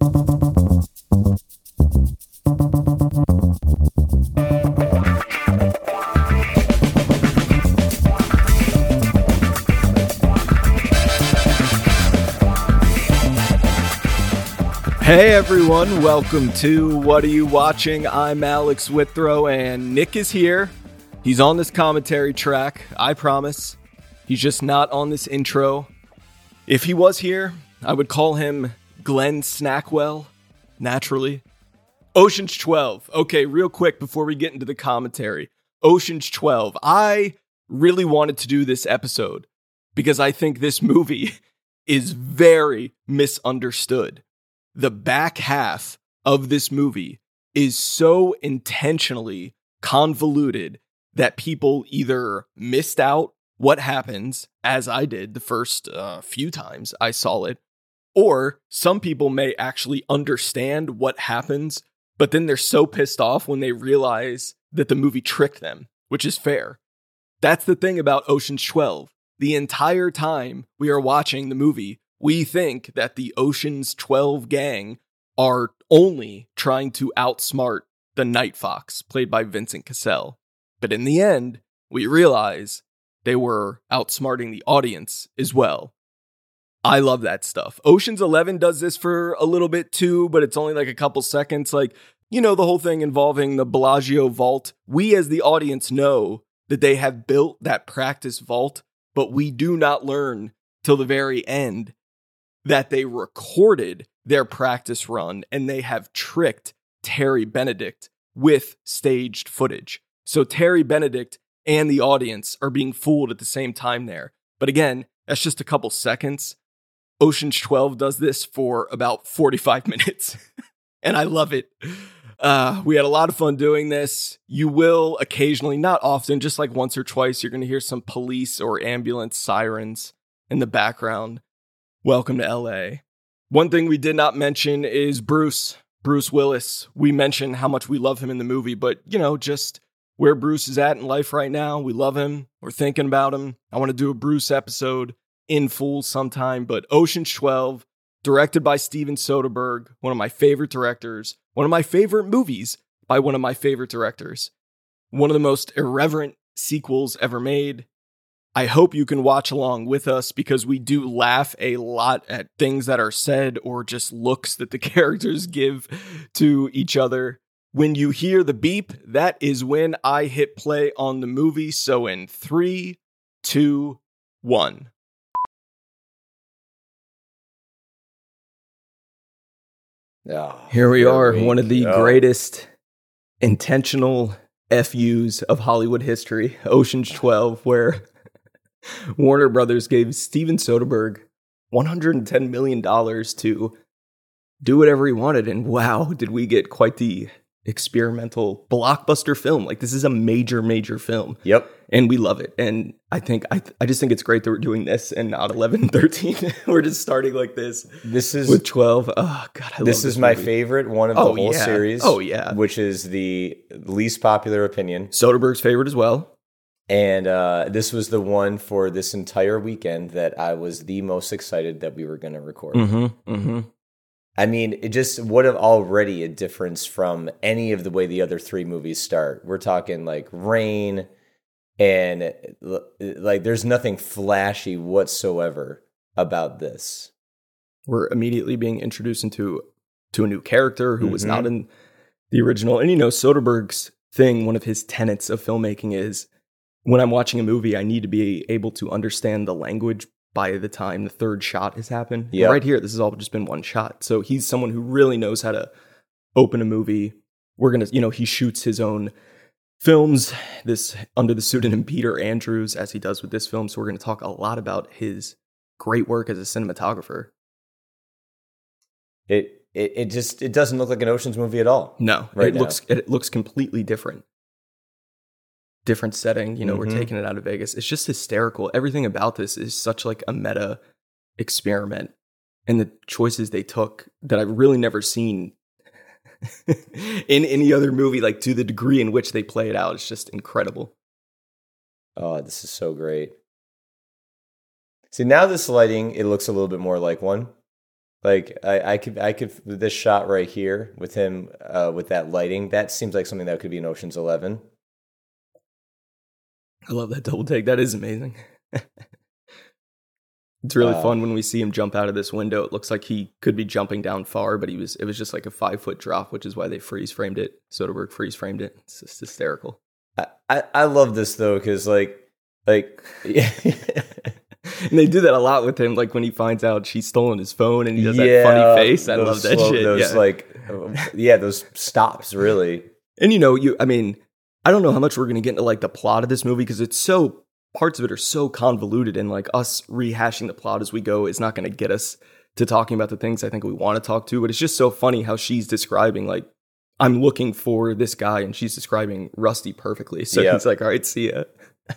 Hey everyone, welcome to What Are You Watching? I'm Alex Withrow and Nick is here. He's on this commentary track, I promise. He's just not on this intro. If he was here, I would call him Glenn Snackwell, naturally. Ocean's 12. Okay, real quick before we get into the commentary. Ocean's 12. I really wanted to do this episode because I think this movie is very misunderstood the back half of this movie is so intentionally convoluted that people either missed out what happens, as I did the first uh, few times I saw it, or some people may actually understand what happens, but then they're so pissed off when they realize that the movie tricked them, which is fair. That's the thing about Ocean's 12. The entire time we are watching the movie, we think that the Ocean's 12 gang are only trying to outsmart the Night Fox, played by Vincent Cassel. But in the end, we realize they were outsmarting the audience as well. I love that stuff. Ocean's 11 does this for a little bit too, but it's only like a couple seconds. Like, you know, the whole thing involving the Bellagio vault. We as the audience know that they have built that practice vault, but we do not learn till the very end that they recorded their practice run and they have tricked Terry Benedict with staged footage. So Terry Benedict and the audience are being fooled at the same time there. But again, that's just a couple seconds. Ocean's 12 does this for about 45 minutes, and I love it. Uh, we had a lot of fun doing this. You will occasionally, not often, just like once or twice, you're going to hear some police or ambulance sirens in the background. Welcome to LA. One thing we did not mention is Bruce, Bruce Willis. We mentioned how much we love him in the movie, but you know, just where Bruce is at in life right now. We love him. We're thinking about him. I want to do a Bruce episode in full sometime, but Ocean's 12, directed by Steven Soderbergh, one of my favorite directors, one of my favorite movies by one of my favorite directors, one of the most irreverent sequels ever made. I hope you can watch along with us because we do laugh a lot at things that are said or just looks that the characters give to each other. When you hear the beep, that is when I hit play on the movie. So in three, two, one. Oh, Here we are, one of the greatest intentional FUs of Hollywood history, Ocean's 12, where Warner Brothers gave Steven Soderbergh $110 million to do whatever he wanted. And wow, did we get quite the experimental blockbuster film. Like, this is a major, major film. Yep. And we love it. And I think, I, I just think it's great that we're doing this and not 11 and 13. we're just starting like this This is with 12. Oh, God, I this is my movie. favorite one of Oh, the whole yeah. series. Oh, yeah. Which is the least popular opinion. Soderbergh's favorite as well. And uh, this was the one for this entire weekend that I was the most excited that we were going to record. Mm-hmm. Mm-hmm. I mean, it just would have already a difference from any of the way the other three movies start. We're talking like rain and like there's nothing flashy whatsoever about this. We're immediately being introduced into to a new character who was Mhm. not in the original. And you know, Soderbergh's thing, one of his tenets of filmmaking is when I'm watching a movie, I need to be able to understand the language by the time the third shot has happened. Yep. Right here, this has all just been one shot. So he's someone who really knows how to open a movie. We're gonna, you know, he shoots his own films this under the pseudonym Peter Andrews, as he does with this film. So we're gonna talk a lot about his great work as a cinematographer. It it, it just it doesn't look like an Ocean's movie at all. No, Right it now. looks it looks completely different. Different setting, you know, we're Mhm. taking it out of Vegas. It's just hysterical. Everything about this is such like a meta experiment. And the choices they took that I've really never seen in any other movie, like to the degree in which they play it out, it's just incredible. Oh, this is so great. See, now this lighting, it looks a little bit more like one. Like I, I could I could this shot right here with him uh, with that lighting that seems like something that could be in Ocean's Eleven. I love that double take. That is amazing. it's really Uh, fun when we see him jump out of this window. It looks like he could be jumping down far, but he was. It was just like a five foot drop, which is why they freeze framed it. Soderbergh freeze framed it. It's just hysterical. I, I, I love this though because like like yeah. And they do that a lot with him, like when he finds out she's stolen his phone and he does that funny face. I love that slow- shit. Those yeah. like yeah, those stops really. And you know, you I mean, I don't know how much we're gonna get into like the plot of this movie because it's so parts of it are so convoluted and like us rehashing the plot as we go is not gonna get us to talking about the things I think we want to talk to. But it's just so funny how she's describing like I'm looking for this guy and she's describing Rusty perfectly. So Yep. he's like, all right, see ya.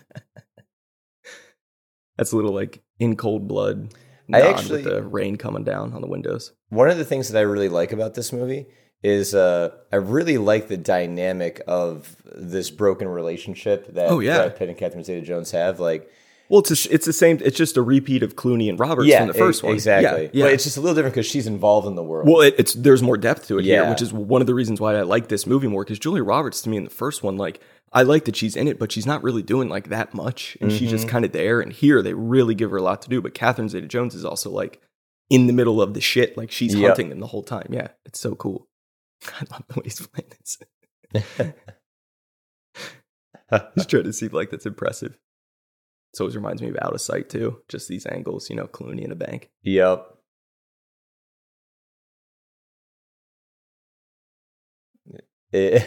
That's a little like in cold blood. I actually- with the rain coming down on the windows. One of the things that I really like about this movie is uh, I really like the dynamic of this broken relationship that Oh, yeah. Brad Pitt and Catherine Zeta-Jones have. Like, Well, it's a, it's the same. It's just a repeat of Clooney and Roberts yeah, from the first e- one. exactly. Yeah, yeah. But it's just a little different because she's involved in the world. Well, it, it's there's more depth to it here, which is one of the reasons why I like this movie more. Because Julia Roberts, to me, in the first one, like I like that she's in it, but she's not really doing like that much, and she's Mm-hmm. just kind of there. And here, they really give her a lot to do. But Catherine Zeta-Jones is also like in the middle of the shit, like she's Yep. hunting them the whole time. Yeah, it's so cool. I love the way he's playing this. He's trying to seem like that's impressive. It always reminds me of Out of Sight too. Just these angles, you know, Clooney in a bank. yep. Eh,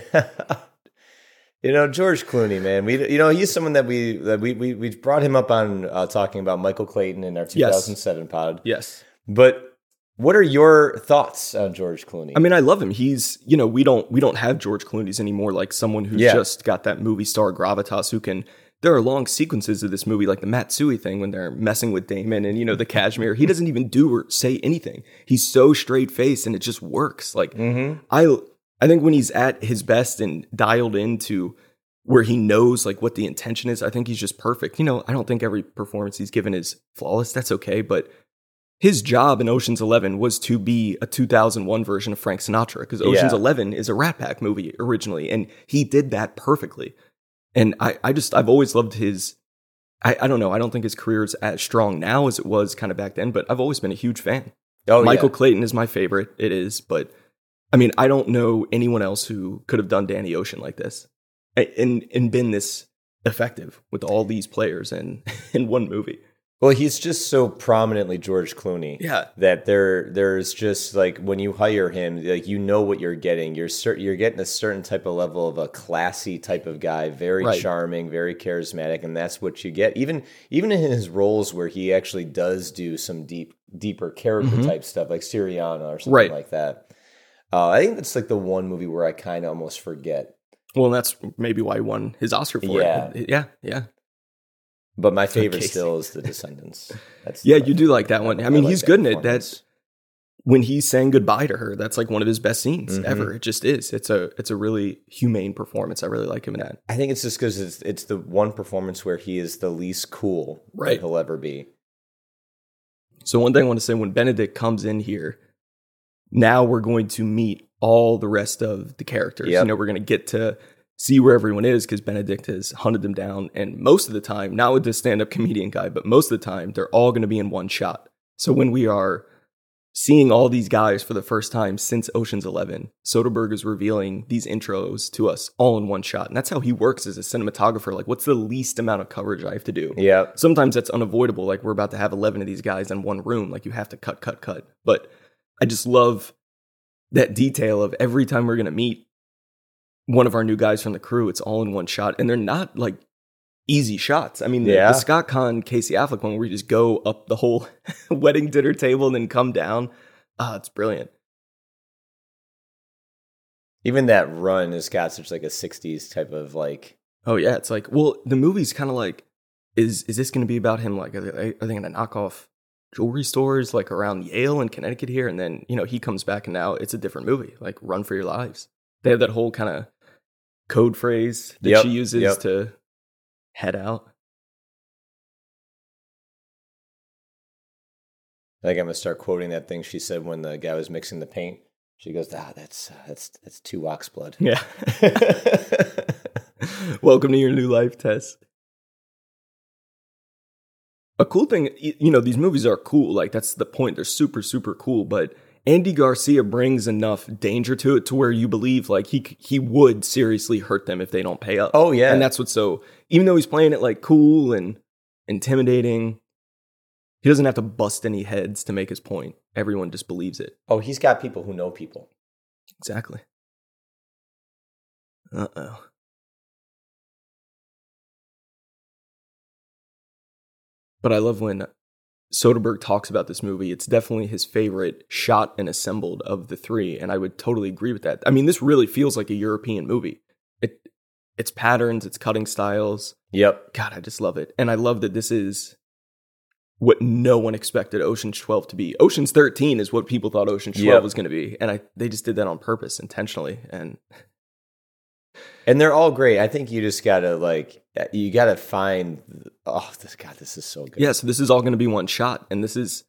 you know George Clooney, man. We you know he's someone that we that we we we brought him up on uh, talking about Michael Clayton in our 2007 pod. Yes. But what are your thoughts on George Clooney? I mean, I love him. He's, you know, we don't we don't have George Clooney's anymore. Like someone who's Yeah. just got that movie star gravitas who can. There are long sequences of this movie, like the Matsui thing, when they're messing with Damon and you know the cashmere. He doesn't even do or say anything. He's so straight faced, and it just works. Like mm-hmm. I, I think when he's at his best and dialed into where he knows like what the intention is, I think he's just perfect. You know, I don't think every performance he's given is flawless. That's okay, but his job in Ocean's Eleven was to be a 2001 version of Frank Sinatra because Ocean's Yeah. Eleven is a Rat Pack movie originally, and he did that perfectly. And I, I just, I've always loved his. I, I don't know. I don't think his career is as strong now as it was kind of back then, but I've always been a huge fan. Oh, Michael yeah. Clayton is my favorite. It is, but I mean, I don't know anyone else who could have done Danny Ocean like this and and been this effective with all these players in in one movie. Well, he's just so prominently George Clooney. Yeah. That there, there's just like when you hire him, like you know what you're getting. You're cer- you're getting a certain type of level of a classy type of guy, very Right. charming, very charismatic, and that's what you get. Even even in his roles where he actually does do some deep, deeper character Mhm. type stuff, like Syriana or something Right. like that. Uh, I think that's like the one movie where I kind of almost forget. Well, that's maybe why he won his Oscar for Yeah. it. Yeah, yeah, But my favorite still is The Descendants. That's yeah. You do like that one. I mean, like he's good in it. That's when he's saying goodbye to her. That's like one of his best scenes Mhm. ever. It just is. It's a it's a really humane performance. I really like him in that. I think it's just because it's it's the one performance where he is the least cool Right. he'll ever be. So one thing I want to say when Benedict comes in here, now we're going to meet all the rest of the characters. Yep. You know, we're going to get to see where everyone is because Benedict has hunted them down. And most of the time, not with the stand-up comedian guy, but most of the time, they're all going to be in one shot. So when we are seeing all these guys for the first time since Ocean's 11, Soderbergh is revealing these intros to us all in one shot. And that's how he works as a cinematographer. Like, what's the least amount of coverage I have to do? Yeah, sometimes that's unavoidable. Like we're about to have 11 of these guys in one room. Like you have to cut, cut, cut. But I just love that detail of every time we're going to meet one of our new guys from the crew, it's all in one shot. And they're not like easy shots. I mean, the, Yeah. the Scott Caan, Casey Affleck one where we just go up the whole wedding dinner table and then come down. Ah, it's brilliant. even that run has got such like a '60s type of like. Oh yeah, it's like well, the movie's kind of like is is this going to be about him? Like, are they, are they going to knock off jewelry stores like around Yale and Connecticut here? And then you know he comes back and now it's a different movie. Like, run for your lives. They have that whole kind of code phrase that Yep, she uses yep. to head out. I think I'm gonna start quoting that thing she said when the guy was mixing the paint. She goes, "Ah, that's that's that's two ox blood." Yeah. Welcome to your new life Tess. A cool thing, you know, these movies are cool. Like that's the point. They're super, super cool. But Andy Garcia brings enough danger to it to where you believe like he he would seriously hurt them if they don't pay up. Oh yeah, And that's what's so. Even though he's playing it like cool and intimidating, he doesn't have to bust any heads to make his point. Everyone just believes it. oh, he's got people who know people. Exactly. Uh oh. But I love when Soderbergh talks about this movie. It's definitely his favorite shot and assembled of the three, and I would totally agree with that. I mean, this really feels like a European movie. It, its patterns, its cutting styles. Yep. God, I just love it, and I love that this is what no one expected Ocean's Twelve to be. Ocean's Thirteen is what people thought Ocean's Twelve Yep. was going to be, and I they just did that on purpose, intentionally, and And they're all great. I think you just gotta like uh, you gotta find. Oh, this God, this is so good. Yeah, so this is all going to be one shot, and this is,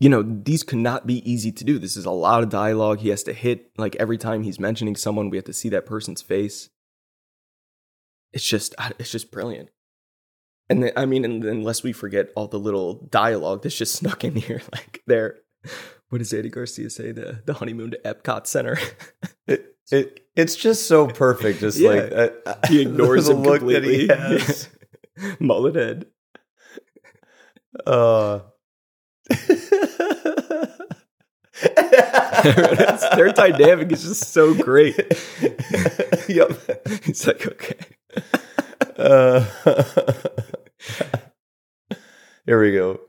you know, these cannot be easy to do. This is a lot of dialogue. He has to hit like every time he's mentioning someone, we have to see that person's face. It's just, it's just brilliant. And then, I mean, and unless we forget all the little dialogue that's just snuck in here, like there. What does Andy Garcia say? The the honeymoon to Epcot Center. It, it it's just so perfect. Just Yeah. like uh, he ignores the him look completely. that he has. Mullet head. Uh. Their dynamic is just so great. yep. It's like, okay. Uh, here we go.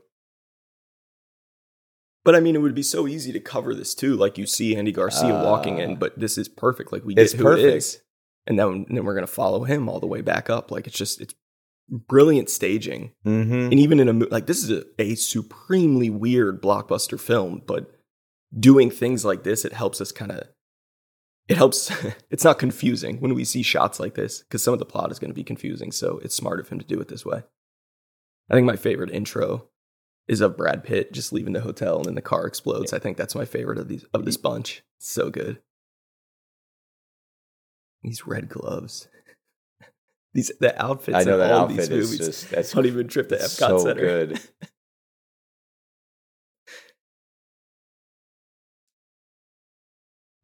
But I mean, it would be so easy to cover this too. Like you see Andy Garcia walking in, Ah. but this is perfect. Like we get who perfect. is, and then then we're gonna follow him all the way back up. Like it's just it's brilliant staging, Mm-hmm. and even in a like this is a, a supremely weird blockbuster film, but doing things like this, it helps us kind of. It helps. it's not confusing when we see shots like this because some of the plot is going to be confusing. So it's smart of him to do it this way. I think my favorite intro is of Brad Pitt just leaving the hotel and then the car explodes. I think that's my favorite of these of this bunch. So good. These red gloves. These the outfits I know that all outfit these is movies. just that's Honeymoon trip to Epcot so Center. good.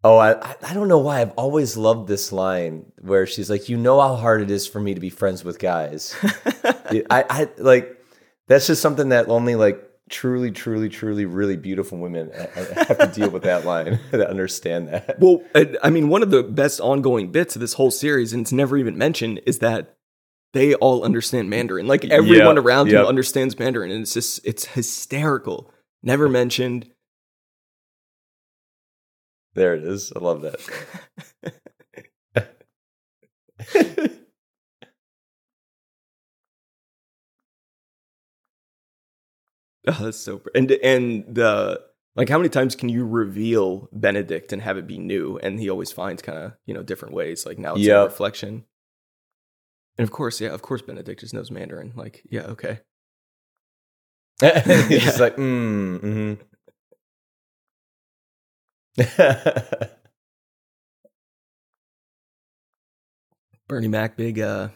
Oh, I- I don't know why I've always loved this line where she's like, "You know how hard it is for me to be friends with guys." I, I like that's just something that only like truly, truly, truly, really beautiful women ha- ha- have to deal with that line to understand that. well, I I mean, one of the best ongoing bits of this whole series, and it's never even mentioned, is that they all understand Mandarin. Like everyone Yep, around yep. him understands Mandarin, and it's just it's hysterical. Never mentioned. There it is. I love that. Oh, that's so br- and and the like how many times can you reveal Benedict and have it be new? And he always finds kind of you know different ways. Like now it's a reflection. And of course, yeah, of course, Benedict just knows Mandarin. Like, yeah, okay. He's just like, mm, mm-hmm. Bernie Mac, big uh,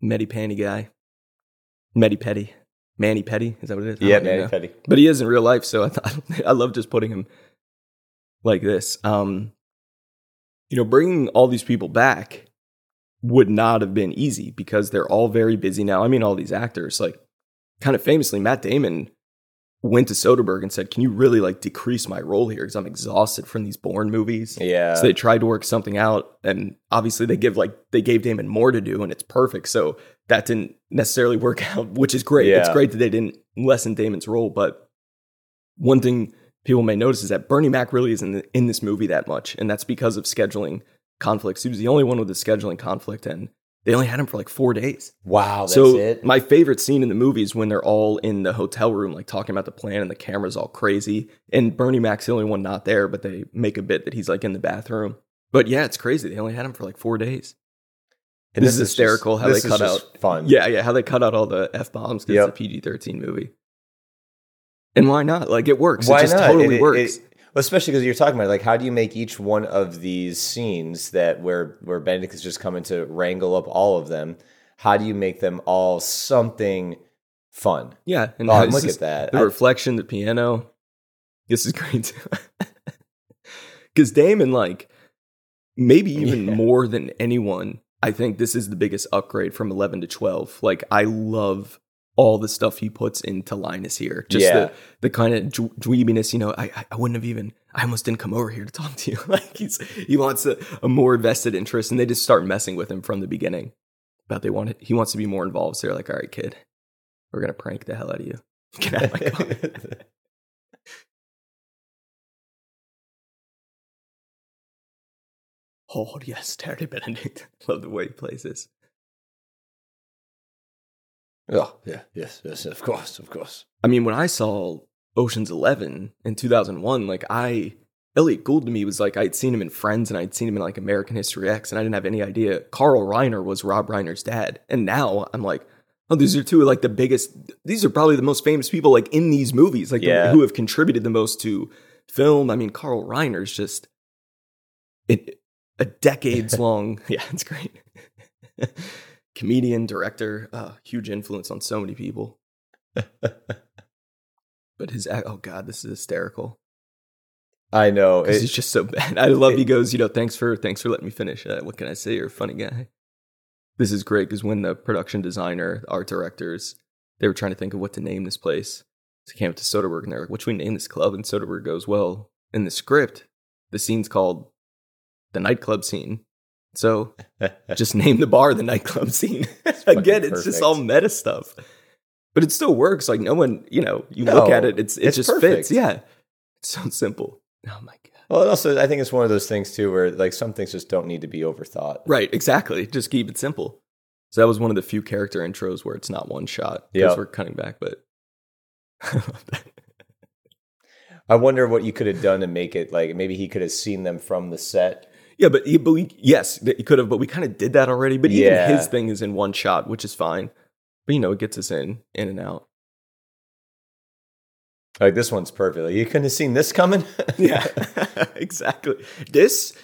Medi Panty guy. Medi Petty, Manny Petty, is that what it is? I yeah, don't even Manny know. Petty. but he is in real life. So I, th- I love just putting him like this. Um, you know, bringing all these people back would not have been easy because they're all very busy now. I mean, all these actors, like kind of famously, Matt Damon went to Soderbergh and said, "Can you really like decrease my role here? Because I'm exhausted from these Bourne movies." Yeah. So they tried to work something out, and obviously they give like they gave Damon more to do, and it's perfect. So that didn't necessarily work out, which is great. It's great that they didn't lessen Damon's role, but one thing people may notice is that Bernie Mac really isn't in this movie that much, and that's because of scheduling conflicts. He was the only one with a scheduling conflict, and they only had him for like four days. wow, that's so it. my favorite scene in the movie is when they're all in the hotel room, like talking about the plan, and the camera's all crazy. And Bernie Mac's the only one not there, but they make a bit that he's like in the bathroom. But yeah, it's crazy. They only had him for like four days. And this is just- hysterical how this they is cut just out- fun. Yeah, yeah. How they cut out all the f bombs because Yep. it's a PG thirteen movie. And why not? Like it works. Why it just not? totally It- works. it- especially because you're talking about like how do you make each one of these scenes that where where Benedict is just coming to wrangle up all of them. How do you make them all something fun? yeah. And Oh, look at that. The I- reflection, the piano. This is great. Because Damon, like, maybe even Yeah. more than anyone, I think this is the biggest upgrade from 11 to 12. Like, I love all the stuff he puts into Linus here. Just Yeah. the, the kind of dwe- dweebiness, you know, I, I- I wouldn't have even, I almost didn't come over here to talk to you. like, he's, he wants a, a more vested interest, and they just start messing with him from the beginning. But they want it, he wants to be more involved. So they're like, all right, kid, we're going to prank the hell out of you. Get out of my car. Oh yes, Terry Benedict. Love the way he plays this. oh yeah, yes, yes, of course, of course. I mean, when I saw Ocean's Eleven in 2001, like I, Elliot Gould to me was like I'd seen him in Friends and I'd seen him in like American History X, and I didn't have any idea Carl Reiner was Rob Reiner's dad. And now I'm like, oh, these are two of like the biggest. These are probably the most famous people like in these movies, like the- who have contributed the most to film. I mean, Carl Reiner's just it, a decades long. Yeah, it's great. Comedian, director, uh, huge influence on so many people. But his oh god, this is hysterical. I know It- he's just so bad. I love it- he goes, you know, thanks for thanks for letting me finish. Uh, what can I say? You're a funny guy. This is great because when the production designer, art directors, they were trying to think of what to name this place. So came up to Soderbergh and they're like, "What should we name this club?" And Soderbergh goes, "Well, in the script, the scene's called the nightclub scene, so just name the bar the nightclub scene." fucking Again, it's just all meta stuff, but it still works. Like no one, you know, you look at it, it's it it's just perfect. fits. Yeah, it's so simple. Oh my god. well, and also I think it's one of those things too where like some things just don't need to be overthought. Right, exactly. Just keep it simple. So that was one of the few character intros where it's not one shot because Yep. we're cutting back. But I wonder what you could have done to make it like maybe he could have seen them from the set. Yeah, but, but we yes, he could have, but we kind of did that already. But Yeah. even his thing is in one shot, which is fine. But you know, it gets us in, in and out. Like this one's perfect. Like, you couldn't have seen this coming. Yeah, exactly. This,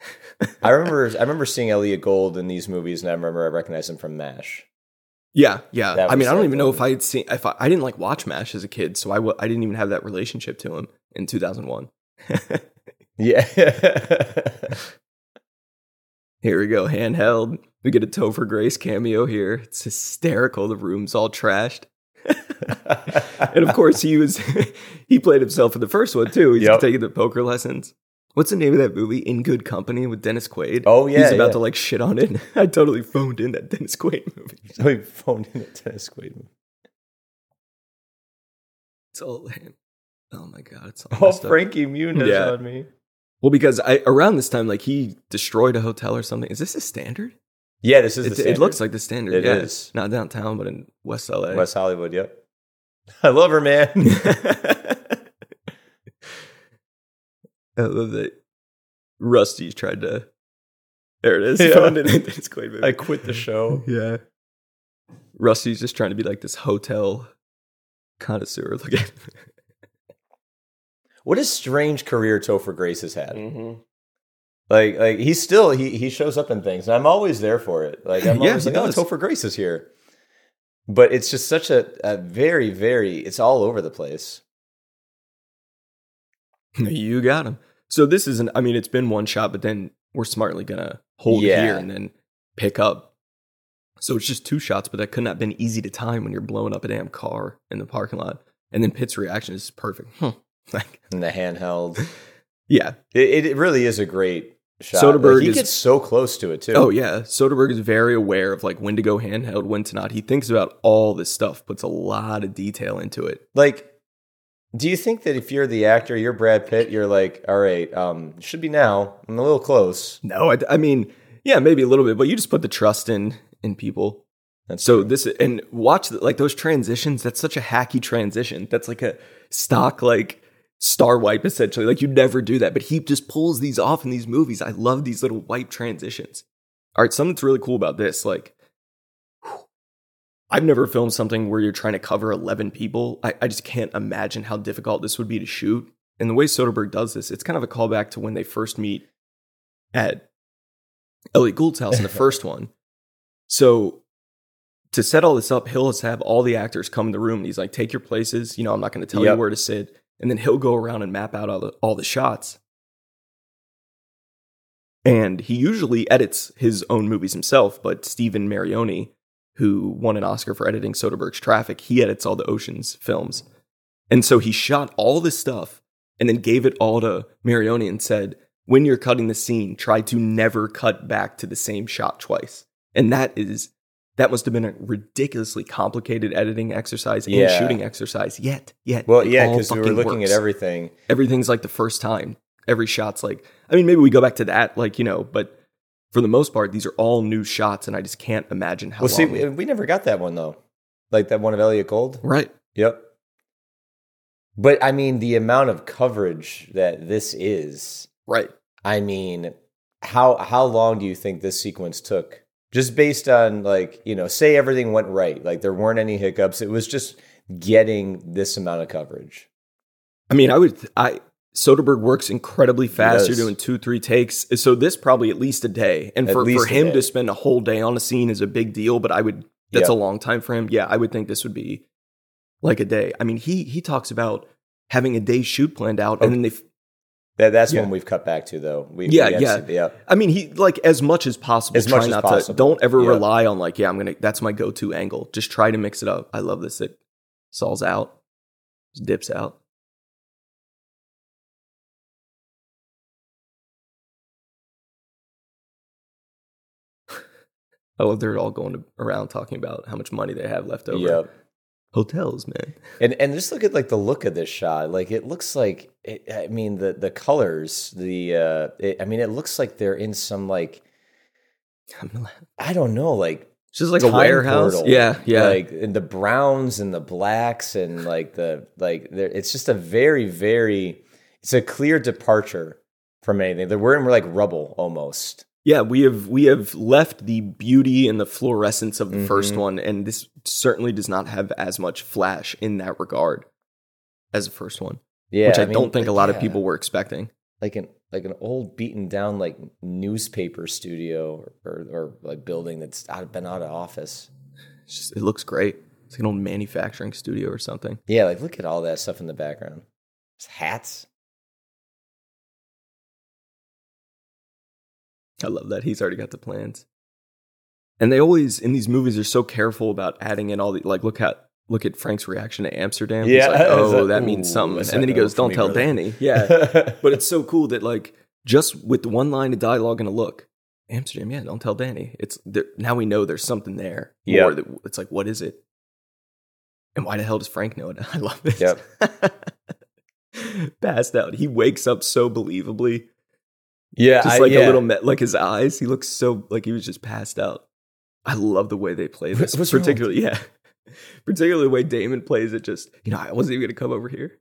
I remember I remember seeing Elliot Gould in these movies, and I remember I recognized him from MASH. yeah, yeah. I mean, I don't even know if I had seen if I, I didn't like watch Mash as a kid, so I w- I didn't even have that relationship to him in two thousand one. Yeah. Here we go, handheld. We get a Topher Grace cameo here. It's hysterical. The room's all trashed. and of course, he was he played himself in the first one too. He's Yep. taking the poker lessons. What's the name of that movie? In Good Company with Dennis Quaid. Oh, yeah, he's about yeah. to like shit on it. I totally phoned in that Dennis Quaid movie. so he phoned in that Dennis Quaid movie. It's all him. Oh my god, it's all Oh. Frankie Muniz Yeah. on me. Well, because I around this time, like he destroyed a hotel or something. Is this a standard? Yeah, this is It, the it looks like the standard. It yeah. is. not downtown, but in West LA. West Hollywood. Yep. I love her, man. I love that Rusty's tried to. There it is. Yeah. It. It's quite. I quit the show. Yeah. Rusty's just trying to be like this hotel connoisseur. Look at What a strange career Topher Grace has had. Mm-hmm. Like, like he's still he he shows up in things, and I'm always there for it. Like, I'm Yeah, always like, oh. Topher Grace is here. But it's just such a, a very, very. It's all over the place. You got him. So this isn't. I mean, it's been one shot, but then we're smartly gonna hold Yeah. it here and then pick up. So it's just two shots, but that couldn't have been easy to time when you're blowing up a damn car in the parking lot. And then Pitt's reaction is perfect. Huh. Like, And the handheld. yeah. It, it really is a great shot. Soderbergh Like, he is- gets so close to it too. Oh yeah. Soderbergh is very aware of like when to go handheld, when to not. He thinks about all this stuff, puts a lot of detail into it. Like, do you think that if you're the actor, you're Brad Pitt, you're like, all right, um, should be now. I'm a little close. No, I, I mean, yeah, maybe a little bit, but you just put the trust in in people. That's So this and watch the, like those transitions. That's such a hacky transition. That's like a stock like star wipe essentially. Like you never do that, but he just pulls these off in these movies. I love these little wipe transitions. All right, something that's really cool about this, like I've never filmed something where you're trying to cover 11 people. I, I just can't imagine how difficult this would be to shoot. And the way Soderbergh does this, it's kind of a callback to when they first meet at Elliot Gould's house in the first one. So to set all this up, he'll have all the actors come in the room and he's like, take your places. You know, I'm not going to tell Yep. you where to sit. And then he'll go around and map out all the, all the shots. And he usually edits his own movies himself, but Stephen Mirrione, who won an Oscar for editing Soderbergh's Traffic, he edits all the Oceans films. And so he shot all this stuff and then gave it all to Marioni and said, when you're cutting the scene, try to never cut back to the same shot twice. And that is that must have been a ridiculously complicated editing exercise and shooting exercise. Yet, yet, Well, yeah, because we were looking works. at everything. Everything's like the first time. Every shot's like. I mean, maybe we go back to that, like you know, but for the most part, these are all new shots, and I just can't imagine how Well, see, we, we never got that one though, like that one of Elliot Gould. right. Yep. But I mean, the amount of coverage that this is. Right. I mean, how how long do you think this sequence took? Just based on like you know, say everything went right, like there weren't any hiccups. It was just getting this amount of coverage. I mean, I would. I Soderbergh works incredibly fast. You're doing two, three takes. So this probably at least a day. And At for, for him to spend a whole day on a scene is a big deal. But I would. That's Yep. a long time for him. Yeah, I would think this would be like a day. I mean, he he talks about having a day shoot planned out, and Oh. then they. That that's Yeah. when we've cut back to though. We, Yeah, we yeah. to- yeah. I mean, he like as much as possible. As much try as not possible. To, don't ever Yeah. rely on like, yeah, I'm gonna. That's my go-to angle. Just try to mix it up. I love this. It Saul's out, just dips out. I love they're all going to, around talking about how much money they have left over. Yep. Hotels, man. And and just look at like the look of this shot. Like it looks like it, I mean the the colors, the uh it, I mean it looks like they're in some like I don't know, like It's just like a warehouse. portal. Yeah, yeah. Like and the browns and the blacks and like the like there it's just a very very it's a clear departure from anything. They're we're in like rubble almost. Yeah, we have we have left the beauty and the fluorescence of the first Mhm. one, and this certainly does not have as much flash in that regard as the first one, Yeah. which I, mean, don't think a lot of people were expecting. like an like an old beaten down like newspaper studio or, or, or like building that's out, been out of office. Just, it looks great. It's like an old manufacturing studio or something. Yeah, like look at all that stuff in the background. There's hats. I love that he's already got the plans, and they always in these movies are so careful about adding in all the like. Look at look at Frank's reaction to Amsterdam. He's Yeah, like, oh, that- that, means something, and then he goes, "Don't me, tell brother?" Danny." Yeah, but it's so cool that like just with one line of dialogue and a look amsterdam yeah don't tell danny it's there, now we know there's something there Yeah. that it's like what is it and why the hell does frank know it i love this Yep. passed out he wakes up so believably yeah, just I- like yeah. a little me- like his eyes he looks so like he was just passed out i love the way they play this what's wrong? particularly yeah particularly the way damon plays it just you know i wasn't even gonna come over here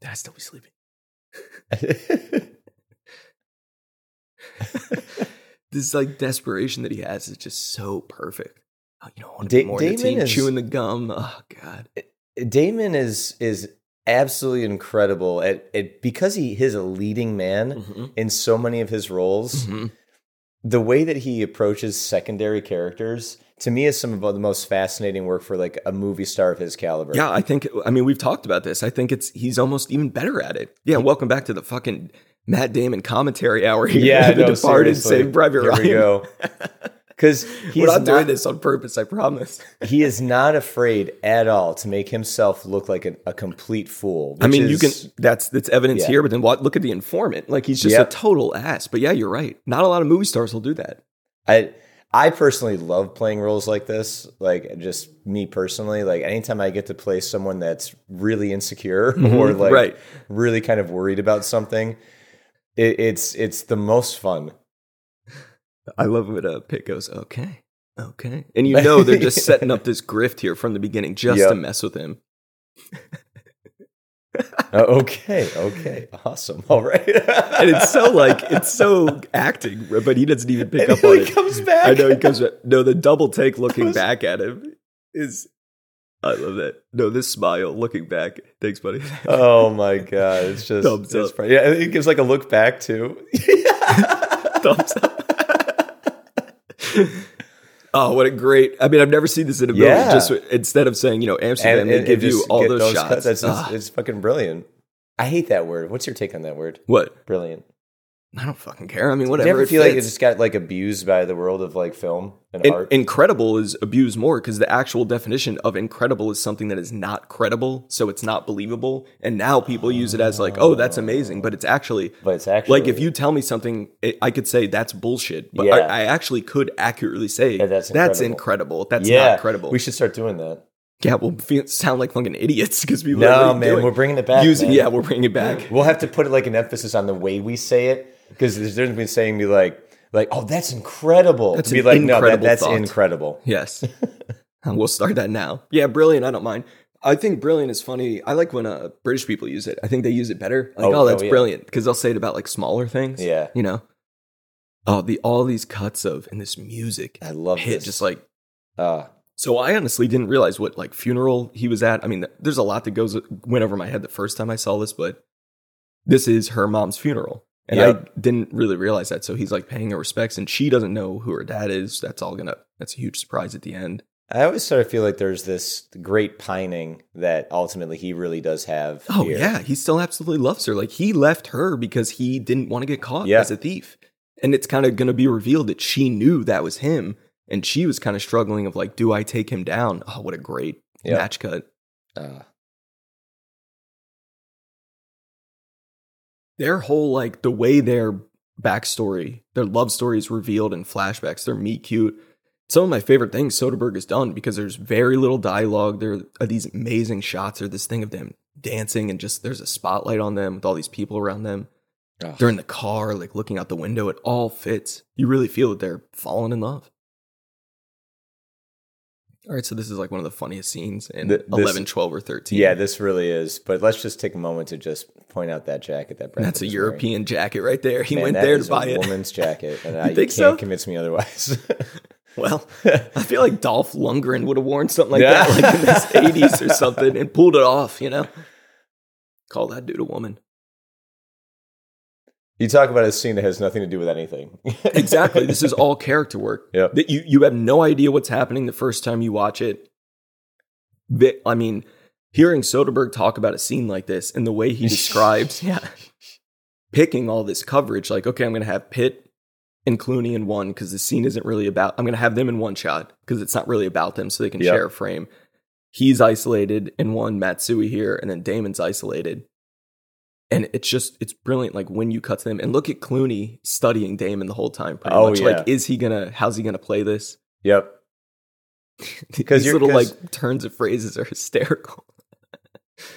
Did i still be sleeping this like desperation that he has is just so perfect. Oh, you know, I want to Da- be more in the Damon team, is- chewing the gum. Oh God, eh, Damon is is absolutely incredible at, at because he is a leading man Mhm. in so many of his roles. Mhm. The way that he approaches secondary characters to me is some of the most fascinating work for like a movie star of his caliber. yeah. I think. I mean, we've talked about this. I think it's he's almost even better at it. Yeah. Welcome back to the fucking Matt Damon commentary hour here. Yeah, the no, Departed, seriously. Saved Private Ryan. Because he's We're not, not doing this on purpose. I promise. he is not afraid at all to make himself look like a, a complete fool. I mean, you can. That's that's evidence Yeah. here. But then what? Look at the informant. Like he's just Yep. a total ass. But yeah, you're right. Not a lot of movie stars will do that. I I personally love playing roles like this. Like just me personally, like anytime I get to play someone that's really insecure or Mhm, like right. really kind of worried about something, it, it's it's the most fun. I love when uh, Pitt goes, okay, okay. And you know they're just setting up this grift here from the beginning just Yep. to mess with him. Uh, okay, okay, awesome, all right. And it's so like, it's so acting, but he doesn't even pick And up on he it. comes back. I know he comes back. No, the double take looking was- back at him. is I love that. No, this smile looking back. Thanks, buddy. Oh my god, it's just Thumbs it's up. Yeah, it gives like a look back too. Thumbs up. oh, what a great! I mean, I've never seen this in a movie. Yeah. Just instead of saying, you know, Amsterdam, they and give you all get those, shots. That's just, Ah, it's fucking brilliant. I hate that word. What's your take on that word? what? Brilliant. I don't fucking care. I mean, Do whatever. you ever it feel like it fits. just got like abused by the world of like film and art? incredible is abused more because the actual definition of incredible is something that is not credible, so it's not believable. And now people use it as like, oh, that's amazing, but it's actually but it's actually like if you tell me something, it, I could say that's bullshit, but Yeah. I, I actually could accurately say Yeah, that's that's incredible." incredible. That's yeah, not credible. We should start doing that. yeah, we'll feel, sound like fucking idiots because people. are No, man, doing- we're bringing it back. using. Yeah, we're bringing it back. We'll have to put it like an emphasis on the way we say it because there's difference between saying be like like oh that's incredible That's to be like no that, that's thought. incredible. Yes. And we'll start that now. Yeah, brilliant. I don't mind. I think brilliant is funny. I like when uh, British people use it. I think they use it better. Like, Oh, oh, that's oh, yeah. brilliant because they'll say it about like smaller things. Yeah. you know. Oh, the all these cuts of and this music I love hit this. just like. uh, So I honestly didn't realize what like funeral he was at. I mean, there's a lot that goes went over my head the first time I saw this, but this is her mom's funeral. And Yep. I didn't really realize that. So he's like paying her respects and she doesn't know who her dad is. That's all gonna that's a huge surprise at the end. I always sort of feel like there's this great pining that ultimately he really does have. Oh here. yeah, he still absolutely loves her. Like he left her because he didn't want to get caught Yeah. as a thief. And it's kind of going to be revealed that she knew that was him and she was kind of struggling of like do I take him down? Oh, what a great Yeah. match cut. Uh, Their whole like the way their backstory, their love story is revealed in flashbacks, they're meet cute. Some of my favorite things Soderbergh has done because there's very little dialogue. There are these amazing shots or this thing of them dancing and just there's a spotlight on them with all these people around them. ugh. they're in the car, like looking out the window. It all fits. You really feel that they're falling in love. All right, so this is like one of the funniest scenes in Th- this- 11, 12, or 13. yeah, this really is. But let's just take a moment to just point out that jacket that Brad That's a is wearing. European jacket right there. He Man, went there to buy a it. woman's jacket, and I, you think can't so? convince me otherwise. Well, I feel like Dolph Lundgren would have worn something like Yeah. that, like in the 80s or something, and pulled it off, you know? Call that dude a woman. You talk about a scene that has nothing to do with anything. Exactly. this is all character work. Yep. That you you have no idea what's happening the first time you watch it. That I mean, hearing Soderbergh talk about a scene like this and the way he describes, yeah, picking all this coverage, like okay, I'm going to have Pitt and Clooney in one because the scene isn't really about. I'm going to have them in one shot because it's not really about them, so they can Yep. share a frame. He's isolated in one, Matsui here, and then Damon's isolated. And it's just it's brilliant. Like when you cut to them and look at Clooney studying Damon the whole time. Pretty Oh, much. yeah. Like, is he gonna? How's he gonna play this? yep. These you're- little like turns of phrases are hysterical.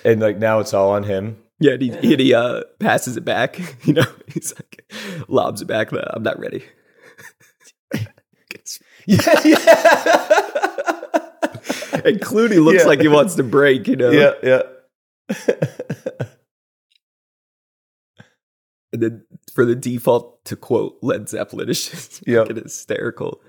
And like now it's all on him. Yeah, and he, and he uh, passes it back. You know, he's like lobs it back. But I'm not ready. Yeah, yeah. And Clooney looks Yeah. like he wants to break. You know. yeah, yeah. And then for the default to quote Led Zeppelin, is just Yep. fucking hysterical.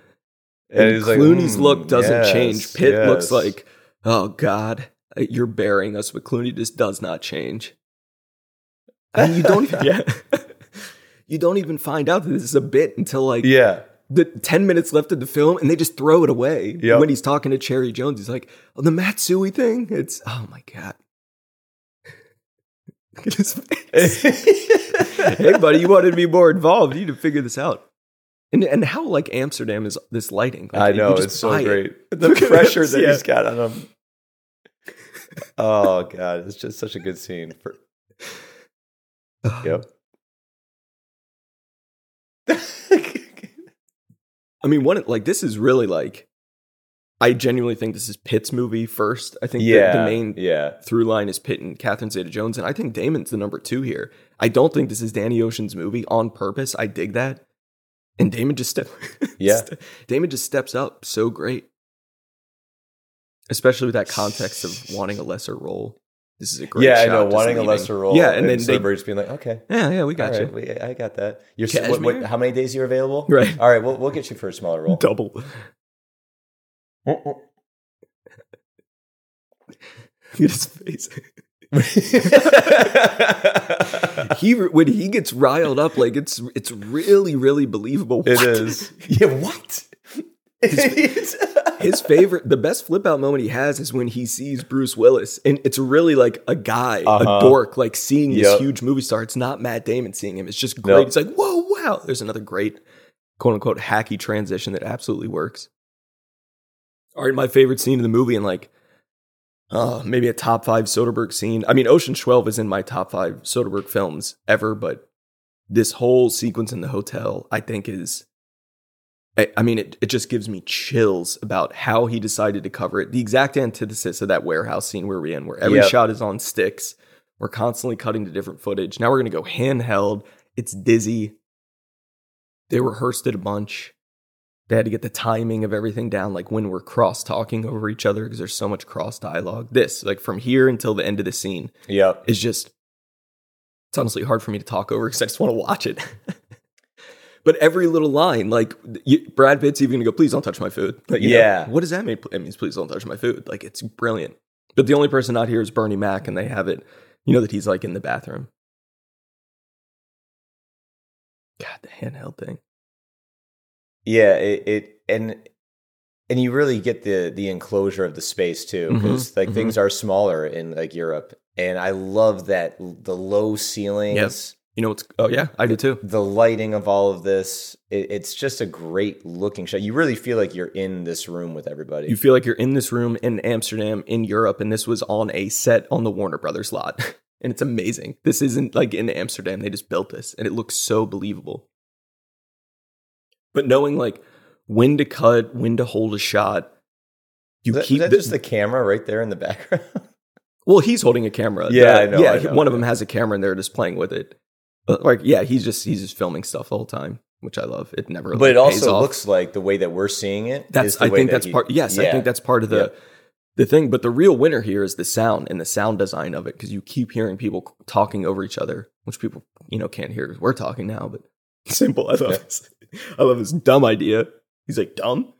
And And, he's like, Clooney's "Mm, look doesn't yes, change. Pitt looks like, oh God, you're burying us, but Clooney just does not change. And you don't even, yeah. you don't even find out that this is a bit until like yeah. the 10 minutes left of the film and they just throw it away. Yep. When he's talking to Cherry Jones, he's like, oh, the Matsui thing? It's, oh my God. Look at his face. hey, buddy, you wanted to be more involved. You need to figure this out. And, and how like Amsterdam is this lighting? Like, I know it's so buy it. great. The pressure that yeah. he's got on him. Oh god, it's just such a good scene. For, yep. I mean, one like this is really like, I genuinely think this is Pitt's movie first. I think the- yeah. the, main Yeah. through line is Pitt and Catherine Zeta Jones, and I think Damon's the number two here. I don't think this is Danny Ocean's movie on purpose. I dig that, and Damon just step, Yeah. Damon just steps up so great, especially with that context of wanting a lesser role. This is a great. Yeah, I know. Wanting a lesser role. Yeah, and then they, Soderbergh's being like, okay, yeah, yeah, we got all you. right, we, I got that. You're what, what, how many days are you're available? Right. All right, we'll we'll get you for a smaller role. Double. Look at his face. he when he gets riled up, like it's it's really really believable. It What? is. Yeah, what? His favorite, the best flip out moment he has is when he sees Bruce Willis, and it's really like a guy, Uh-huh. a dork, like seeing this huge movie star. It's not Matt Damon seeing him. It's just great. Nope. It's like whoa, wow. There's another great quote unquote hacky transition that absolutely works. All right, my favorite scene in the movie, and like, uh, maybe a top five Soderbergh scene. I mean, Ocean 12 is in my top five Soderbergh films ever, but this whole sequence in the hotel, I think, is. I, I mean, it, it just gives me chills about how he decided to cover it. The exact antithesis of that warehouse scene where we're in, where every Yep. shot is on sticks. We're constantly cutting to different footage. Now we're going to go handheld. It's dizzy. They rehearsed it a bunch. They had to get the timing of everything down, like when we're cross talking over each other because there's so much cross dialogue. This, like from here until the end of the scene, yep. is just it's honestly hard for me to talk over because I just want to watch it. but every little line, like you, Brad Pitt's even gonna go, "Please don't touch my food." Like, you know, Yeah. what does that mean? It means please don't touch my food. Like it's brilliant. But the only person not here is Bernie Mac, and they have it. You know that he's like in the bathroom. God, the handheld thing. Yeah, it, it and and you really get the the enclosure of the space too because Mhm, like mhm. things are smaller in like Europe, and I love that the low ceilings, Yes. You know what's? Oh yeah, I do too. the lighting of all of this. It, it's just a great looking shot. You really feel like you're in this room with everybody. You feel like you're in this room in Amsterdam, in Europe, and this was on a set on the Warner Brothers lot. and it's amazing. This isn't like in Amsterdam. They just built this, and it looks so believable. But knowing like when to cut, when to hold a shot, you that, keep is that the- just the camera right there in the background? well, he's holding a camera. Yeah, The- I know, Yeah, I know. one of them has a camera, and they're just playing with it. But, like, yeah, he's just he's just filming stuff the whole time, which I love. It never, but it like, pays also looks like the way that we're seeing it. That's I think that that's he- part. Yes, I think that's part of the Yep. the thing. But the real winner here is the sound and the sound design of it because you keep hearing people talking over each other, which people you know can't hear. We're talking now, but simple. I love Yeah. this. I love this dumb idea. He's like dumb.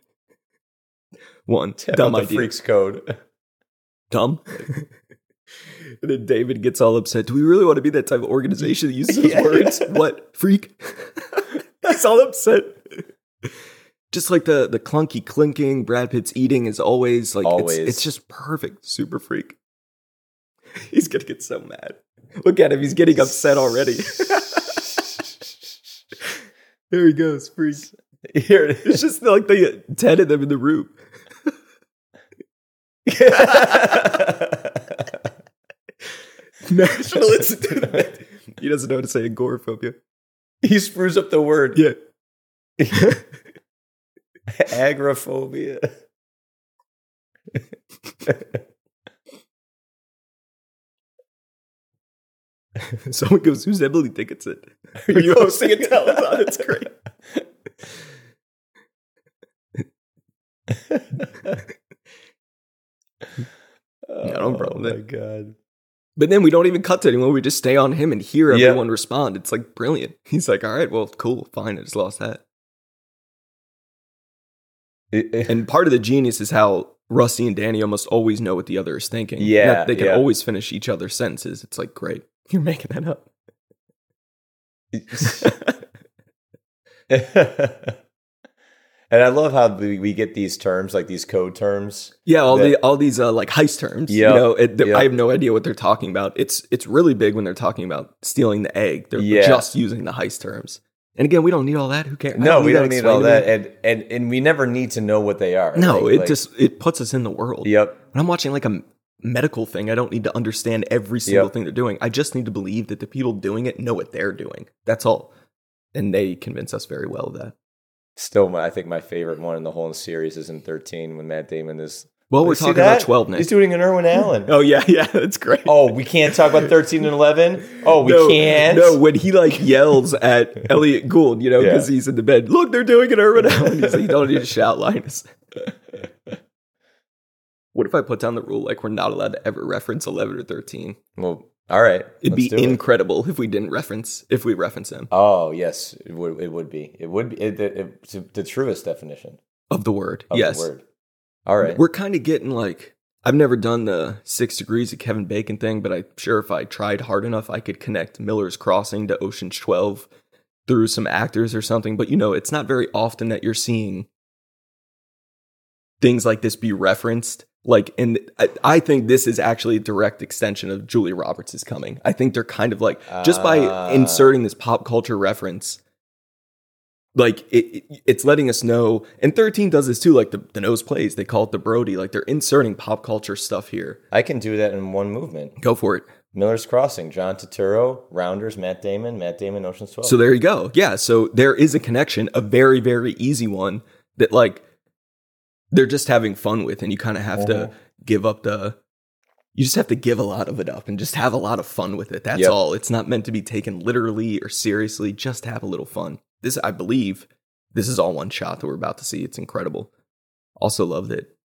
One dumb the idea. freaks code. Dumb. and then David gets all upset. Do we really want to be that type of organization that uses those Yeah, words? What freak? He's all upset. Just like the the clunky clinking, Brad Pitt's eating is always like Always. It's, it's just perfect. Super freak. He's gonna get so mad. Look at him. He's getting upset already. There he goes, freak. Here it It's just like the ten of them in the room. Nationalists do that. He doesn't know how to say agoraphobia. he screws up the word Yeah. agoraphobia. Someone goes, Who's Emily Dickinson? Are you hosting a telethon? It's great. no problem Oh my god. But then we don't even cut to anyone. We just stay on him and hear Yeah. everyone respond. It's like brilliant. He's like, all right, well, cool, fine. I just lost that. Eh. And part of the genius is how Rusty and Danny almost always know what the other is thinking. Yeah, they can yeah. always finish each other's sentences. It's like, great. You're making that up. and I love how we, we get these terms, like these code terms. Yeah, all That- the all these uh, like heist terms. Yep, You know, it, yep. I have no idea what they're talking about. It's it's really big when they're talking about stealing the egg. They're Yeah. just using the heist terms. And again, we don't need all that. Who cares? No, we don't need all that, and, and and we never need to know what they are. No, Like- it like- just it puts us in the world. Yep. When I'm watching like a medical thing, I don't need to understand every single Yep. thing they're doing. I just need to believe that the people doing it know what they're doing. That's all. And they convince us very well of that. Still, my, I think my favorite one in the whole series is in 13 when Matt Damon is. Well, we're talking about 12 Nick. He's doing an Irwin Allen. Oh yeah, yeah, that's great. Oh, we can't talk about 13 and 11? Oh, we no, can't? No, when he like yells at Elliot Gould, you know, Yeah. because he's in the bed. Look, they're doing it, Irwin Allen. He's like, you don't need to shout, Linus. What if I put down the rule like we're not allowed to ever reference eleven or thirteen? Well, all right. It'd be do it. incredible if we didn't reference if we reference him Oh, yes. It would, it would be. It would be it, it, the truest definition of the word. of yes, the word. All right. we're kind of getting like I've never done the six degrees of Kevin Bacon thing, but I'm sure if I tried hard enough, I could connect Miller's Crossing to Ocean's 12 through some actors or something. But you know, it's not very often that you're seeing things like this be referenced. Like, and I, I think this is actually a direct extension of Julia Roberts is coming. I think they're kind of like just by Ah. inserting this pop culture reference, like it, it- it's letting us know. And 13 does this too. Like the, the nose plays, they call it the Brody. Like they're inserting pop culture stuff here. I can do that in one movement. Go for it. Miller's Crossing, John Turturro, Rounders, Matt Damon, Matt Damon, Ocean's 12. So there you go. Yeah. So there is a connection, a very, very easy one that like they're just having fun with, and you kind of have Mhm. to give up the. You just have to give a lot of it up and just have a lot of fun with it. That's Yep. all. It's not meant to be taken literally or seriously. Just have a little fun. This, I believe, this is all one shot that we're about to see. It's incredible. Also, love that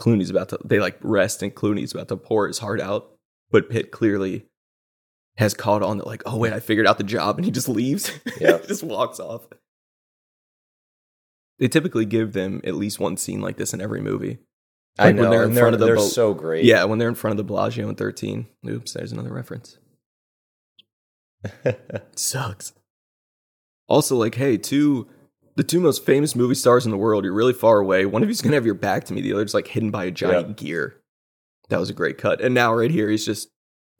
Clooney's about to. They like rest, and Clooney's about to pour his heart out, but Pitt clearly has caught on that. Like, oh wait, I figured out the job, and he just leaves. Yep. just walks off. They typically give them at least one scene like this in every movie. I like when know, they're in and they're, front of the they're so great. Yeah, when they're in front of the Bellagio in 13. Oops, there's another reference. Sucks. Also, like, hey, two the two most famous movie stars in the world, you're really far away. One of you's gonna have your back to me, the other's like hidden by a giant gear. That was a great cut. And now right here, he's just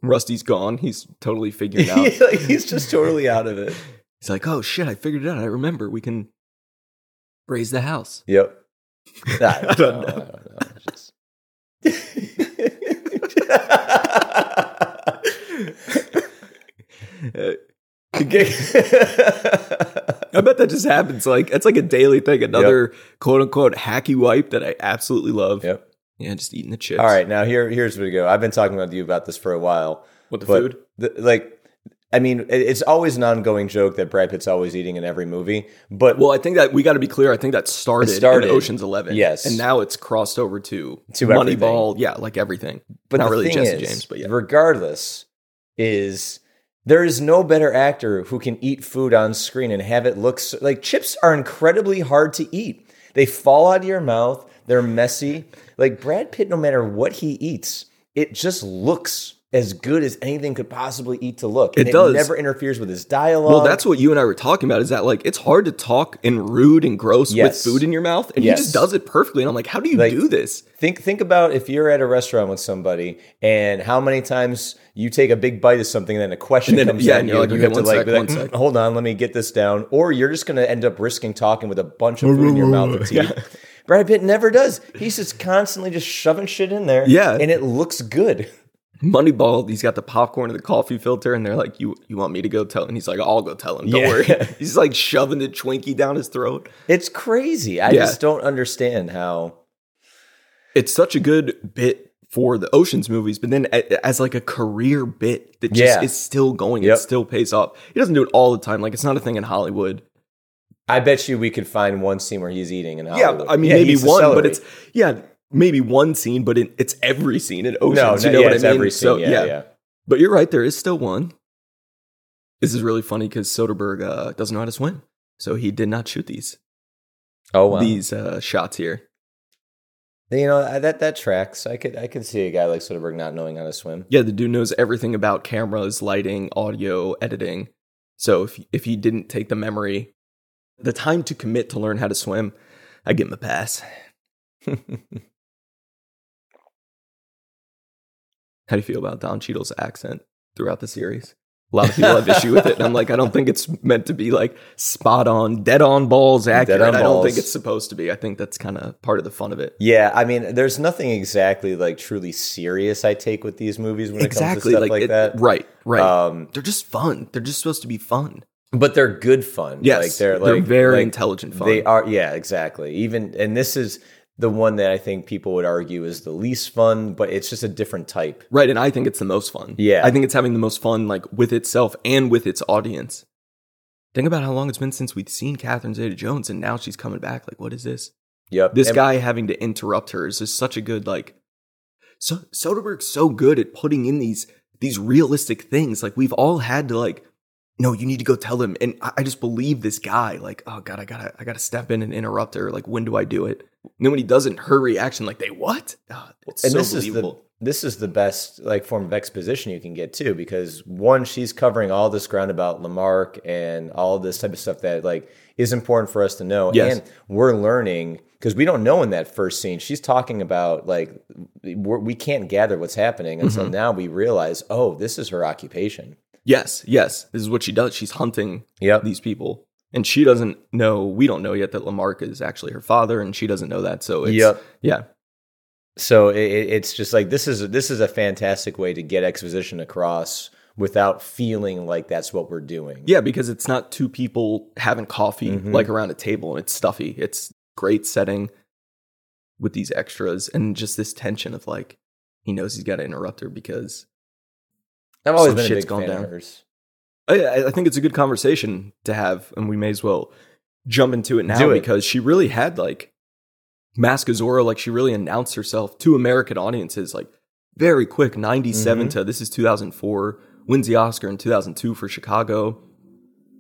Rusty's gone. He's totally figured out. like, he's just totally out of it. He's like, oh shit, I figured it out. I remember we can raise the house. Yep. I I don't know. I don't know. Just- I bet that just happens. Like it's like a daily thing. Another quote unquote hacky wipe that I absolutely love. yep. Yeah, just eating the chips. All right, now here here's where we go. I've been talking with you about this for a while, What the food. the, like, I mean, it's always an ongoing joke that Brad Pitt's always eating in every movie. But Well, I think that we got to be clear. I think that started, started. in Ocean's Eleven. Yes. and now it's crossed over to To Moneyball. Yeah, like everything. but not really Jesse is, James, but yeah. regardless, is there is no better actor who can eat food on screen and have it look so, like chips are incredibly hard to eat. They fall out of your mouth. They're messy. Like Brad Pitt, no matter what he eats, it just looks as good as anything could possibly eat to look. And It does. never interferes with his dialogue. Well, that's what you and I were talking about. Is that like it's hard to talk and rude and gross Yes. with food in your mouth, and Yes. he just does it perfectly. And I'm like, how do you Like- do this? Think think about if you're at a restaurant with somebody and how many times you take a big bite of something and then a question And then- comes yeah, and you you're like, you okay, have to like, sec, like, "Mm, hold on, let me get this down. Or you're just going to end up risking talking with a bunch of food in your mouth or teeth. Yeah. Brad Pitt never does. He's just constantly just shoving shit in there. Yeah. and it looks good. Moneyball, he's got the popcorn and the coffee filter, and they're like, "You, you want me to go tell?" And he's like, "I'll go tell him. Don't Yeah. worry." he's like shoving the Twinkie down his throat. It's crazy. I Yeah. just don't understand how. It's such a good bit for the Ocean's movies, but then as like a career bit that just Yeah. is still going, Yep. it still pays off. He doesn't do it all the time. Like it's not a thing in Hollywood. I bet you we could find one scene where he's eating in Hollywood. Yeah, I mean Yeah, maybe one, but it's yeah, maybe one scene, but it, it's every scene in Ocean's. no, you no, know yeah, what I it's mean? every scene. So, yeah, yeah. But you're right, there is still one. This is really funny because Soderbergh uh, doesn't know how to swim, so he did not shoot these Oh wow. these uh, shots here. You know that that tracks. I could I could see a guy like Soderbergh not knowing how to swim. Yeah, the dude knows everything about cameras, lighting, audio, editing. So if if he didn't take the memory, the time to commit to learn how to swim, I give him a pass. How do you feel about Don Cheadle's accent throughout the series? A lot of people have issue with it, and I'm like, I don't think it's meant to be like spot on, dead on balls accurate. on I don't think it's supposed to be. I think that's kind of part of the fun of it. yeah, I mean, there's nothing exactly like truly serious I take with these movies when exactly, it comes to stuff like, it- that. Right, right. Um, they're just fun. They're just supposed to be fun. but they're good fun. Yes, like they're they're like very like, intelligent fun. They are. Yeah, exactly. Even and this is the one that I think people would argue is the least fun, but it's just a different type. Right, and I think it's the most fun. Yeah. I think it's having the most fun like with itself and with its audience. Think about how long it's been since we've seen Catherine Zeta-Jones, and now she's coming back. Like, what is this? Yep. This And- guy having to interrupt her is just such a good like. So Soderbergh's so good at putting in these these realistic things. Like we've all had to like, no, you need to go tell him, and I, I just believe this guy. Like, oh god, I gotta I gotta step in and interrupt her. Like, when do I do it? When he doesn't, her reaction like they what? Oh, it's and so this is the this is the best like form of exposition you can get too because one she's covering all this ground about Lamarck and all this type of stuff that like is important for us to know Yes. and we're learning because we don't know in that first scene she's talking about like we're, we can't gather what's happening Mm-hmm. until now we realize oh this is her occupation yes, yes. This is what she does. She's hunting yep these people. And she doesn't know, we don't know yet that Lamarck is actually her father, and she doesn't know that. So it's, Yep. yeah. so it, it- it's just like this is this is a fantastic way to get exposition across without feeling like that's what we're doing Yeah, because it's not two people having coffee Mhm. like around a table and it's stuffy. It's great setting with these extras and just this tension of like, he knows he's got to interrupt her because I've always some been a big gone fan down. of hers. I, I think it's a good conversation to have, and we may as well jump into it now it. because she really had like Mask Zorro, like she really announced herself to American audiences, like very quick, 97 Mhm. to this is 2004, wins the Oscar in 2002 for Chicago.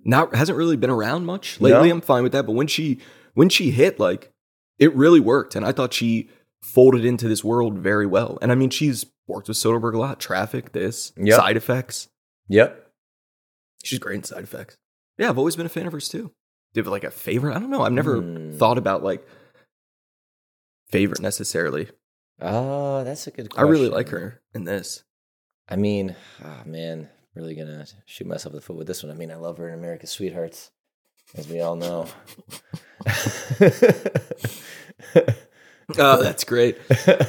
Not hasn't really been around much lately. No. I'm fine with that, but when she when she hit, like it really worked, and I thought she folded into this world very well. And I mean, she's worked with Soderbergh a lot, Traffic, this, Yep. Side Effects. Yep. She's great in side effects. Yeah, I've always been a fan of hers too. Do you have like a favorite? I don't know. I've never Hmm. thought about like favorite necessarily. Oh, that's a good I really like her in this. I mean, oh man, really gonna shoot myself in the foot with this one. I mean, I love her in America's Sweethearts, as we all know. Oh, that's great.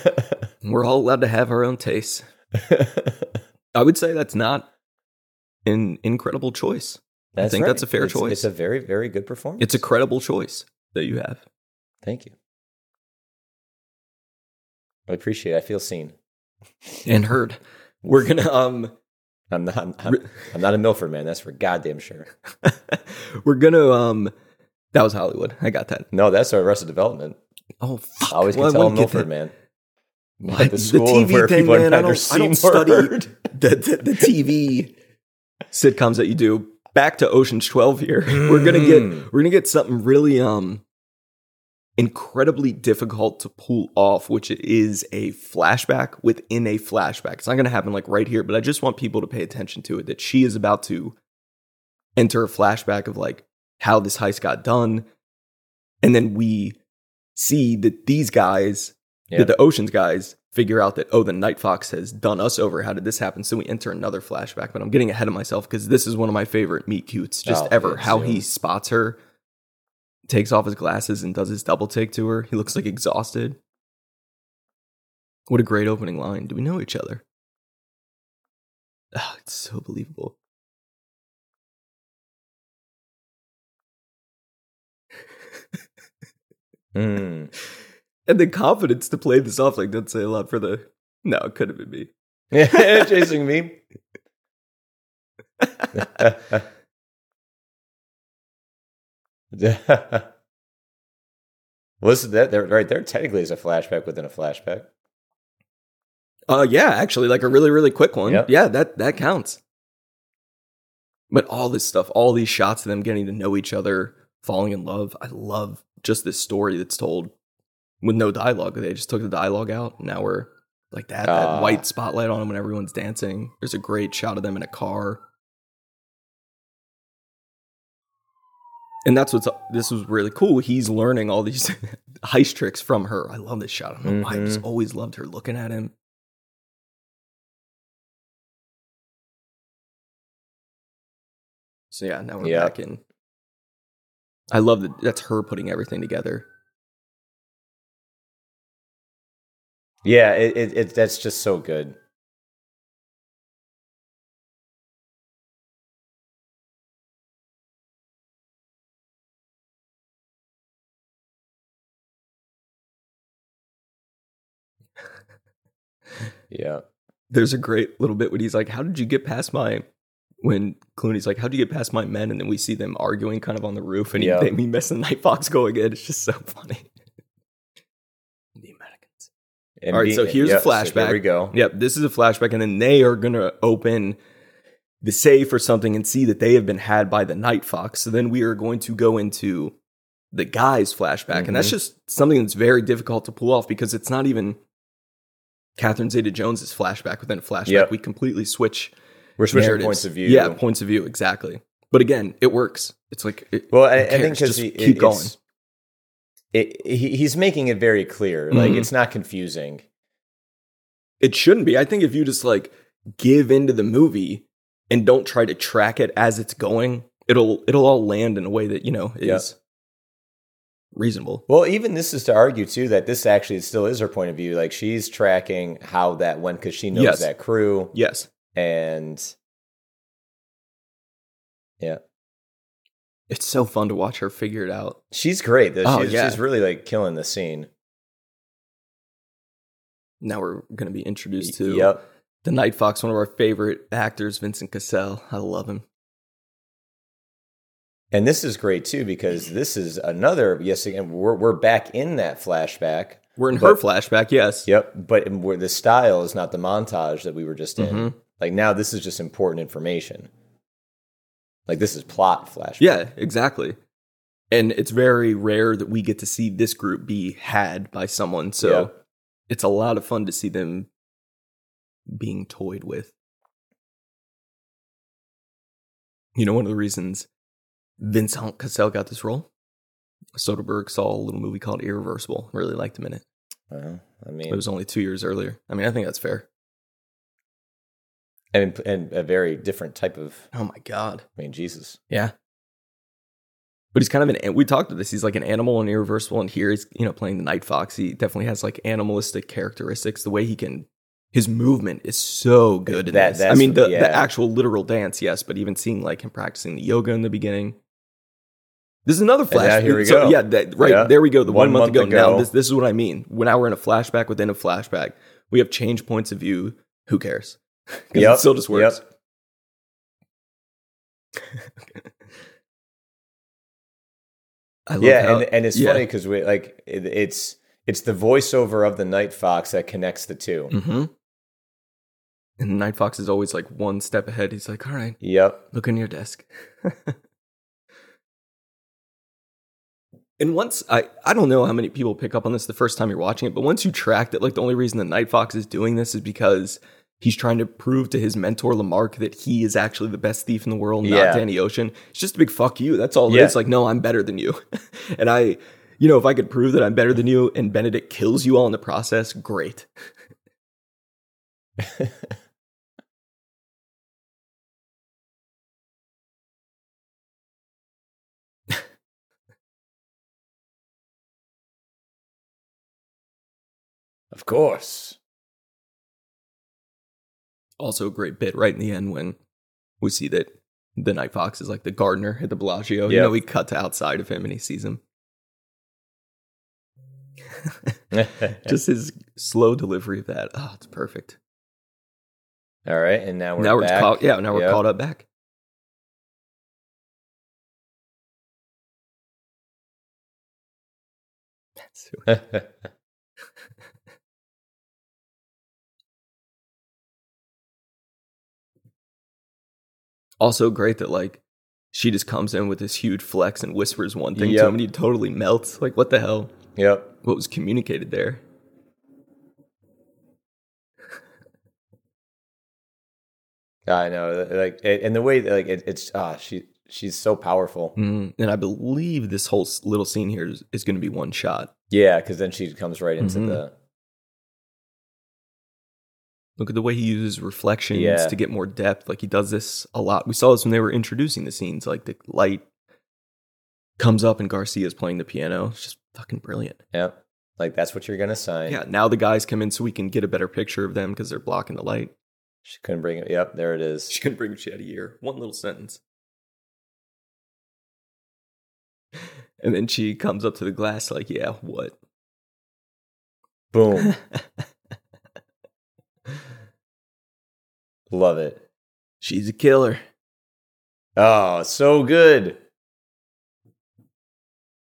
We're all allowed to have our own tastes. I would say that's not an incredible choice. That's think right. that's a fair It's- choice. It's a very, very good performance. It's a credible choice that you have. Thank you. I appreciate it. I feel seen. And heard. We're gonna um I'm not. I'm, I'm, I'm not a Milford man. That's for goddamn sure. we're gonna um that was Hollywood. I got that. No, that's our Arrested Development. Oh fuck. I always can Well, tell I'm wouldn't get Milford man. What? Like the TV thing, are I don't, I don't study the, the, the TV sitcoms that you do. Back to Ocean's 12 here. We're gonna get Mm. we're gonna get something really um incredibly difficult to pull off, which is a flashback within a flashback. It's not gonna happen like right here, but I just want people to pay attention to it that she is about to enter a flashback of like how this heist got done. And then we see that these guys Yeah. that the oceans guys figure out that oh the night fox has done us over. How did this happen? So we enter another flashback but i'm getting ahead of myself because this is one of my favorite meet cutes just Oh, ever. how he spots her takes off his glasses and does his double take to her. He looks like exhausted. What a great opening line. Do we know each other? Ah, it's so believable. Mm. and the confidence to play this off like don't say a lot for the no it could have been me Chasing me. Listen, that there right there technically is a flashback within a flashback. Uh yeah, actually, like a really, really quick one. Yep. Yeah, that that counts. But all this stuff, all these shots of them getting to know each other, falling in love. I love just this story that's told with no dialogue. They just took the dialogue out. Now we're like that, that Ah. white spotlight on them when everyone's dancing. There's a great shot of them in a car. And that's what's this was really cool. He's learning all these heist tricks from her. I love this shot. I know why. I just Mhm. always loved her looking at him. So yeah, now we're Yeah. back in. I love that. That's her putting everything together. Yeah, it, it, it that's just so good. Yeah. There's a great little bit when he's like, "How did you get past my?" When Clooney's like, "How'd you get past my men?" and then we see them arguing kind of on the roof, and Yeah. he, they, he mess the Night Fox going in. It's just so funny. The Americans. And All right, be- so here's a yeah, so flashback. here we go. Yep, this is a flashback, and then they are gonna open the safe or something and see that they have been had by the Night Fox. So then we are going to go into the guy's flashback. And that's Mhm. just something that's very difficult to pull off because it's not even Catherine Zeta Jones's flashback within a flashback. Yep. We completely switch We're switching narratives. points of view. Yeah, points of view, exactly. But again, it works. It's like, it, Well, I, I think because Just keep it- going. It, he, he's making it very clear. Like Mhm. it's not confusing. it shouldn't be. I think if you just like give into the movie and don't try to track it as it's going, it'll it'll all land in a way that, you know, is Yeah. reasonable. Well, even this is to argue too that this actually still is her point of view. Like she's tracking how that went because she knows Yes. that crew, Yes. and yeah, It's so fun to watch her figure it out. she's great. though. Oh, she's, yeah. she's really like killing the scene. Now we're going to be introduced to Yep. the Night Fox, one of our favorite actors, Vincent Cassel. I love him. And this is great too because this is another yes again we're we're back in that flashback. We're in her flashback, yes. Yep, but where the style is not the montage that we were just in. Mhm. Like now this is just important information. Like this is plot flashback. Yeah, exactly. And it's very rare that we get to see this group be had by someone. So Yeah. it's a lot of fun to see them being toyed with. You know, one of the reasons Vincent Cassel got this role, Soderbergh saw a little movie called Irreversible. Really liked him in it. Well, I mean, It was only two years earlier. I mean, I think that's fair. And and a very different type of. Oh my God. I mean, Jesus. Yeah. But he's kind of an, we talked to this, he's like an animal and irreversible. And here he's, you know, playing the Night Fox. He definitely has like animalistic characteristics. The way he can, his movement is so good in That- this. I mean, the, yeah. the actual literal dance, yes, but even seeing like him practicing the yoga in the beginning. This is another flashback. now here we so, go. Yeah, that, right. Yeah. There we go. The one, One month, month ago. Now, this, this is what I mean. When now we're in a flashback within a flashback, we have changed points of view. Who cares? Yep, It still just works. I love Yeah, how- and and it's yeah. funny because we like it, it's it's the voiceover of the Night Fox that connects the 2 Mm-hmm. And Night Fox is always like one step ahead. He's like, all right, Yep. look in your desk. and once I, I don't know how many people pick up on this the first time you're watching it, but once you track that, like the only reason the Night Fox is doing this is because he's trying to prove to his mentor Lamarck that he is actually the best thief in the world, not Yeah. Danny Ocean. It's just a big fuck you. That's all it Yeah. is. Like, no, I'm better than you. and I, you know, if I could prove that I'm better than you and Benedict kills you all in the process, great. Of course. Also a great bit right in the end when we see that the Night Fox is like the gardener at the Bellagio. You know, we cut to outside of him and he sees him. Just his slow delivery of that. Oh, it's perfect. All right, and now we're now we're back. caught. Yeah, now we're Yep. caught up back. Also great that like she just comes in with this huge flex and whispers one thing to him and he totally melts. Like what the hell? yep. What was communicated there? I know, like, and the way, that, like, it, it's ah, she she's so powerful. Mm, and I believe this whole little scene here is, is going to be one shot. Yeah, because then she comes right into Mhm. the Look at the way he uses reflections Yeah. to get more depth. Like he does this a lot. We saw this when they were introducing the scenes. Like the light comes up and Garcia's playing the piano. It's just fucking brilliant. yep. Like that's what you're gonna sign. Yeah. Now the guys come in so we can get a better picture of them because they're blocking the light. She couldn't bring it. Yep, there it is. She couldn't bring what she had a year. One little sentence. And then she comes up to the glass like, yeah, what? Boom. Love it. She's a killer. Oh, so good.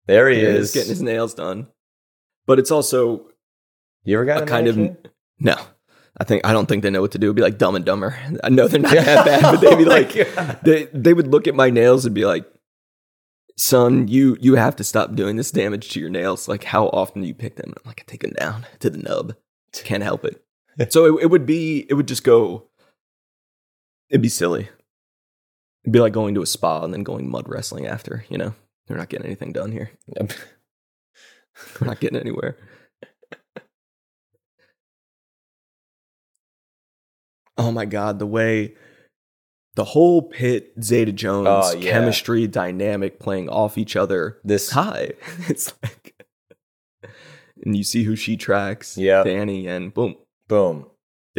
There he He is. is getting his nails done. But it's also you ever got a kind of no. I think I don't think they know what to do. It'd be like Dumb and Dumber. I know they're not that bad, but they'd be Oh like God. they they would look at my nails and be like, son, you you have to stop doing this damage to your nails. Like, how often do you pick them? I'm like, I take them down to the nub. Can't help it. so it, it would be, it would just go. It'd be silly. It'd be like going to a spa and then going mud wrestling after. You know, they're not getting anything done here. Yep. We're not getting anywhere. oh my god, the way the whole Pitt Zeta Jones Oh, yeah. chemistry dynamic playing off each other. This Hi. It's like and you see who she tracks, Yeah. Danny, and boom. boom.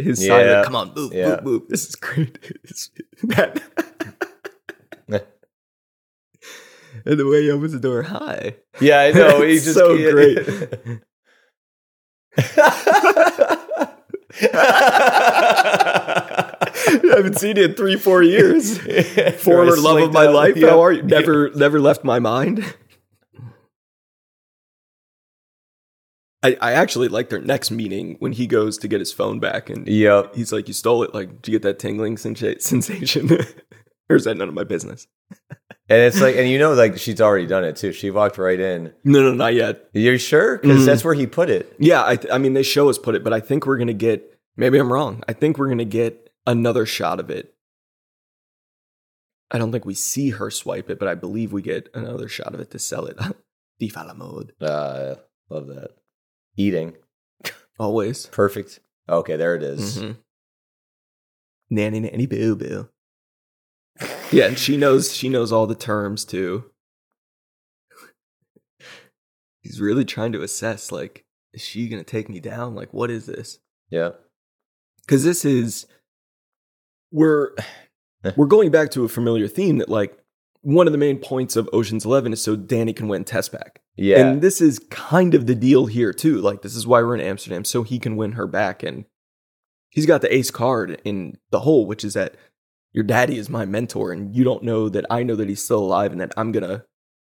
His Yeah. silent, come on, move, Yeah. move, move. This is great. That- and the way he opens the door, hi. Yeah, I know. He's just so can't- great. I haven't seen it in three, four years. Former love of my life. How are you? Never, never left my mind. I, I actually like their next meeting when he goes to get his phone back and Yep. he's like, "You stole it. Like, did you get that tingling sensation, or is that none of my business?" And it's like, and you know, like she's already done it too. She walked right in. No, no, not yet. You're sure? Because Mhm. that's where he put it. Yeah, I, th- I mean, they show us put it, but I think we're gonna get. Maybe I'm wrong. I think we're gonna get another shot of it. I don't think we see her swipe it, but I believe we get another shot of it to sell it. Defala mode. Uh, love that. Eating. Always. Perfect. Okay, there it is. Mhm. Nanny nanny boo boo. Yeah, and she knows she knows all the terms too. He's really trying to assess like, is she gonna take me down? Like, what is this? Yeah. because this is we're we're going back to a familiar theme that like one of the main points of Ocean's Eleven is so Danny can win Tess back, Yeah. and this is kind of the deal here too. Like this is why we're in Amsterdam, so he can win her back, and he's got the ace card in the hole, which is that your daddy is my mentor, and you don't know that I know that he's still alive, and that I'm gonna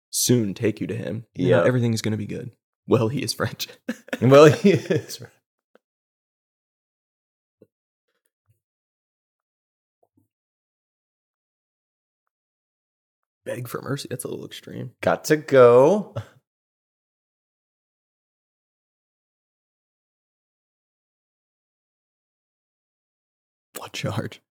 soon take you to him. Yeah. everything's gonna be good. Well, he is French. well, he is. Beg for mercy. That's a little extreme. Got to go. What charge?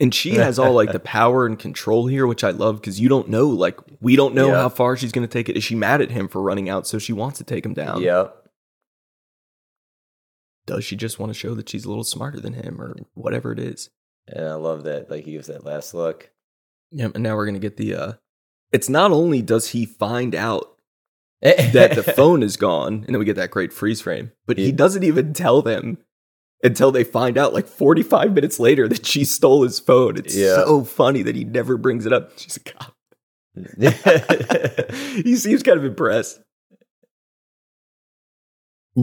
And she has all like the power and control here, which I love because you don't know, like, we don't know Yeah. how far she's going to take it. Is she mad at him for running out? So she wants to take him down. Yep. Does she just want to show that she's a little smarter than him or whatever it is? And I love that. Like he gives that last look. Yep. And now we're going to get the, uh, it's not only does he find out that the phone is gone, and then we get that great freeze frame. But he doesn't even tell them until they find out, like 45 minutes later, that she stole his phone. It's Yeah. so funny that he never brings it up. She's like, "God." he seems kind of impressed.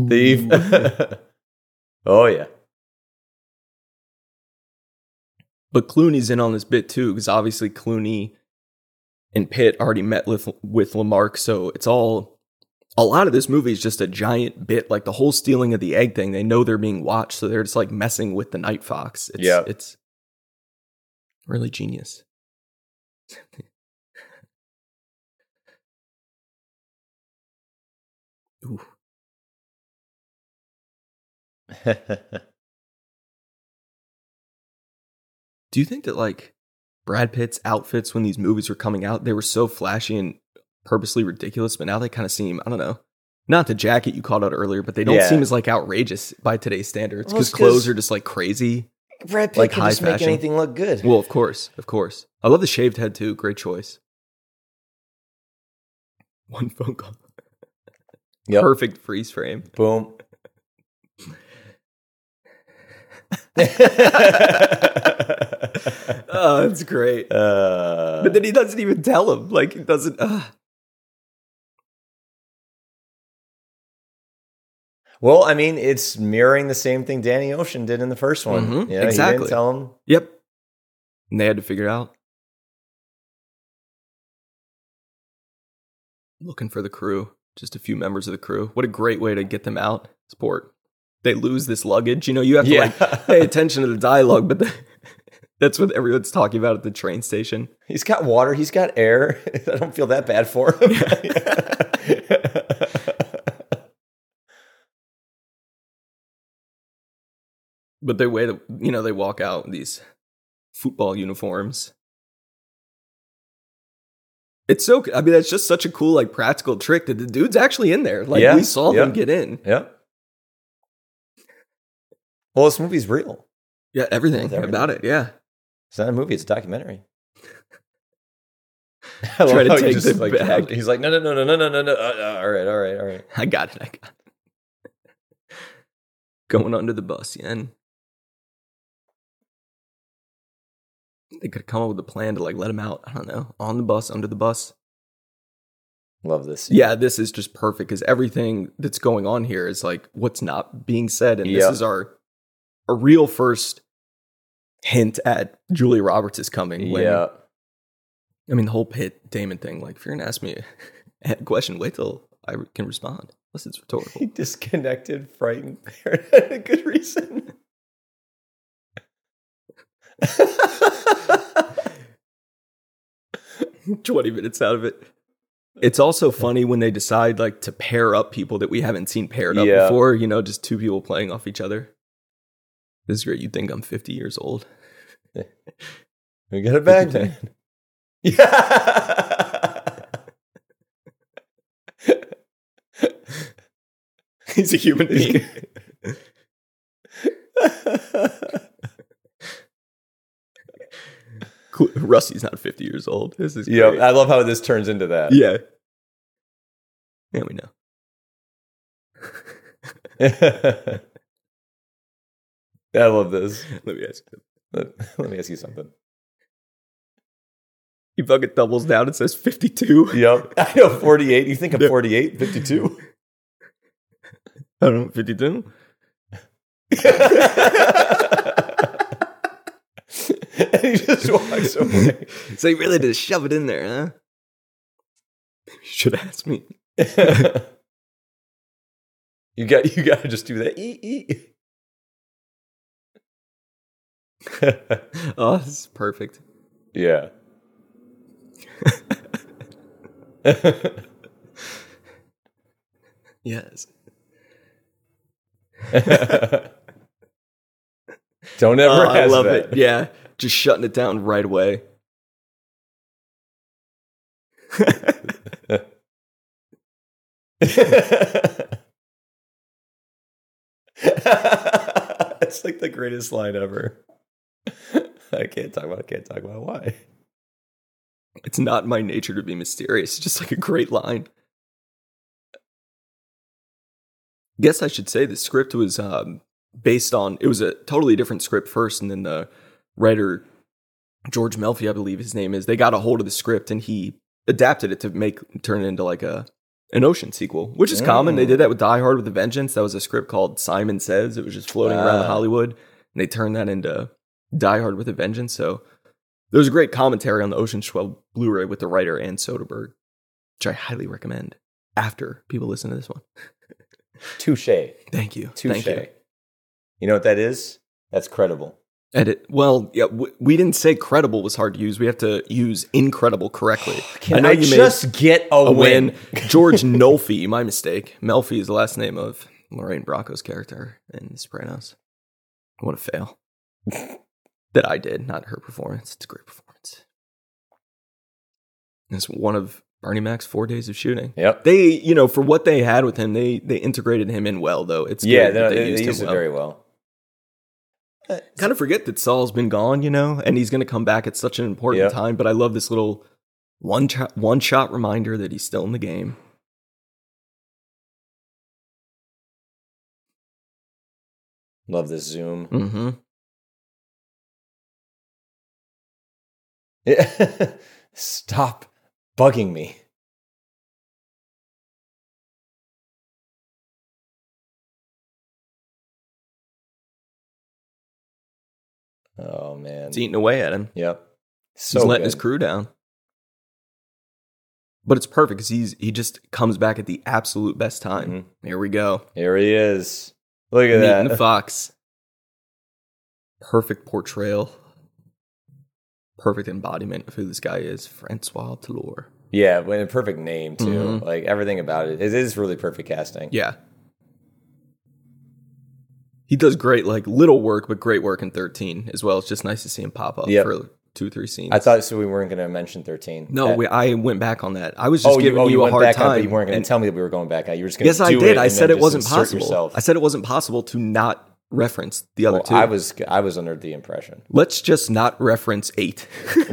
Thief. Oh yeah. but Clooney's in on this bit too, because obviously Clooney and Pitt already met with with Lamarck, so it's all a lot of this movie is just a giant bit, like the whole stealing of the egg thing. They know they're being watched, so they're just like messing with the Night Fox. It's, Yeah. it's really genius. Ooh. Do you think that like Brad Pitt's outfits when these movies were coming out, they were so flashy and purposely ridiculous, but now they kind of seem, I don't know, not the jacket you called out earlier, but they don't Yeah. seem as like outrageous by today's standards because it's 'cause- clothes are just like crazy. Brad Pitt Like can high just make fashion. anything look good. Well, of course, of course. I love the shaved head too. Great choice. One phone call. Yep. Perfect freeze frame. Boom. Oh, it's great. uh, But then he doesn't even tell him. Like he doesn't. Uh. Well, I mean, it's mirroring the same thing Danny Ocean did in the first one. Mhm, You know, He exactly. didn't tell him. Yep. And they had to figure it out. Looking for the crew. just a few members of the crew. What a great way to get them out. Sport. They lose this luggage. You know, you have to Yeah. like pay attention to the dialogue, but the, that's what everyone's talking about at the train station. He's got water. He's got air. I don't feel that bad for him. But they way to, you know, they walk out in these football uniforms. It's so, I mean, that's just such a cool, like, practical trick that the dude's actually in there. Like, Yeah, we saw yeah. him get in. yep. Well, this movie's real. Yeah, everything, everything. about it. Yeah. It's not a movie. It's a documentary. I Try to take the like, bag. He's like, no, no, no, no, no, no, no, no. Uh, uh, all right, all right, all right. I got it. I got it. Going under the bus, yeah. They could come up with a plan to like let him out. I don't know, on the bus, under the bus. Love this. Yeah, this is just perfect because everything that's going on here is like what's not being said, and Yeah. this is our a real first hint at Julia Roberts is coming. When, Yeah. I mean the whole Pitt Damon thing. Like, if you're gonna ask me a question, wait till I can respond. Unless it's rhetorical. He disconnected, frightened. A good reason. 20 minutes out of it. It's also funny when they decide like to pair up people that we haven't seen paired up Yeah. before, you know, just two people playing off each other. This is great. You think I'm 50 years old. we got a bag, man. Yeah. He's a human being. Cool. Rusty's not 50 years old. This is yeah. I love how this turns into that. yeah. Yeah, we know. I love this. Let me ask you. Let, let me ask you something. He fucking doubles down and says 52. Yep. I know 48. You think I'm 48? 52? I don't know, 52? and he just walks away. So you really did shove it in there, huh? Maybe you should ask me. you got you got to just do that. E e. Oh, this is perfect. yeah. Yes. Don't ever Oh, I love that. it. Yeah. Just shutting it down right away. it's like the greatest line ever. I can't talk about. I can't talk about why. It's not my nature to be mysterious. It's just like a great line. Guess I should say the script was um, based on it was a totally different script first, and then the writer George Melfi, I believe his name is, they got a hold of the script and he adapted it to make turn it into like a an ocean sequel, which is common. They Mm. did that with Die Hard with a Vengeance. That was a script called Simon Says. It was just floating around Ah. Hollywood, and they turned that into Die Hard with a Vengeance. So there was a great commentary on the Ocean 12 Blu-ray with the writer and Soderbergh, which I highly recommend after people listen to this one. Touche. Thank you. Touche. Thank you. You know what that is? That's credible. Edit. Well, yeah, w- we didn't say credible was hard to use. We have to use incredible correctly. Can I, you just get a, a win? win. George Nolfi, my mistake. Melfi is the last name of Lorraine Bracco's character in The Sopranos. What a fail. that I did, not her performance. It's a great performance. It's one of Bernie Mac's four days of shooting. Yep. They, you know, for what they had with him, they they integrated him in well. Though it's yeah, they, they, used him used it well. very well. Kind of forget that Saul's been gone, you know, and he's going to come back at such an important Yeah. time. But I love this little one ch- one shot reminder that he's still in the game. Love this zoom. hmm Stop bugging me. Oh man. It's eating away at him. Yep. So he's letting his crew down. but it's perfect because he's he just comes back at the absolute best time. Mhm. Here we go. Here he is. Look at Meeting that. the fox. Perfect portrayal. Perfect embodiment of who this guy is, Francois Toulour. Yeah, with a perfect name too. Mhm. Like everything about it. It is really perfect casting. Yeah. He does great, like little work, but great work in 13 as well. It's just nice to see him pop up Yep. for two, three scenes. I thought so. We weren't going to mention thirteen. no, we, I went back on that. I was oh, just oh, giving you, oh, you, you a hard time. on, but you weren't going to tell me that we were going back. on. You were just going to. Yes, I did. I said it wasn't possible. Yourself. I said it wasn't possible to not reference the other Well, two. I was. I was under the impression. Let's just not reference eight.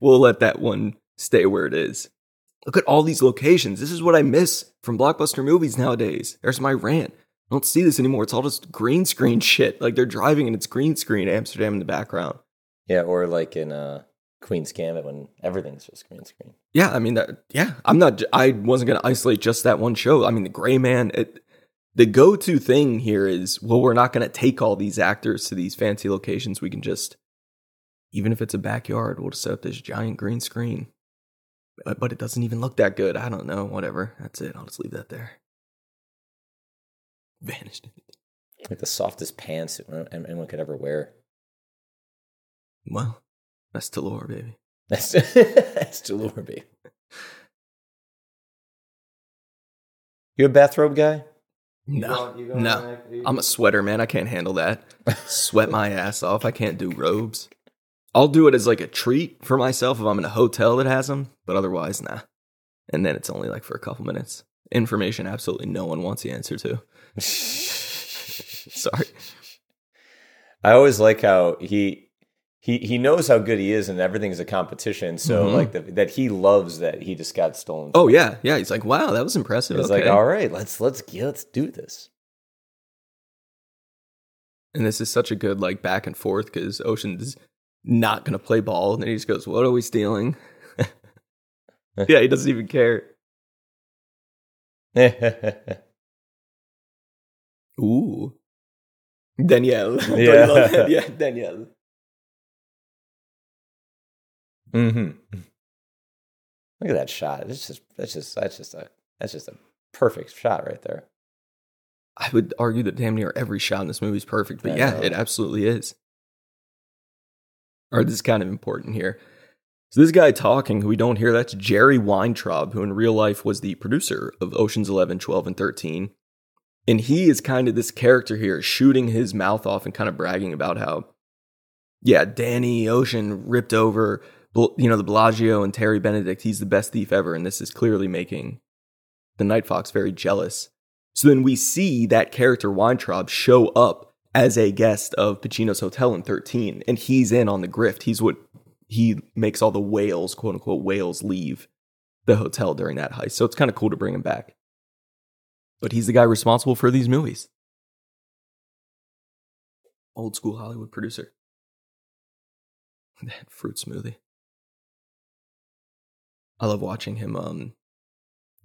we'll let that one stay where it is. Look at all these locations. This is what I miss from blockbuster movies nowadays. There's my rant. I don't see this anymore. It's all just green screen shit. Like they're driving and it's green screen Amsterdam in the background. Yeah, or like in uh, Queen's Gambit when everything's just green screen. Yeah, I mean that. Yeah, I'm not. I wasn't going to isolate just that one show. I mean, the Gray Man. It, the go-to thing here is well, we're not going to take all these actors to these fancy locations. We can just, even if it's a backyard, we'll just set up this giant green screen. But, but it doesn't even look that good. I don't know. Whatever. That's it. I'll just leave that there. Vanished. Like the softest pants anyone could ever wear. Well, that's Toulour, baby. That's that's Toulour, baby. You a bathrobe guy? No, no. I'm a sweater, man. I can't handle that. Sweat my ass off. I can't do robes. I'll do it as like a treat for myself if I'm in a hotel that has them, but otherwise, nah. And then it's only like for a couple minutes. Information absolutely no one wants the answer to. Sorry. I always like how he he he knows how good he is, and everything's a competition. So Mhm. like the, that he loves that he just got stolen. Oh yeah, yeah. He's like, wow, that was impressive. it's okay. like all right, let's let's let's do this. and this is such a good like back and forth because Ocean's not gonna play ball, and then he just goes, "What are we stealing?" yeah, he doesn't even care. Ooh. Danielle. Yeah, yeah, Danielle. Mhm. Look at that shot. It's just that's just that's just a that's just a perfect shot right there. I would argue that damn near every shot in this movie is perfect, but yeah, know. it absolutely is. All right, this is kind of important here. So this guy talking, who we don't hear, that's Jerry Weintraub, who in real life was the producer of Ocean's 11, 12, and 13. And he is kind of this character here, shooting his mouth off and kind of bragging about how, yeah, Danny Ocean ripped over, you know, the Bellagio and Terry Benedict. He's the best thief ever. And this is clearly making the Night Fox very jealous. So then we see that character Weintraub show up as a guest of Pacino's hotel in 13, and he's in on the grift. He's what he makes all the whales, quote unquote, whales leave the hotel during that heist. So it's kind of cool to bring him back. But he's the guy responsible for these movies. Old school Hollywood producer. That fruit smoothie. I love watching him um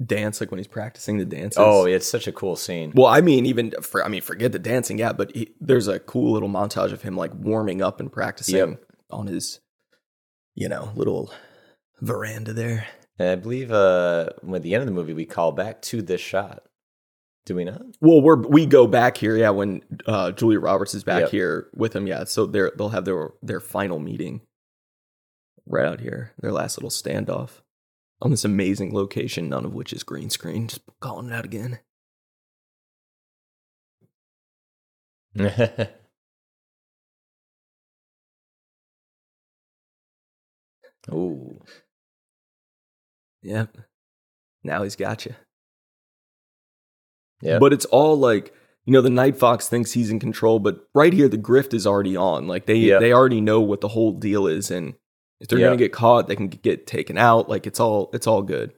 dance like when he's practicing the dances. Oh, it's such a cool scene. Well, I mean, even for I mean, forget the dancing, yeah, but he, there's a cool little montage of him like warming up and practicing Yep. on his, you know, little veranda there. And I believe uh, at the end of the movie we call back to this shot. Do we not? Well, we're we go back here, yeah, when uh, Julia Roberts is back Yep. here with him, yeah. So they're they'll have their their final meeting right out here, their last little standoff on this amazing location, none of which is green screen. Just calling it out again. oh. Yep. Now he's got you. Yeah. But it's all like, you know, the Night Fox thinks he's in control, but right here the grift is already on. Like they they already know what the whole deal is, and if they're Yeah. gonna get caught, they can get taken out. Like it's all it's all good.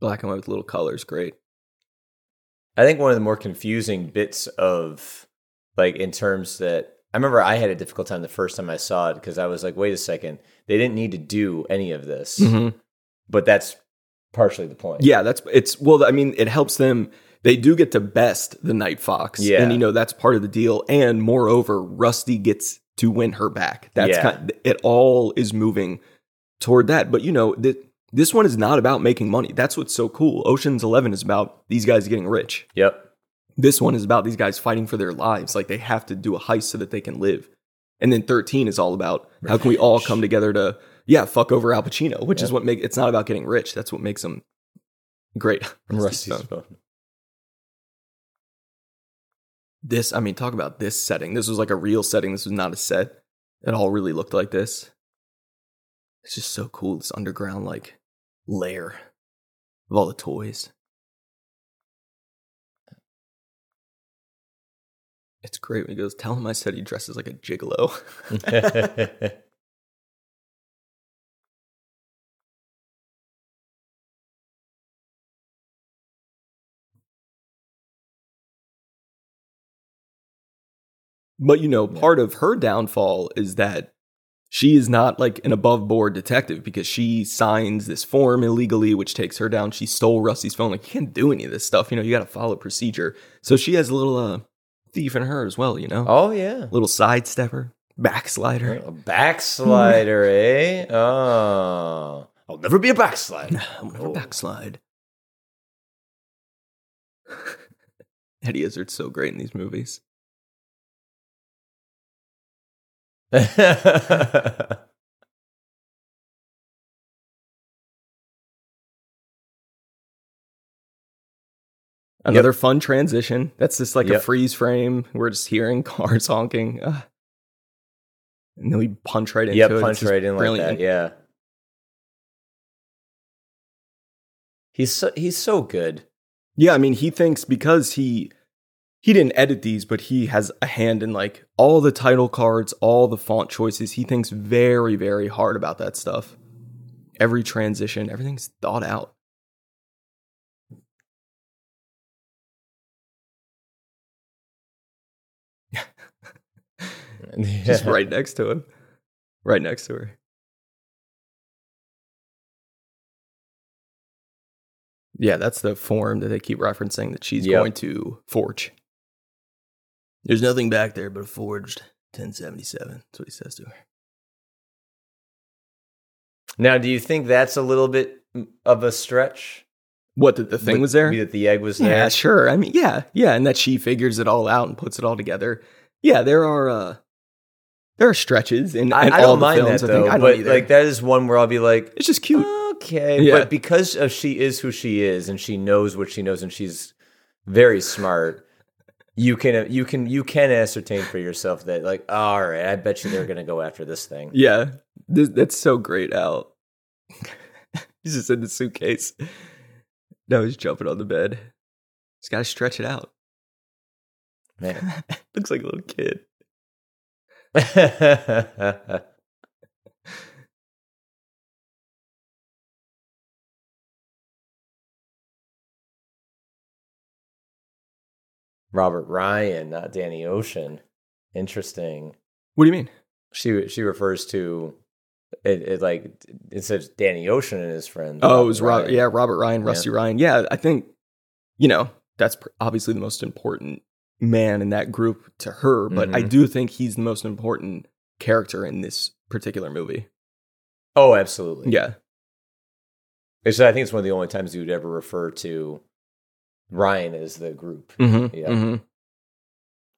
Black and white with little colors, great. I think one of the more confusing bits of like in terms that I remember I had a difficult time the first time I saw it because I was like, wait a second, they didn't need to do any of this, Mhm. but that's partially the point. Yeah, that's it's well. I mean, it helps them they do get to best the Night Fox. Yeah. And you know, that's part of the deal. And moreover, Rusty gets to win her back. That's Yeah. kind it all is moving toward that. But you know, th- this one is not about making money. That's what's so cool. Ocean's 11 is about these guys getting rich. Yep. This one is about these guys fighting for their lives. Like they have to do a heist so that they can live. And then 13 is all about how can we all come together to, yeah, fuck over Al Pacino, which is what make it's not about getting rich. That's what makes them great. Rusty's phone. This, I mean, talk about this setting. This was like a real setting. This was not a set. It all really looked like this. It's just so cool. This underground like lair of all the toys. It's great when he goes, tell him I said he dresses like a gigolo. But you know, part of her downfall is that she is not like an above board detective because she signs this form illegally, which takes her down. She stole Rusty's phone. Like, you can't do any of this stuff. You know, you got to follow procedure. So she has a little uh, thief in her as well, you know? oh yeah. Little sidestepper, backslider. A backslider, eh? Oh. I'll never be a backslider. I'm gonna Oh. backslide. Eddie Izzard's so great in these movies. Another fun transition. That's just like a freeze frame. We're just hearing cars honking. And then we punch right into yep, it. Punch right in like brilliant. that. Yeah. He's so he's so good. Yeah, I mean, he thinks because he he didn't edit these, but he has a hand in like all the title cards, all the font choices. He thinks very, very hard about that stuff. Every transition, everything's thought out. Yeah. Just right next to him. Right next to her. Yeah, that's the form that they keep referencing that she's Yep. going to forge. There's nothing back there but a forged 1077. That's what he says to her. Now, do you think that's a little bit of a stretch? What, that the thing With- was there? That the egg was Yeah, there. Yeah, sure. I mean, yeah, yeah, and that she figures it all out and puts it all together. Yeah, there are uh there are stretches in, in I, I all don't the mind films. that I think though, I don't but like that is one where I'll be like, it's just cute. okay, Yeah. but because of she is who she is and she knows what she knows and she's very smart. You can you can you can ascertain for yourself that like all right, I bet you they're gonna go after this thing. Yeah, this, that's so great, Al. he's just in the suitcase. now he's jumping on the bed. He's got to stretch it out. Man. Looks like a little kid. Robert Ryan, not Danny Ocean. Interesting. What do you mean? She she refers to it, it like it says Danny Ocean and his friends. Oh, it was Robert. Ryan. Yeah, Robert Ryan, Yeah. Rusty Ryan. Yeah, I think you know that's pr- obviously the most important man in that group to her, but I Mhm. do think he's the most important character in this particular movie. Oh, absolutely. Yeah, It's, I think it's one of the only times you would ever refer to Ryan is the group mm-hmm. Yeah. hmm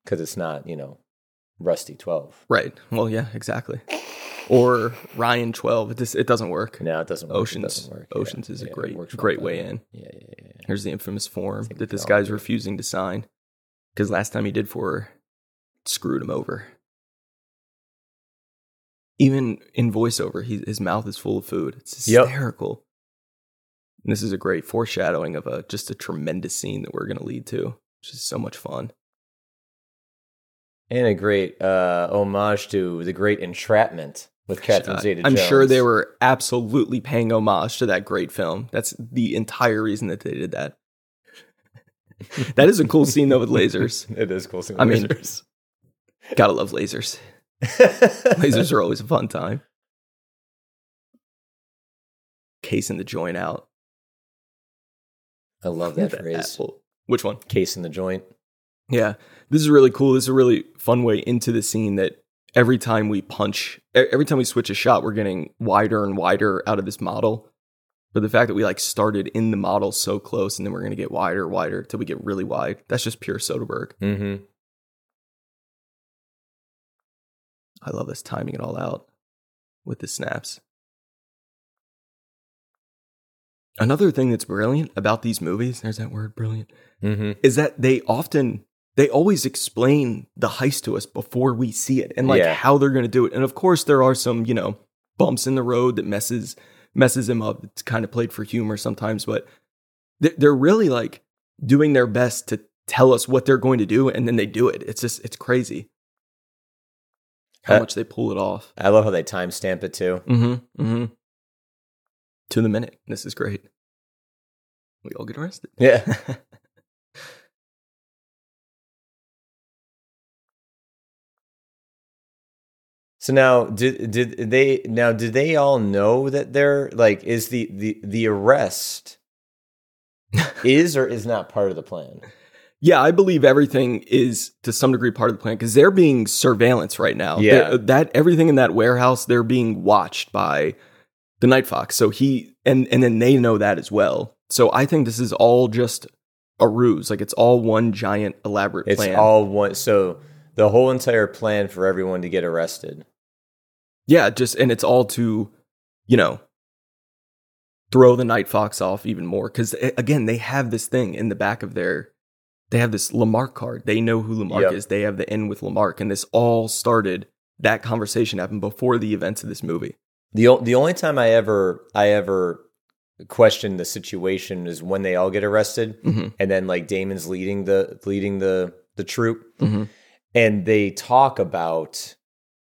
because it's not you know Rusty Twelve. right. Well, yeah, exactly. Or Ryan Twelve. It just it doesn't work. No, it doesn't. Work. Oceans- doesn't work. Yeah. Oceans is a Yeah, great- great way in. Yeah, yeah, yeah. yeah. Here's the infamous form that this guy's refusing to sign because last time he did for her, screwed him over. Even in voiceover, he, his mouth is full of food. It's Yep. And this is a great foreshadowing of a just a tremendous scene that we're going to lead to, which is so much fun. And a great uh, homage to the great entrapment with Catherine Zeta I'm sure they were absolutely paying homage to that great film. That's the entire reason that they did that. that is a cool scene though with lasers. it is cool. seeing I mean, lasers. Gotta love lasers. Lasers are always a fun time. Casing the joint out. I love that at phrase. apple. Which one? Case in the joint. Yeah, this is really cool. This is a really fun way into the scene that every time we punch, every time we switch a shot, we're getting wider and wider out of this model. But the fact that we like started in the model so close and then we're going to get wider, wider till we get really wide, that's just pure Soderbergh. Mm-hmm. I love this timing it all out with the snaps. Another thing that's brilliant about these movies, there's that word brilliant, Mm-hmm. is that they often they always explain the heist to us before we see it and like Yeah. how they're going to do it. And of course there are some, you know, bumps in the road that messes messes him up. It's kind of played for humor sometimes, but they- they're really like doing their best to tell us what they're going to do and then they do it. It's just it's crazy how Uh, much they pull it off. I love how they timestamp it too. Mm-hmm. Mm-hmm. To the minute. This is great. We all get arrested. Yeah. So now, did did they now? Did they all know that they're like? Is the the the arrest is or is not part of the plan? Yeah, I believe everything is to some degree part of the plan because they're being surveillance right now. Yeah. They're- that everything in that warehouse, they're being watched by the Night Fox. So he and and then they know that as well. So I think this is all just a ruse. Like it's all one giant elaborate It's plan. all one. So the whole entire plan for everyone to get arrested. yeah, just and it's all to, you know, throw the Night Fox off even more because again they have this thing in the back of their. They have this LeMarc card. They know who LeMarc Yep. is. They have the end with LeMarc, and this all started. That conversation happened before the events of this movie. The o- the only time I ever I ever questioned the situation is when they all get arrested, Mm-hmm. and then like Damon's leading the leading the the troop, Mm-hmm. and they talk about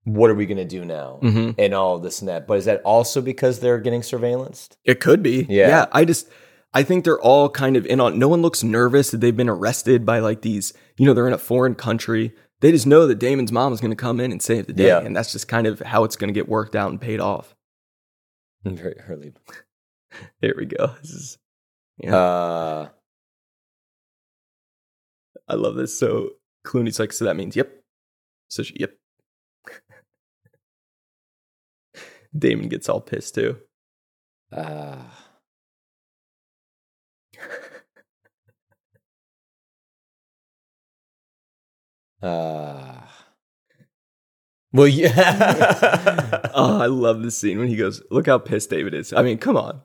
what are we going to do now Mm-hmm. and all this and that. But is that also because they're getting surveillanced? It could be. Yeah. I just I think they're all kind of in on no one looks nervous that they've been arrested by like these, you know, they're in a foreign country. They just know that Damon's mom is going to come in and save the day. Yeah. And that's just kind of how it's going to get worked out and paid off. Very early. There we go. This is Yeah. Uh, I love this. So Clooney's like, so that means yep. So she, yep. Damon gets all pissed too. uh, uh, well, yeah. oh, I love this scene when he goes, look how pissed David is. I mean, come on.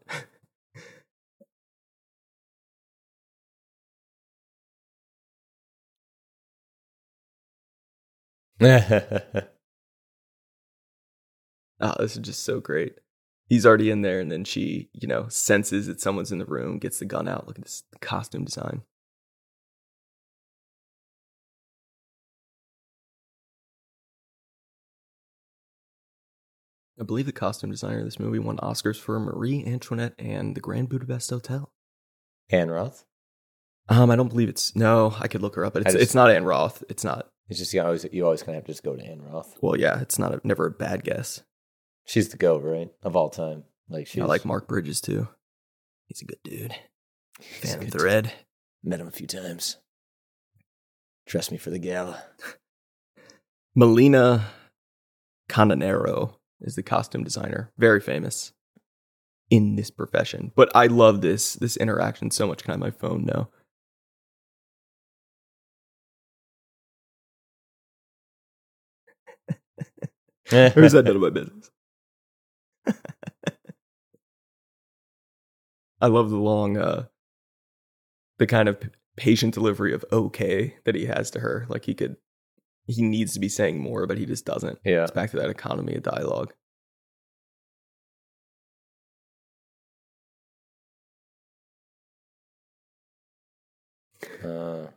Oh, this is just so great. He's already in there, and then she, you know, senses that someone's in the room, gets the gun out. Look at this costume design. I believe the costume designer of this movie won Oscars for Marie Antoinette and the Grand Budapest Hotel. Anne Roth. Um, I don't believe it's no. I could look her up, but it's just- it's not Anne Roth. It's not. It's just you always you always kind of have to just go to Anne Roth. Well, yeah, it's not a, never a bad guess. She's the go right of all time. Like she's I like Mark Bridges too. He's a good dude. Phantom Thread. Met him a few times. Dress me for the gala. Milena Canonero is the costume designer. Very famous in this profession. But I love this this interaction so much. Can I have my phone now? Who's that none of my business? I love the long, uh, the kind of patient delivery of okay that he has to her. Like he could, he needs to be saying more, but he just doesn't. Yeah. It's back to that economy of dialogue. Uh,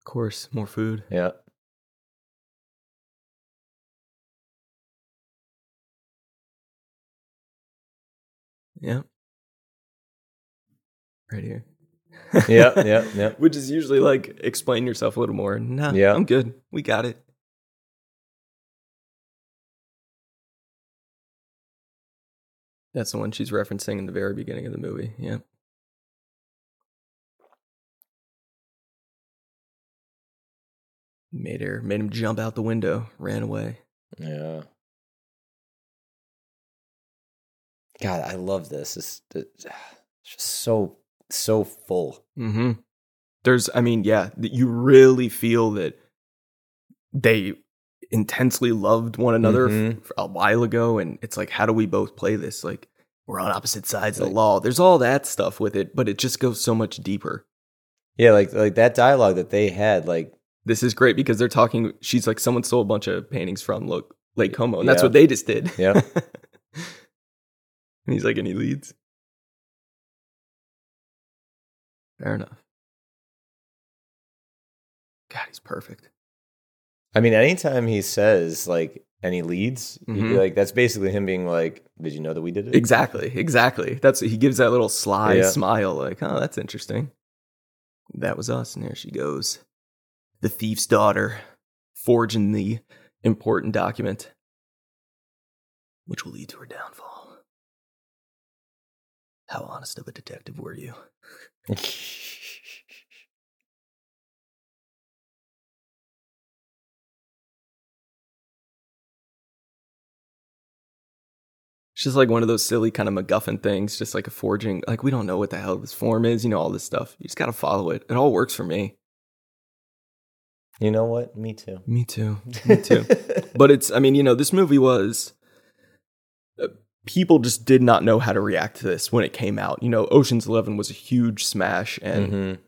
Of course, more food. yeah. Yeah. Right here yeah, yeah, yeah. Which is usually like explain yourself a little more. Nah, yeah. I'm good. We got it. That's the one she's referencing in the very beginning of the movie. Yeah. Made her made him jump out the window, ran away. Yeah. God, I love this. It's, it's just so so full. Mm-hmm. There's, I mean, yeah, you really feel that they intensely loved one another Mhm. f- a while ago, and it's like, how do we both play this? Like, we're on opposite sides of the law. There's all that stuff with it, but it just goes so much deeper. Yeah, like like that dialogue that they had, like This is great because they're talking. She's like, someone stole a bunch of paintings from look Lake Como, and that's what they just did. Yeah. and he's like, any leads? Fair enough. God, he's perfect. I mean, anytime he says like any leads, Mhm. like that's basically him being like, "Did you know that we did it?" Exactly, exactly. That's he gives that little sly Yeah. smile, like, oh, that's interesting. That was us, and there she goes, the thief's daughter, forging the important document, which will lead to her downfall. How honest of a detective were you? It's just like one of those silly kind of MacGuffin things, just like a forging. Like we don't know what the hell this form is, you know, all this stuff. You just got to follow it. It all works for me. you know what? Me too. Me too. Me too. but it's, I mean, you know, this movie was. People just did not know how to react to this when it came out. You know, Ocean's Eleven was a huge smash, and Mhm.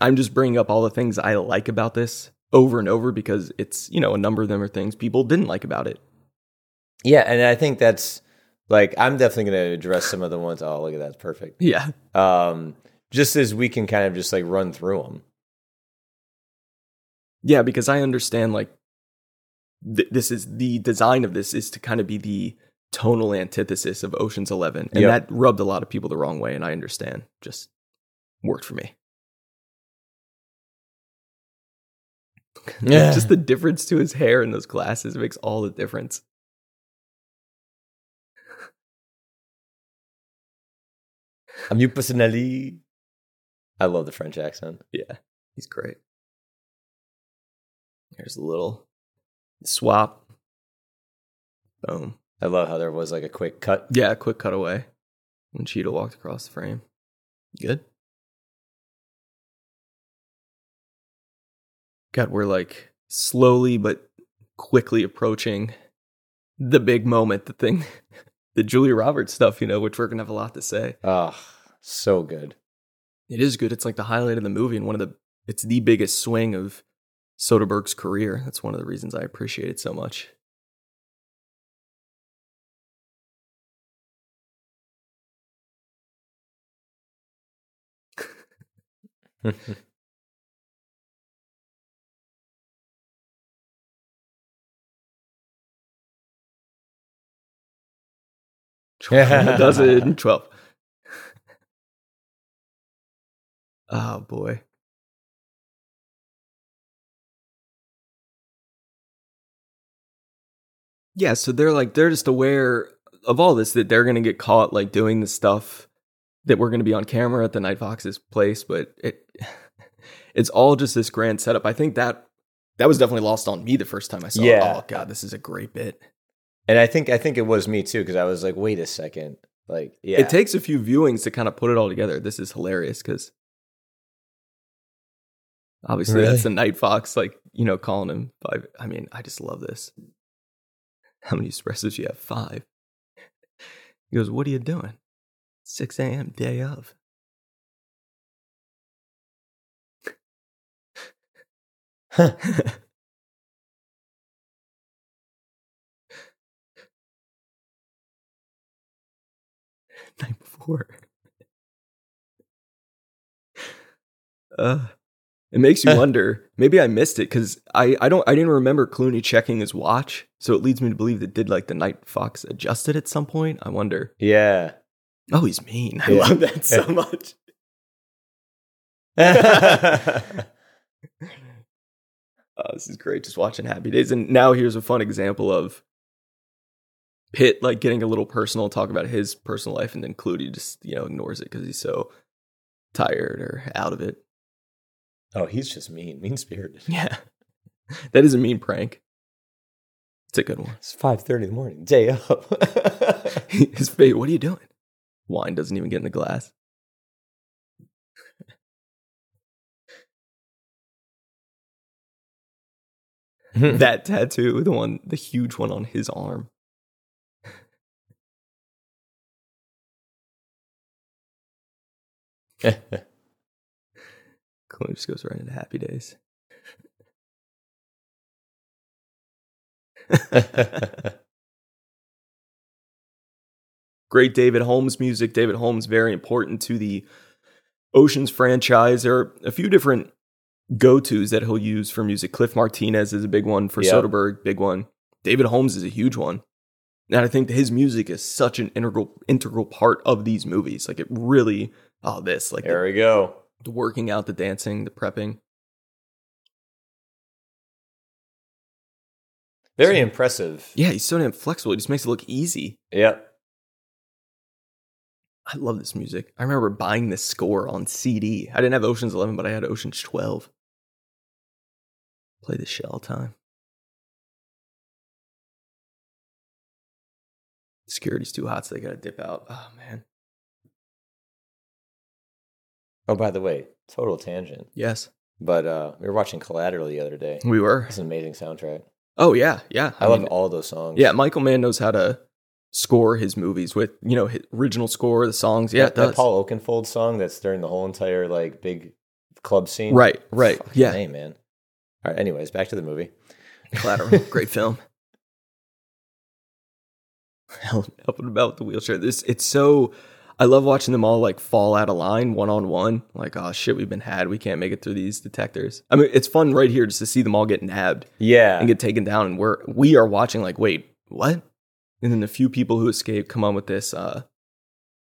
I'm just bringing up all the things I like about this over and over because it's, you know, a number of them are things people didn't like about it. Yeah, and I think that's like I'm definitely going to address some of the ones. Oh, look at that, perfect. Yeah. Um, just as we can kind of just like run through them. Yeah, because I understand like th- this is the design of this is to kind of be the tonal antithesis of Ocean's 11 and Yep. that rubbed a lot of people the wrong way and I understand. Just worked for me. Yeah. just the difference to his hair and those glasses makes all the difference. I'm you personally. I love the French accent. Yeah, he's great. Here's a little swap. Boom. I love how there was like a quick cut. Yeah, quick cutaway when Cheadle walked across the frame. Good. God, we're like slowly but quickly approaching the big moment, the thing, the Julia Roberts stuff, you know, which we're gonna have a lot to say. Oh, so good. It is good. It's like the highlight of the movie and one of the it's the biggest swing of Soderbergh's career. That's one of the reasons I appreciate it so much. Does it in 12. oh boy. Yeah, so they're like they're just aware of all this that they're gonna get caught like doing the stuff that we're gonna be on camera at the Night Fox's place, but it it's all just this grand setup. I think that that was definitely lost on me the first time I saw it. Yeah. Oh god, this is a great bit. And I think I think it was me too because I was like, wait a second, like yeah, It takes a few viewings to kind of put it all together. This is hilarious because obviously Really? that's the Night Fox, like you know, calling him five. I mean, I just love this. How many espressos you have? Five. He goes, "What are you doing? Six a.m. day of." Night before. Uh, it makes you wonder. Maybe I missed it because I, I don't I didn't remember Clooney checking his watch, so it leads me to believe that did like the Night Fox adjust it at some point. I wonder. yeah. Oh, he's mean. I Yeah. love that so Yeah. much. Uh, this is great. Just watching Happy Days, and now here's a fun example of Pitt like getting a little personal, talk about his personal life, and then Clooney just you know ignores it because he's so tired or out of it. oh, he's just mean, mean spirited. Yeah, that is a mean prank. It's a good one. It's five thirty in the morning. Day up. His face, what are you doing? Wine doesn't even get in the glass. that tattoo, the one, the huge one on his arm. Chloe just goes right into happy days. Great David Holmes music. David Holmes, very important to the Oceans franchise. There are a few different go tos that he'll use for music. Cliff Martinez is a big one for Yep. Soderbergh, big one. David Holmes is a huge one. And I think that his music is such an integral integral part of these movies. Like it really, oh, this, like there the, we go. the working out, the dancing, the prepping. Very impressive. Yeah, he's so damn flexible. He just makes it look easy. Yep. I love this music. I remember buying this score on CD. I didn't have Ocean's 11, but I had Ocean's 12. Play this shit all the time. Security's too hot, so they gotta dip out. Oh man. Oh, by the way, total tangent. Yes, But uh we were watching Collateral the other day. we were. It's an amazing soundtrack. Oh yeah, yeah. I, love mean, all those songs. Yeah, Michael Mann knows how to score his movies with you know his original score, the songs. Yeah, that, that Paul Oakenfold song that's during the whole entire like big club scene. Right, right. Fucking Yeah. Man. All right. Anyways, back to the movie. Collateral, great film. And about with the wheelchair. This it's so. I love watching them all like fall out of line one on one. Like, oh shit, we've been had. We can't make it through these detectors. I mean, it's fun right here just to see them all get nabbed Yeah. and get taken down, and we're we are watching like, wait, what? And then the few people who escape come on with this, uh,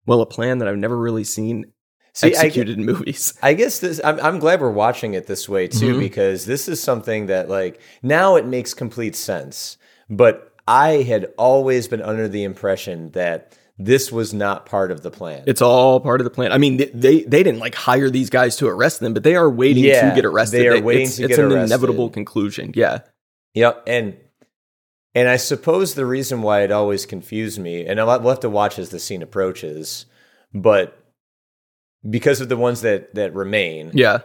well, a plan that I've never really seen See, I, executed in movies. I guess this. I'm, I'm glad we're watching it this way too, Mhm. because this is something that like now it makes complete sense. But I had always been under the impression that this was not part of the plan. It's all part of the plan. I mean, they they, they didn't like hire these guys to arrest them, but they are waiting Yeah, to get arrested. they are It- waiting it's, to it's get an inevitable conclusion. Yeah, Yep, and and I suppose the reason why it always confused me, and I'll we'll have to watch as the scene approaches, but because of the ones that that remain, yeah,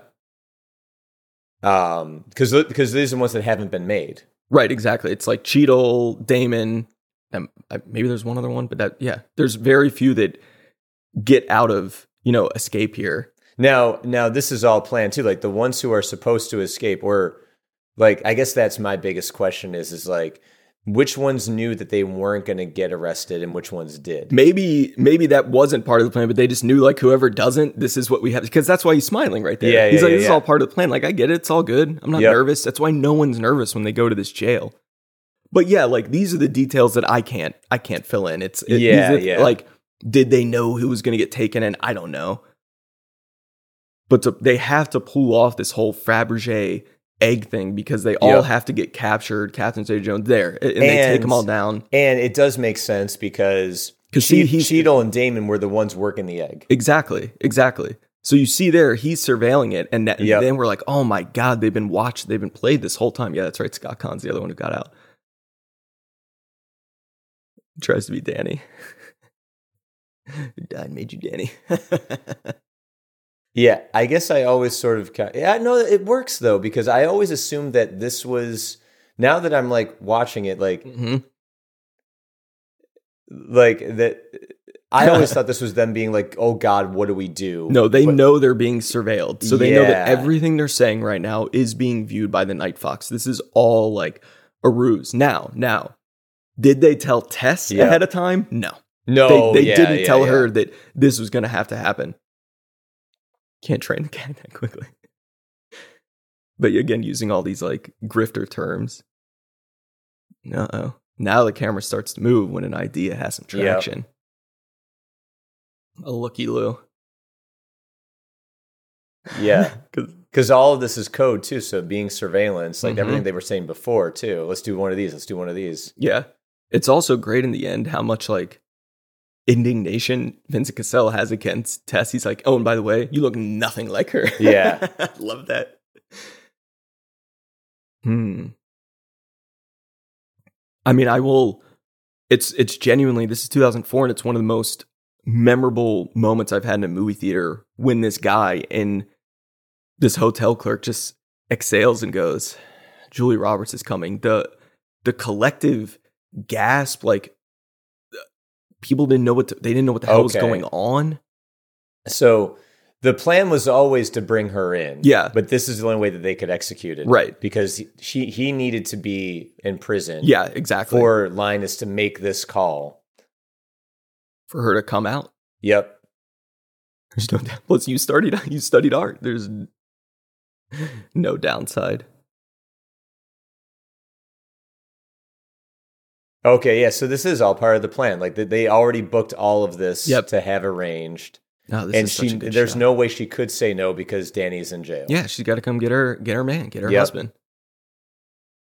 um, because because these are the ones that haven't been made. right. Exactly. It's like Cheadle, Damon, and uh, maybe there's one other one, but that yeah, there's very few that get out of you know escape here. Now, now this is all planned too. Like the ones who are supposed to escape, or like I guess that's my biggest question is is like which ones knew that they weren't going to get arrested and which ones did. Maybe maybe that wasn't part of the plan, but they just knew like whoever doesn't, this is what we have because that's why he's smiling right there. Yeah, he's yeah, like, yeah, this is all part of the plan. Like I get it, it's all good. I'm not Yep. nervous. That's why no one's nervous when they go to this jail. But yeah, like these are the details that I can't I can't fill in. It's it, Yeah, are- yeah. Like, did they know who was going to get taken and I don't know. But to, they have to pull off this whole Fabergé egg thing because they all Yep. have to get captured. Catherine Zeta Jones there, and, they take them all down. And it does make sense because Che- see, he's- Cheadle and Damon were the ones working the egg. Exactly, exactly. So you see there, he's surveilling it, and that, Yep. then we're like, oh my god, they've been watched, they've been played this whole time. Yeah, that's right. Scott Caan's the other one who got out. He tries to be Danny. Who died made you Danny? Yeah, I guess I always sort of yeah no it works though because I always assumed that this was now that I'm like watching it like hmm like that I always thought this was them being like oh god what do we do No, they But- know they're being surveilled, so they know that everything they're saying right now is being viewed by the Night Fox. This is all like a ruse. Now, now, did they tell Tess Yeah. ahead of time? No. no they, they yeah, didn't yeah, tell yeah. her that this was going to have to happen. Can't train the cat that quickly. But again, using all these like grifter terms. Uh oh. Now the camera starts to move when an idea has some Yep. traction. A looky Lou. yeah 'Cause- because all of this is code too so being surveillance like Mhm. everything they were saying before too let's do one of these let's do one of these yeah. It's also great in the end how much like indignation Vincent Cassel has against Tess. He's like, oh, and by the way, you look nothing like her. Yeah. Love that. Hmm. I mean, I will. It's it's genuinely. This is 2004, and it's one of the most memorable moments I've had in a movie theater when this guy in this hotel clerk just exhales and goes, "Julia Roberts is coming." The the collective gasp, like people didn't know what to, they didn't know what the hell was going on. So the plan was always to bring her in. Yeah. But this is the only way that they could execute it. Right. Because he- she he needed to be in prison Yeah, exactly. for Linus to make this call. for her to come out. Yep. There's no plus you studied you studied art. There's no downside. Okay, yeah. So this is all part of the plan. Like they- already booked all of this Yep. to have arranged. No, this and is such she there's shot. no way she could say no because Danny's in jail. Yeah, she's got to come get her get her man, get her Yep. husband.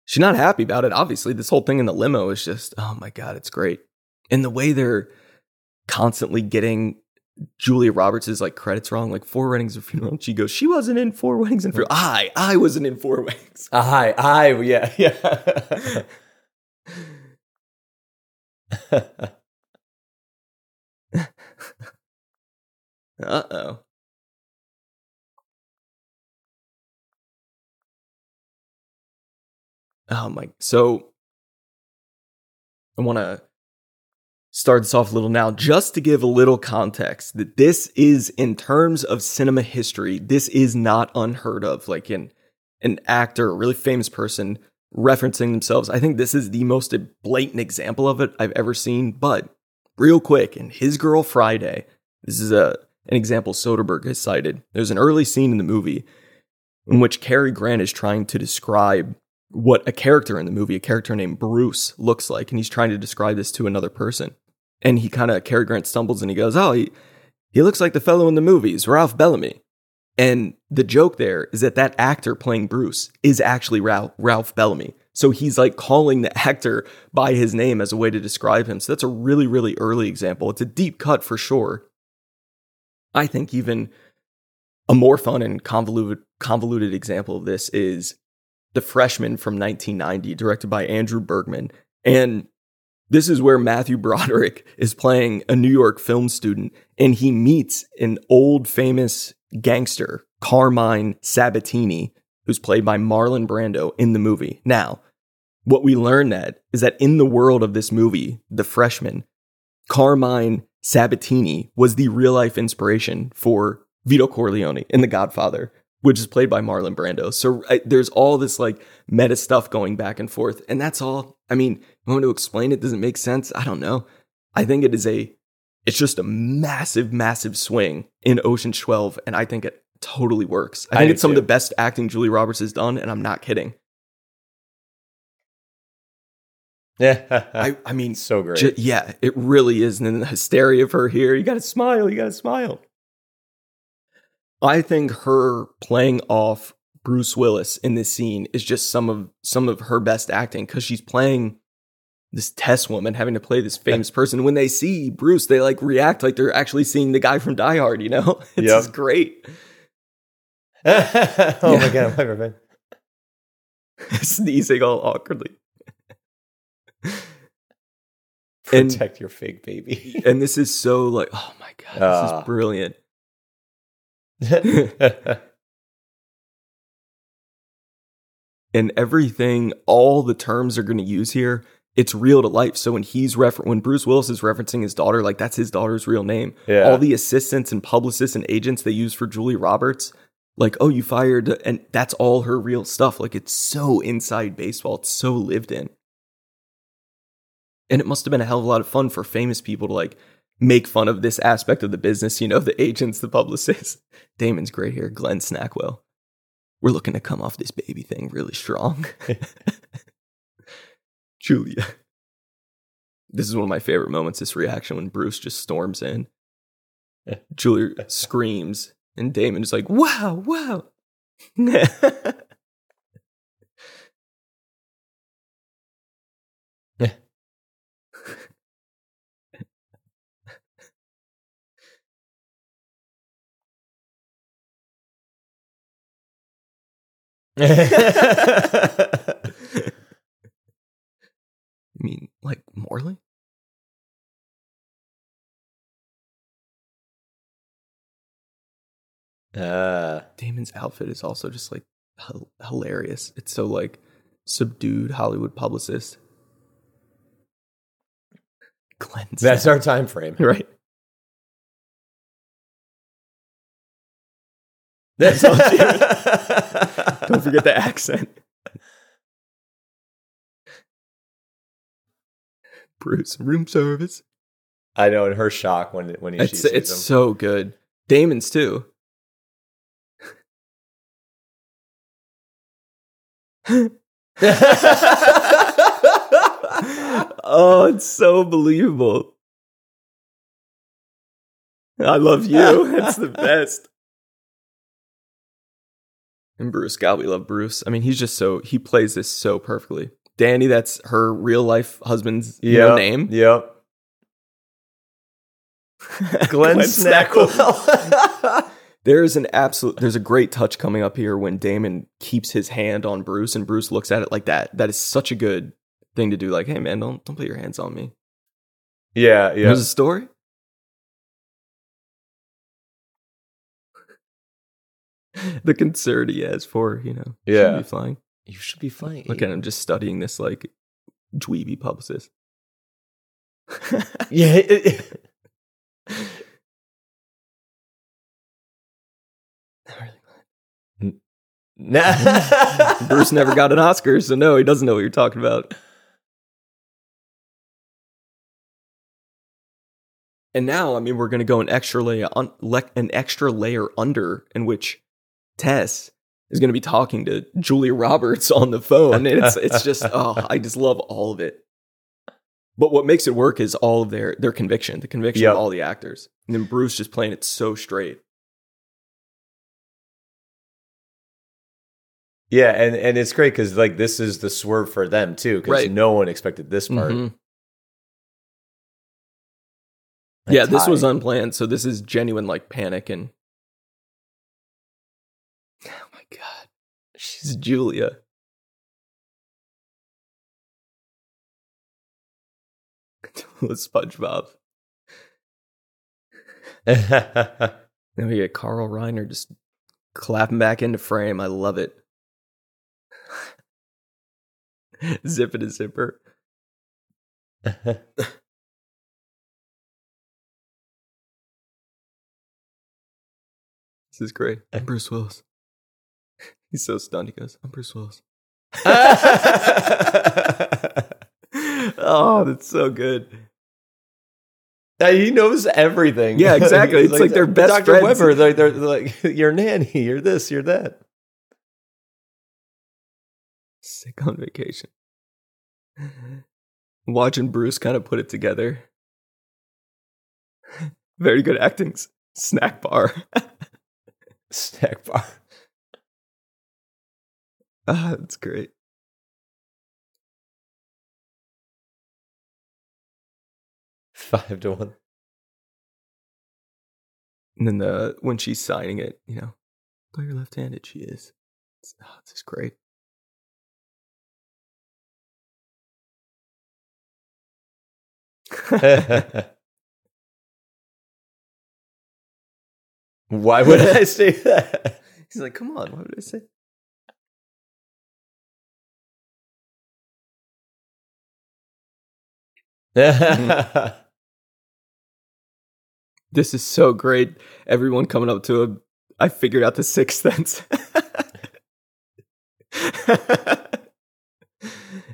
She's not happy about it. Obviously, this whole thing in the limo is just oh my god, it's great. And the way they're constantly getting Julia Roberts' like credits wrong, like four weddings and funeral. And she goes, she wasn't in four weddings and funeral. I, I wasn't in four weddings. Ah, I, hi, yeah, yeah. Uh oh. Oh my. So I want to start this off a little now just to give a little context that this is, in terms of cinema history, this is not unheard of. Like in an actor, a really famous person referencing themselves. I think this is the most blatant example of it I've ever seen. But real quick, in His Girl Friday, this is a an example Soderbergh has cited. There's an early scene in the movie in which Cary Grant is trying to describe what a character in the movie, a character named Bruce, looks like, and he's trying to describe this to another person. And he kind of Cary Grant stumbles and he goes, "Oh, he he looks like the fellow in the movies, Ralph Bellamy." And the joke there is that that actor playing Bruce is actually Ralph, Ralph Bellamy. So he's like calling the actor by his name as a way to describe him. So that's a really, really early example. It's a deep cut for sure. I think even a more fun and convoluted, convoluted example of this is The Freshman from 1990, directed by Andrew Bergman. And this is where Matthew Broderick is playing a New York film student and he meets an old famous gangster, Carmine Sabatini, who's played by Marlon Brando in the movie. Now, what we learn that is that in the world of this movie, The Freshman, Carmine Sabatini was the real life inspiration for Vito Corleone in The Godfather, which is played by Marlon Brando. So I, there's all this like meta stuff going back and forth. And that's all. I mean, you want to explain it? Does it make sense? I don't know. I think it is a, it's just a massive, massive swing in Ocean's 12. And I think it totally works. I I think do it's some of the best acting Julia Roberts has done. And I'm not kidding. yeah. I, I mean, so great. Yeah, it really is. And then the hysteria of her here, you got to smile, you got to smile. I think her playing off Bruce Willis in this scene is just some of some of her best acting because she's playing this test woman having to play this famous person. When they see Bruce, they like react like they're actually seeing the guy from Die Hard. You know, it's Yep. great. oh Yeah. my god, my bad. Sneezing all awkwardly. And- Protect your fake baby. And this is so like, oh my god, this Ah. is brilliant. and everything, all the terms are going to use here, it's real to life. So when he's refer- when Bruce Willis is referencing his daughter, like that's his daughter's real name. Yeah. All the assistants and publicists and agents they use for Julia Roberts, like, oh, you fired, and that's all her real stuff. Like it's so inside baseball. It's so lived in. And it must have been a hell of a lot of fun for famous people to like make fun of this aspect of the business, you know, the agents, the publicists. Damon's gray hair, Glenn Snackwell. We're looking to come off this baby thing really strong. Julia. This is one of my favorite moments, this reaction when Bruce just storms in. Julia screams, and Damon is like, wow, wow. I mean, like Morley? uh, Damon's outfit is also just like h- hilarious. It's so like subdued Hollywood publicist. That's our time frame. right. That's all. Don't forget the accent. Bruce, room service. I know, and her shock when when he she It's sees it's him. so good. Damon's too. oh, it's so believable. I love you. It's the best. And Bruce, God, we love Bruce. I mean, he's just so he plays this so perfectly. Danny, that's her real life husband's Yep, name. Yep. Glenn, Snackwell. There's an absolute there's a great touch coming up here when Damon keeps his hand on Bruce and Bruce looks at it like that. That is such a good thing to do. Like, hey man, don't don't put your hands on me. yeah, yeah. There's a story. the concern he has for, you know, Yeah. flying. You should be fine. Look at him just studying this like dweeby publicist. Yeah. it- Nah. Bruce never got an Oscar, so no, he doesn't know what you're talking about. And now, I mean, we're going to go an extra layer, un, le- an extra layer under, in which Tess is going to be talking to Julia Roberts on the phone. And it's it's just, oh, I just love all of it. But what makes it work is all of their their conviction, the conviction Yep. of all the actors, and then Bruce just playing it so straight. yeah, and and it's great because like this is the swerve for them too, because Right. no one expected this part. Mhm. That Yeah, this was unplanned, so this is genuine like panic and Oh my god. She's Julia. SpongeBob. Then we get Carl Reiner just clapping back into frame. I love it. Zip it a zipper. This is great. I'm Bruce Willis. He's so stunned. He goes, I'm Bruce Willis. oh, that's so good. He knows everything. Yeah, exactly. It's like they're best Dr. friends. Weber. They're, they're like your nanny. You're this. You're that. Sick on vacation. Watching Bruce kind of put it together. Very good acting. Snack bar. Snack bar. ah, that's great. Five to one. And then the when she's signing it, you know, you're left-handed, she is. It's, oh, it's just great. Why would I say that? He's like, come on, what would I say? Mm-hmm. This is so great. Everyone coming up to him. I figured out the sixth sense.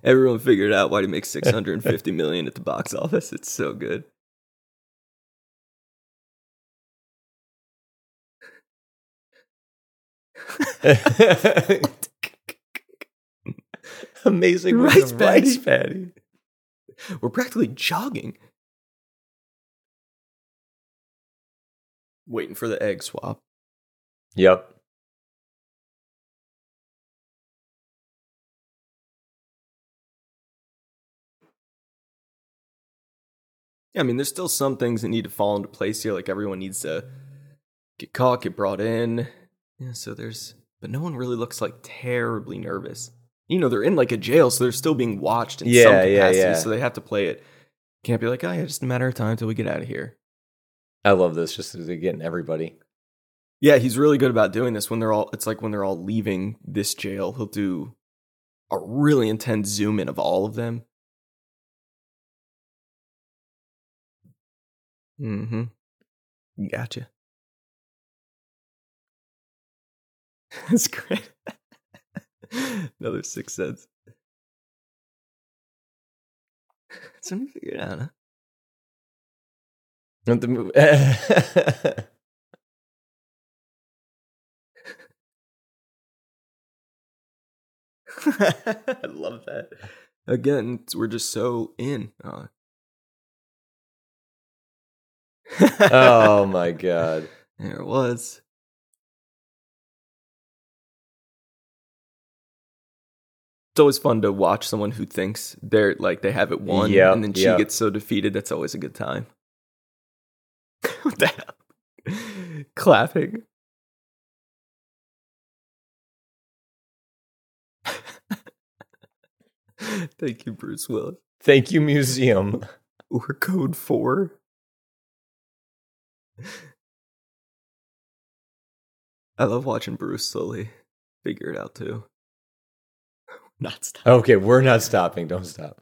Everyone figured out why he makes 650 million at the box office. It's so good. Amazing Rice the rice patty. We're practically jogging. Waiting for the egg swap. Yep. Yeah, I mean, there's still some things that need to fall into place here. Like everyone needs to get caught, get brought in. Yeah, so there's but no one really looks like terribly nervous. You know, they're in like a jail, so they're still being watched in some Yeah, yeah, capacity, yeah. so they have to play it. Can't be like, oh yeah, just a matter of time till we get out of here. I love this. Just getting everybody. Yeah, he's really good about doing this when they're all it's like when they're all leaving this jail, he'll do a really intense zoom in of all of them. Mm-hmm. Gotcha. That's great. Another six cents. Something to figure it out, huh? Not the movie. I love that. Again, we're just so in. Oh. oh my god. There it was. It's always fun to watch someone who thinks they're like they have it won, Yep, and then she gets so defeated. That's always a good time. what the hell? Clapping. Thank you, Bruce Willis. Thank you, museum. Or code four. I love watching Bruce slowly figure it out too. Not stop. Okay, we're not stopping. Don't stop.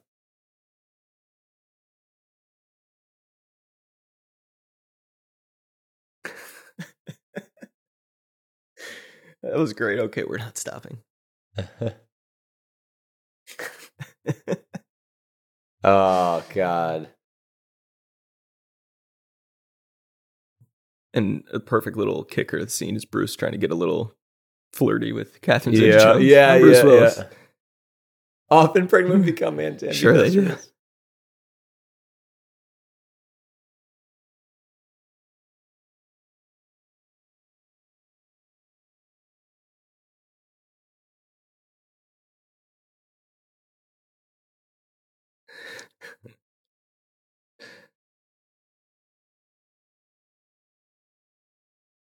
That was great. Okay, we're not stopping. oh god. and a perfect little kicker of the scene is Bruce trying to get a little flirty with Catherine Yeah, Zeta-Jones. yeah, I'm Bruce yeah, Willis. yeah. Often pregnant women become man Sure they do.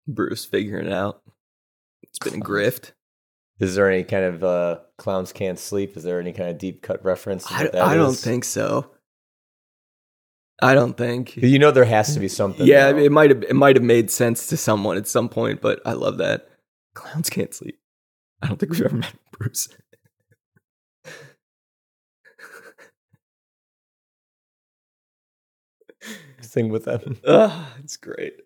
Bruce figuring it out. It's been a grift. Is there any kind of uh, clowns can't sleep? Is there any kind of deep cut reference? to I, I don't think so. I don't think. You know, there has to be something. Yeah, though. it might have it might have made sense to someone at some point, but I love that. Clowns can't sleep. I don't think we've ever met Bruce. Sing with them. Ugh, it's great.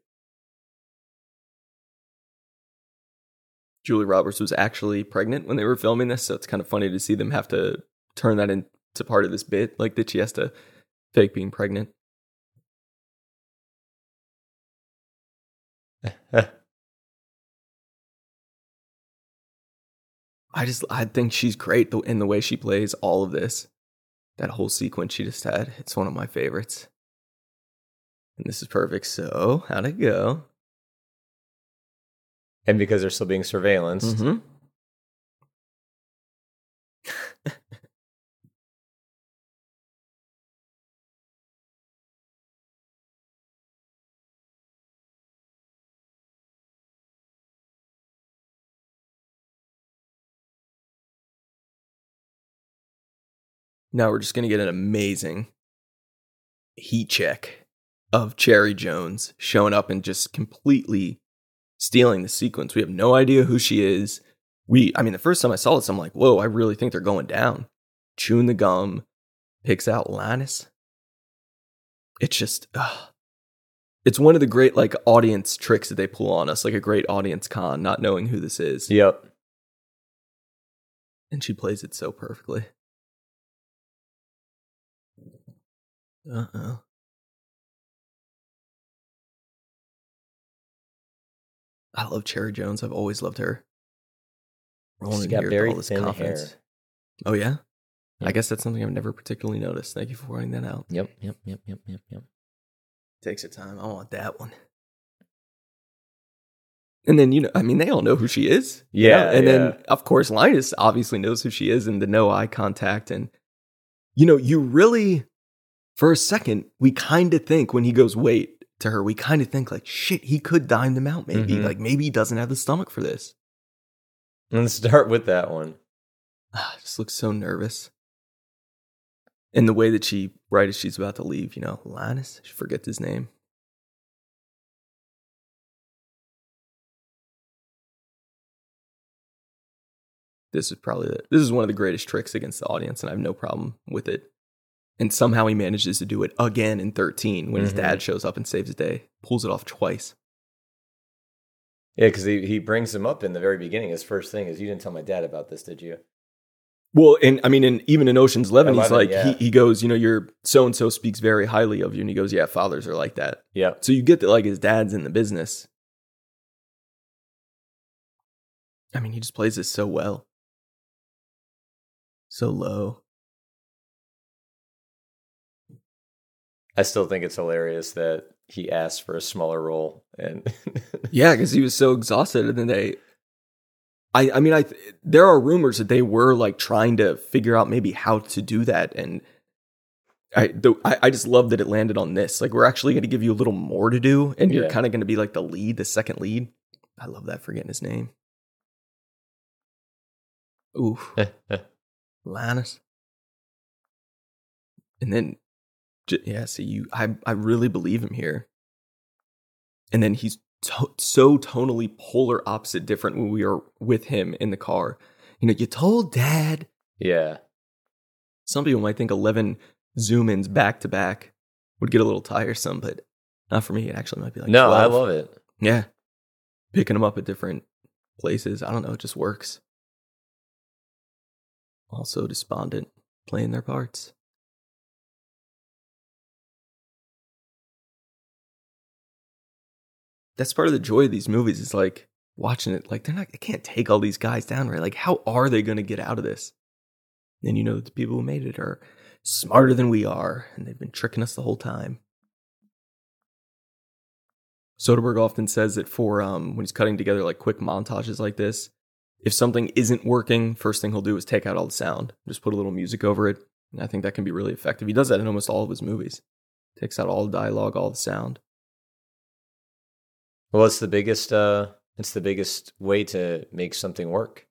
Julie Roberts was actually pregnant when they were filming this, so it's kind of funny to see them have to turn that into part of this bit, like that she has to fake being pregnant. I just I think she's great in the way she plays all of this. That whole sequence she just had, it's one of my favorites. And this is perfect. So, how'd it go? And because they're still being surveillanced. Mm-hmm. Now we're just going to get an amazing heat check of Cherry Jones showing up and just completely stealing the sequence. We have no idea who she is. We, I mean, the first time I saw this, I'm like, whoa, I really think they're going down. Chewing the gum, picks out Lannis. It's just, it's one of the great like audience tricks that they pull on us, like a great audience con, not knowing who this is. Yep. And she plays it so perfectly. Uh oh. I love Cherry Jones. I've always loved her. Rolling She's got here with very all this thin confidence. hair. Oh yeah? I guess that's something I've never particularly noticed. Thank you for pointing that out. Yep. Yep. Yep. Yep. Yep. Yep. Takes your time. I want that one. And then you know, I mean, they all know who she is. you Yeah, know? and yeah. then of course Linus obviously knows who she is, and the no eye contact, and you know, you really, for a second, we kind of think when he goes wait to her, we kind of think like, shit, he could dime them out. Maybe Mhm. like maybe he doesn't have the stomach for this. Let's start with that one. Ah, just looks so nervous. And the way that she, right as she's about to leave, you know, Linus, she forgets his name. This is probably the, this is one of the greatest tricks against the audience, and I have no problem with it. And somehow he manages to do it again in 13 when his Mhm. dad shows up and saves the day. Pulls it off twice. Yeah, because he, he brings him up in the very beginning. His first thing is, You didn't tell my dad about this, did you? Well, and I mean, in, even in Ocean's Eleven, he's like, yeah. he, he goes, you know, your so and so speaks very highly of you, and he goes, yeah, fathers are like that. Yeah. So you get that, like, his dad's in the business. I mean, he just plays this so well, so low. I still think it's hilarious that he asked for a smaller role. And Yeah, because he was so exhausted, and then they. I, I mean, I there are rumors that they were like trying to figure out maybe how to do that, and I the, I, I just love that it landed on this. Like, we're actually going to give you a little more to do, and you're Yeah. kind of going to be like the lead, the second lead. I love that. Forgetting his name. Oof, Lannis. And then, yeah, see you. I I really believe him here. And then he's to- so tonally polar opposite different when we are with him in the car. You know, you told dad. yeah. Some people might think 11 zoom ins back to back would get a little tiresome, but not for me. It actually might be like, no, I love it. Yeah. Picking them up at different places. I don't know. It just works. Also despondent, playing their parts. That's part of the joy of these movies is like watching it. Like, they're not, they can't take all these guys down, right? Like, how are they going to get out of this? And you know that the people who made it are smarter than we are, and they've been tricking us the whole time. Soderbergh often says that for um, when he's cutting together like quick montages like this, if something isn't working, first thing he'll do is take out all the sound, just put a little music over it. And I think that can be really effective. He does that in almost all of his movies. Takes out all the dialogue, all the sound. Well, it's the biggest. uh It's the biggest way to make something work.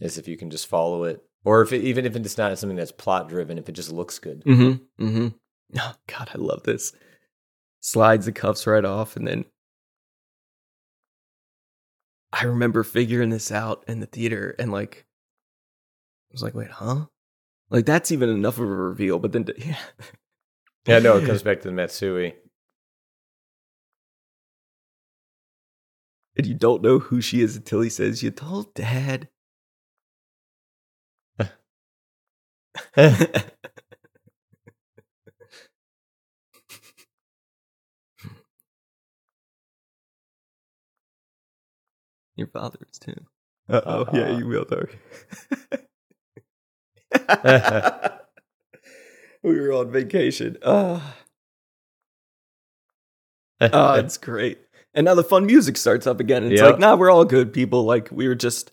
Is if you can just follow it, or if it, even if it's not something that's plot driven, if it just looks good. Mm-hmm. Mm-hmm. Oh, God, I love this. Slides the cuffs right off, and then I remember figuring this out in the theater, and like, I was like, "Wait, huh?" Like that's even enough of a reveal. But then, yeah, Yeah, no, it comes back to the Matsui. And you don't know who she is until he says, "You told Dad." Your father is too. Uh oh, yeah, Uh-uh. you will, though. we were on vacation. Ah, oh, it's great. And now the fun music starts up again. And it's Yep. like, nah, we're all good people. Like we were just.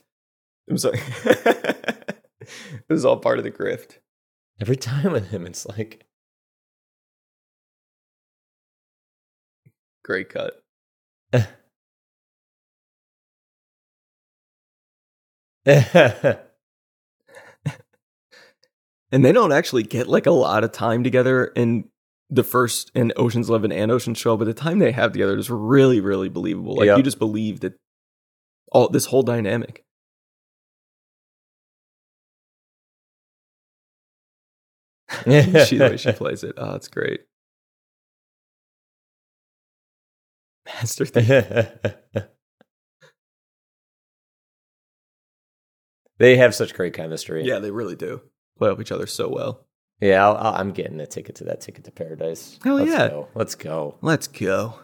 It was like, it was all part of the grift. Every time with him, it's like Great cut. And they don't actually get like a lot of time together in the first in Ocean's Eleven and Ocean's Show, but the time they have together is really, really believable. Like Yep. you just believe that all this whole dynamic. Yeah, she the way she plays it. Oh, it's great. Master they have such great chemistry. Yeah, they really do play off each other so well. Yeah. I'll, I'll, I'm getting a ticket to that ticket to paradise. Hell Let's yeah. go. let's go. Let's go.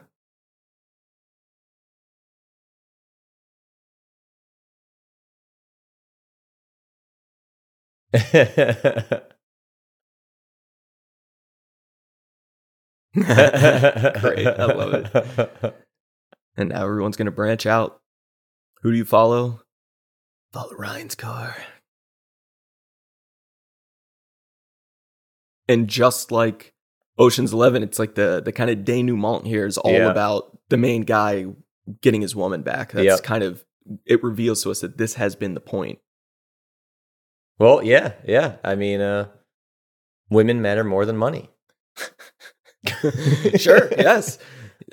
Great. I love it. And now everyone's going to branch out. Who do you follow? Follow Ryan's car. And just like Ocean's Eleven, it's like the the kind of denouement here is all Yeah. about the main guy getting his woman back. That's Yep. kind of it reveals to us that this has been the point. Well, yeah, yeah. I mean, uh, women matter more than money. sure, yes.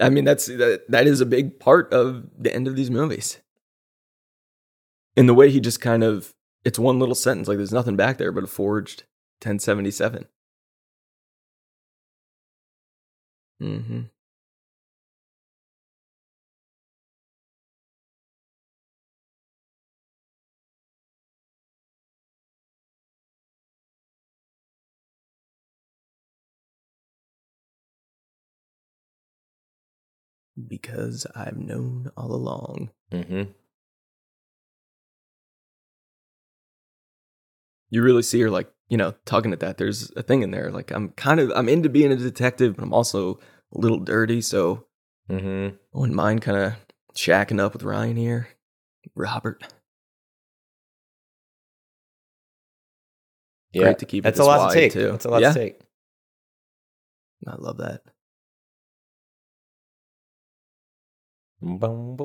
I mean, that's that, that is a big part of the end of these movies. In the way he just kind of it's one little sentence like there's nothing back there but a forged 1077. Mhm. because I've known all along. Mm-hmm. You really see her like, you know, talking at that. There's a thing in there. Like I'm kind of I'm into being a detective, but I'm also a little dirty, so Mm-hmm. I wouldn't mind kind of shacking up with Ryan here. Robert. Yeah, Great to keep it that's a lot to take. too. That's a lot Yeah. to take. I love that.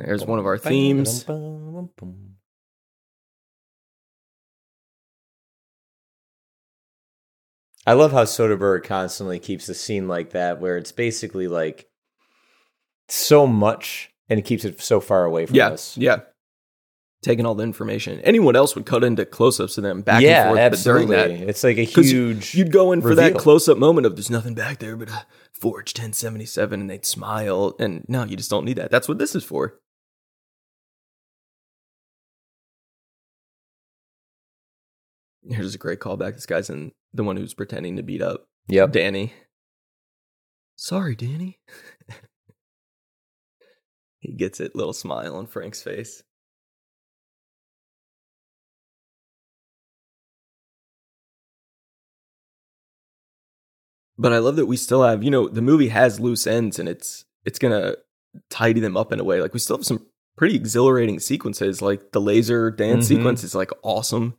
There's one of our themes. I love how Soderbergh constantly keeps a scene like that where it's basically like so much and it keeps it so far away from Yeah, us. yeah. Taking all the information. Anyone else would cut into close-ups of them back yeah, and forth, absolutely. but during that it's like a huge. You'd go in for that close up moment of there's nothing back there but a Forge 1077 and they'd smile. And no, you just don't need that. That's what this is for. Here's a great callback. This guy's in the one who's pretending to beat up yep. Danny. Sorry, Danny. he gets it, little smile on Frank's face. But I love that we still have, you know, the movie has loose ends and it's it's gonna tidy them up in a way. Like we still have some pretty exhilarating sequences. Like the laser dance Mhm. sequence is like awesome.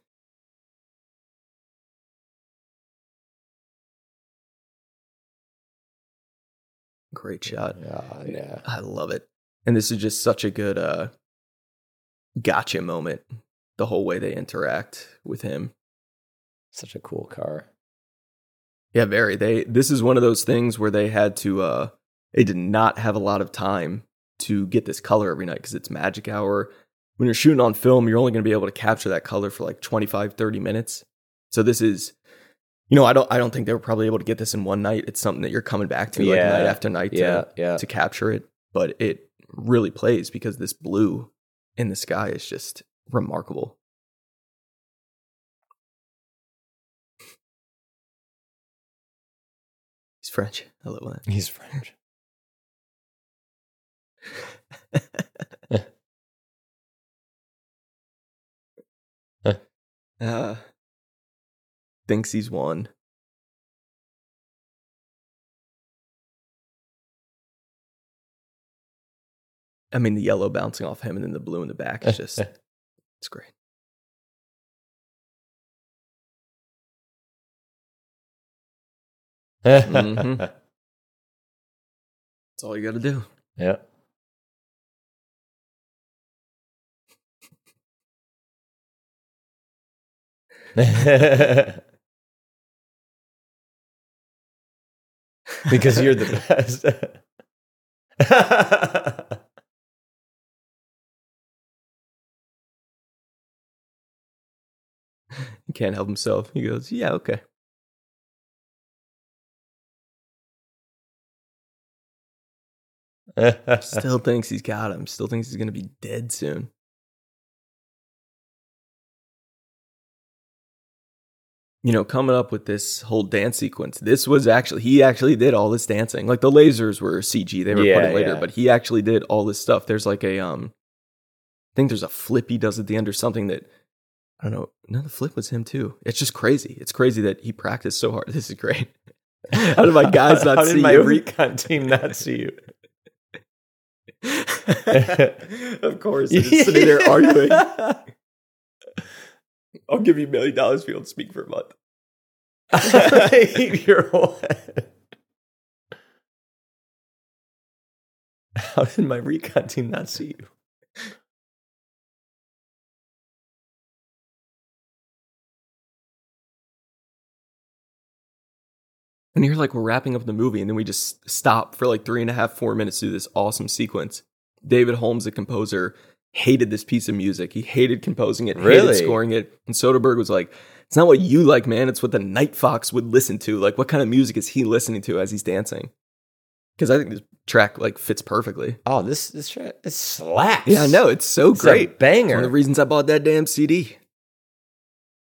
Great shot. Yeah, yeah. I love it. And this is just such a good uh gotcha moment. The whole way they interact with him. Such a cool car. Yeah, very. They this is one of those things where they had to uh they did not have a lot of time to get this color every night because it's magic hour. When you're shooting on film, you're only going to be able to capture that color for like 25 30 minutes. So this is you know, I don't I don't think they were probably able to get this in one night. It's something that you're coming back to like night after night to Yeah, yeah. to capture it, but it really plays because this blue in the sky is just remarkable. He's French. I love that. He's French. uh, thinks he's won. I mean, the yellow bouncing off him and then the blue in the back is just, it's great. Mhm. That's all you got to do. Yeah. because you're the best. He can't help himself. He goes, yeah, okay. Still thinks he's got him. Still thinks he's going to be dead soon. You know, coming up with this whole dance sequence, this was actually, he actually did all this dancing. Like the lasers were CG, they were Yeah, put in later, yeah. but he actually did all this stuff. There's like a, um, I think there's a flip he does at the end or something that, I don't know. No, the flip was him too. It's just crazy. It's crazy that he practiced so hard. This is great. How did my guys not How see you? How did my you? recon team not see you? of course, they're sitting there arguing. I'll give you a million dollars if you don't speak for a month. Eight year. How did my recon team not see you? And you're like, we're wrapping up the movie, and then we just stop for like three and a half, four minutes to this awesome sequence. David Holmes, the composer, hated this piece of music. He hated composing it, Really? hated scoring it. And Soderbergh was like, it's not what you like, man. It's what the Night Fox would listen to. Like, what kind of music is he listening to as he's dancing? Because I think this track like fits perfectly. Oh, this this track it slaps. Yeah, I know. It's so great. It's a great. banger. One of the reasons I bought that damn CD.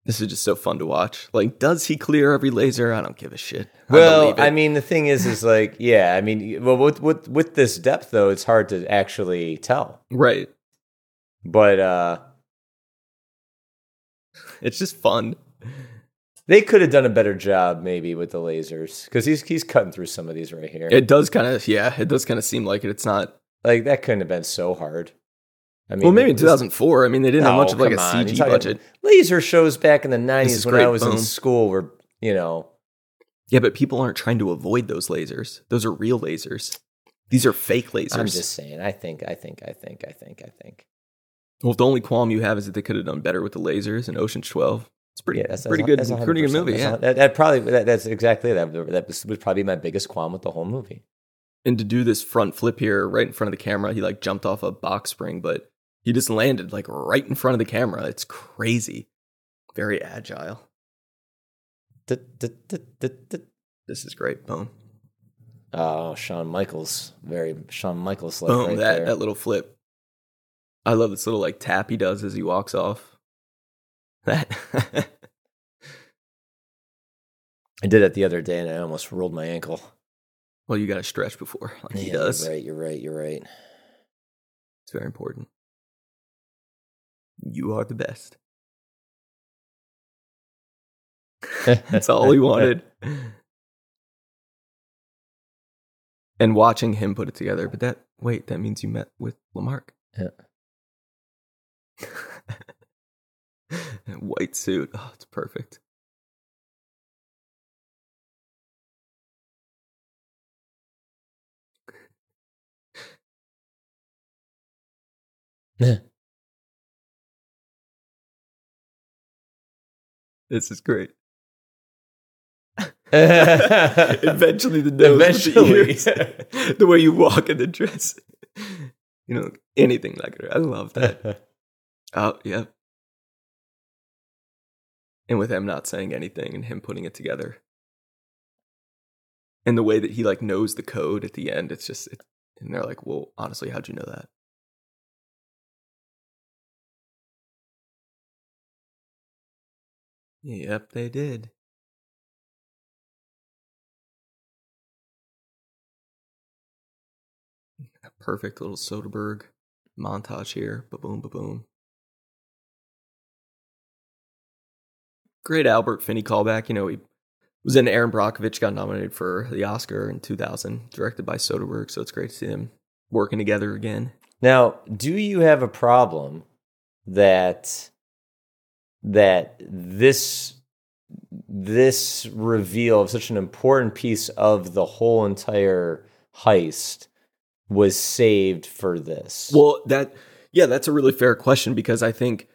This is just so fun to watch. Like, does he clear every laser? I don't give a shit. Well, it. I, mean, the thing is, is like, yeah, I mean, well, with with with this depth though, it's hard to actually tell. right. But uh It's just fun. they could have done a better job, maybe, with the lasers, because he's he's cutting through some of these right here. It does kind of, yeah, it does kind of seem like it. It's not. like that couldn't have been so hard. I mean, well, maybe in 2004. I mean, they didn't have much of like a on. CG budget. Laser shows back in the '90s when great, I was in boom. school were, you know, Yeah, but people aren't trying to avoid those lasers. Those are real lasers. These are fake lasers. I'm just saying. I think, I think, I think, I think, I think. Well, the only qualm you have is that they could have done better with the lasers in Ocean's 12. It's pretty, Yeah, that's pretty that's- good, that's pretty good movie. That's Yeah, that, that probably that, that's exactly that. That was, was probably my biggest qualm with the whole movie. and to do this front flip here right in front of the camera, he like jumped off a box spring, but he just landed like right in front of the camera. It's crazy. Very agile. This is great. Boom. Oh, Shawn Michaels, very Shawn Michaels like Boom. right that there. that little flip. I love this little like tap he does as he walks off. That I did it the other day and I almost rolled my ankle. well, you got to stretch before, like he does. You're right. You're right. You're right. It's very important. You are the best. That's all he wanted. And watching him put it together, but that wait, that means you met with LeMarc. Yeah. White suit. Oh, it's perfect. This is great. Eventually, the nose, Eventually. Eventually, the way you walk in the dress, you know, anything like it. I love that. Oh, yeah. And with him not saying anything and him putting it together, and the way that he like knows the code at the end, it's just, it, and they're like, "Well, honestly, how'd you know that?" Yep, they did. A perfect little Soderbergh montage here. Ba boom, ba boom. Great Albert Finney callback. You know, he was in Erin Brockovich, got nominated for the Oscar in 2000, directed by Soderbergh. So it's great to see them working together again. Now, do you have a problem that that this this reveal of such an important piece of the whole entire heist was saved for this? Well, that yeah, that's a really fair question because I think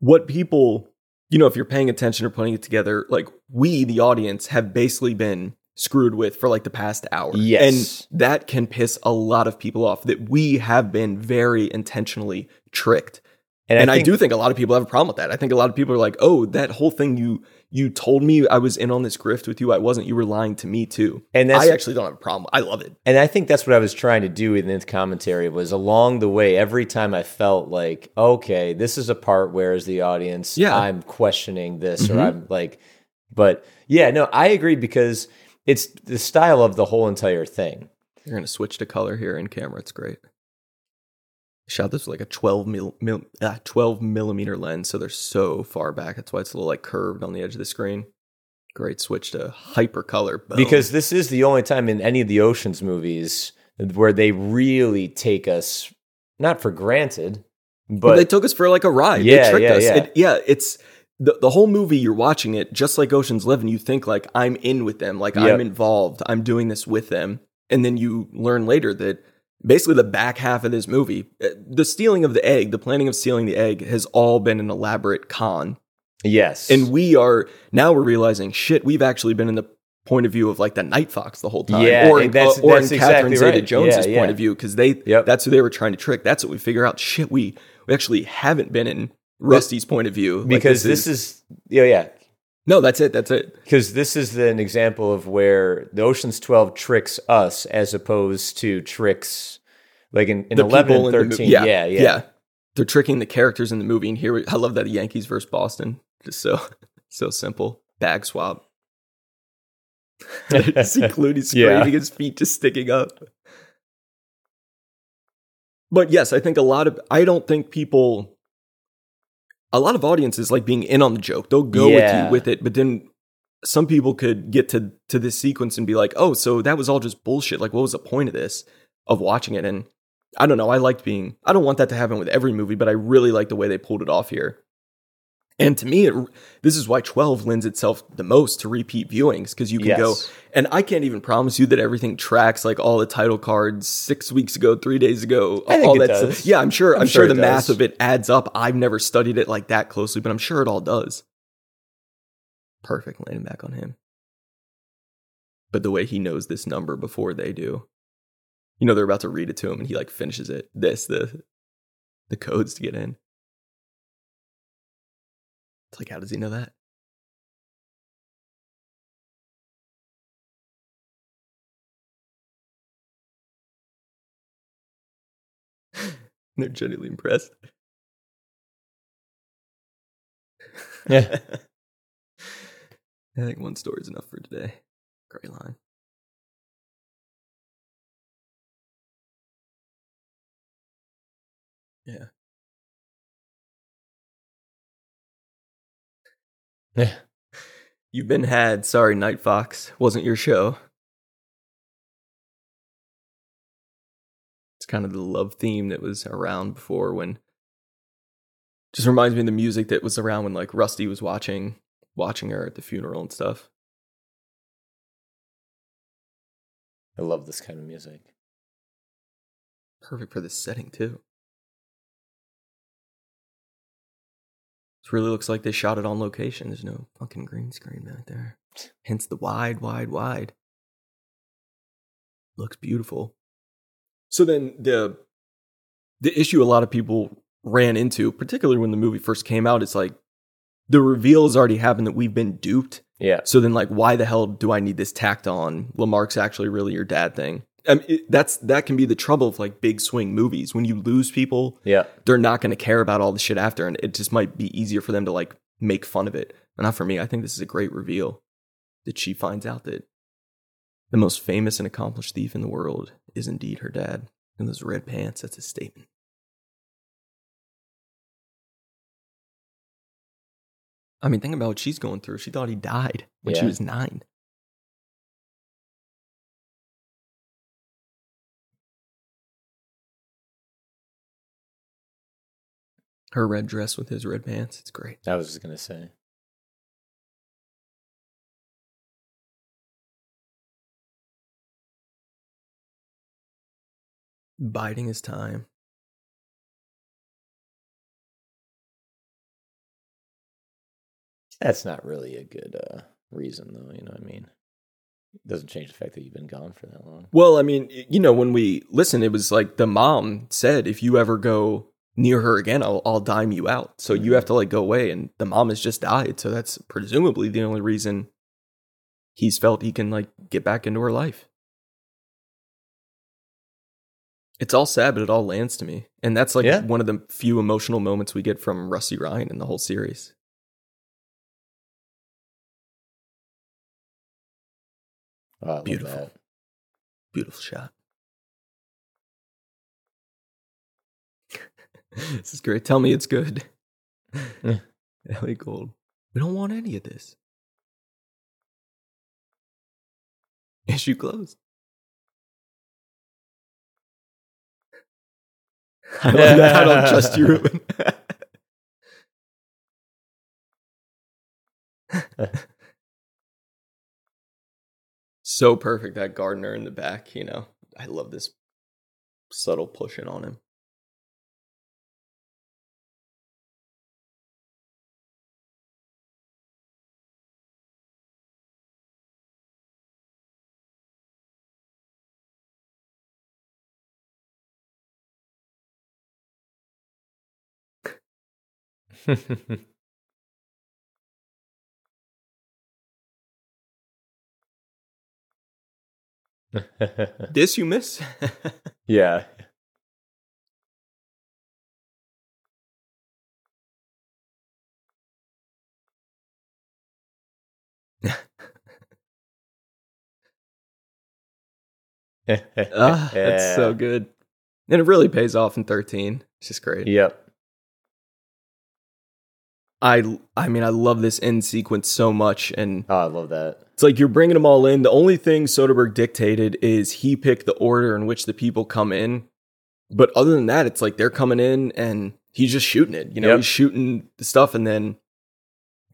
what people, you know, if you're paying attention or putting it together, like we, the audience, have basically been screwed with for like the past hour. Yes. And that can piss a lot of people off that we have been very intentionally tricked. And, I, think- do think a lot of people have a problem with that. I think a lot of people are like, "Oh, that whole thing you you told me I was in on this grift with you. I wasn't. You were lying to me too." And that's- I actually don't have a problem. I love it. And I think that's what I was trying to do in this commentary was along the way, every time I felt like, okay, this is a part where as the audience, Yeah. I'm questioning this or Mhm. I'm like, but yeah, no, I agree because it's the style of the whole entire thing. You're gonna switch to color here in camera. It's great. Shot this with like a 12 mil, mil ah, 12 millimeter lens, so they're so far back. That's why it's a little like curved on the edge of the screen. Great switch to hyper color. Boom. Because this is the only time in any of the Oceans movies where they really take us not for granted, but Well, they took us for like a ride. Yeah, they tricked yeah, us. yeah. It- yeah, it's the, the whole movie. You're watching it just like Ocean's Eleven. You think like I'm in with them, like Yep. I'm involved. I'm doing this with them, and then you learn later that basically the back half of this movie, uh, the stealing of the egg, the planning of stealing the egg, has all been an elaborate con. yes, And we are now we're realizing shit. We've actually been in the point of view of like the Night Fox the whole time, Yeah, or in, that's- or in that's Catherine exactly Zeta right. Jones's Yeah, point of view because they Yep. that's who they were trying to trick. That's what we figure out. Shit, we we actually haven't been in Rusty's point of view Like, because this is yeah yeah no, that's it, that's it. because this is an example of where the Ocean's Twelve tricks us as opposed to tricks like in, in The eleven and thirteen. yeah, yeah, yeah. They're tricking the characters in the movie, and here we- I love that the Yankees versus Boston, just so so simple bag swap. See Clooney Yeah. scraping his feet just sticking up. But yes, I think a lot of I don't think people a lot of audiences like being in on the joke. They'll go with you with it, but then some people could get to to this sequence and be like, "Oh, so that was all just bullshit. Like what was the point of this of watching it?" And I don't know, I liked being I don't want that to happen with every movie, but I really like the way they pulled it off here. And to me, it, this is why 12 lends itself the most to repeat viewings because you can Yes. go, and I can't even promise you that everything tracks like all the title cards six weeks ago, three days ago, all that does. stuff. Yeah, I'm sure. I'm, I'm sure, sure the math of it adds up. I've never studied it like that closely, but I'm sure it all does. Perfect landing back on him. But the way he knows this number before they do, you know, they're about to read it to him, and he like finishes it. This the the codes to get in. It's like, how does he know that? They're genuinely impressed. Yeah. I think one story is enough for today. Great line. Yeah. Yeah. You've been had. Sorry, Night Fox. Wasn't your show. It's kind of the love theme that was around before when just reminds me of the music that was around when like Rusty was watching watching her at the funeral and stuff. I love this kind of music. Perfect for this setting too. This really looks like they shot it on location. There's no fucking green screen back there. Hence the wide, wide, wide. Looks beautiful. So then the the issue a lot of people ran into, particularly when the movie first came out, is like the reveal has already happened that we've been duped. Yeah. So then, like, why the hell do I need this tacked on? LeMarc's actually really your dad thing. I mean, it, that's that can be the trouble of like big swing movies. When you lose people, Yeah. they're not going to care about all the shit after, and it just might be easier for them to like make fun of it. But not for me. I think this is a great reveal that she finds out that the most famous and accomplished thief in the world is indeed her dad. And those red pants, that's a statement. I mean, think about what she's going through. She thought he died when she was nine. Her red dress with his red pants. It's great. I was just gonna say. Biding his time. That's not really a good uh, reason, though. You know what I mean? It doesn't change the fact that you've been gone for that long. Well, I mean, you know, when we listen, it was like the mom said, if you ever go near her again, I'll, I'll dime you out. So you have to like go away. And the mom has just died. So that's presumably the only reason he's felt he can like get back into her life. It's all sad, but it all lands to me. And that's like Yeah. one of the few emotional moments we get from Rusty Ryan in the whole series. Oh, Beautiful. Beautiful shot. This is great. Tell me it's good. Yeah. Elliot Gould. We don't want any of this. Issue closed. I love that. I don't trust you, Reuben. so perfect that Gardner in the back, you know. I love this subtle pushing on him. this you miss? yeah. Ah, that's so good. And it really pays off in 13. It's just great. Yep. I I mean I love this end sequence so much and Oh, I love that. it's like you're bringing them all in. The only thing Soderbergh dictated is he picked the order in which the people come in. But other than that, it's like they're coming in and he's just shooting it. You know, Yep. he's shooting the stuff and then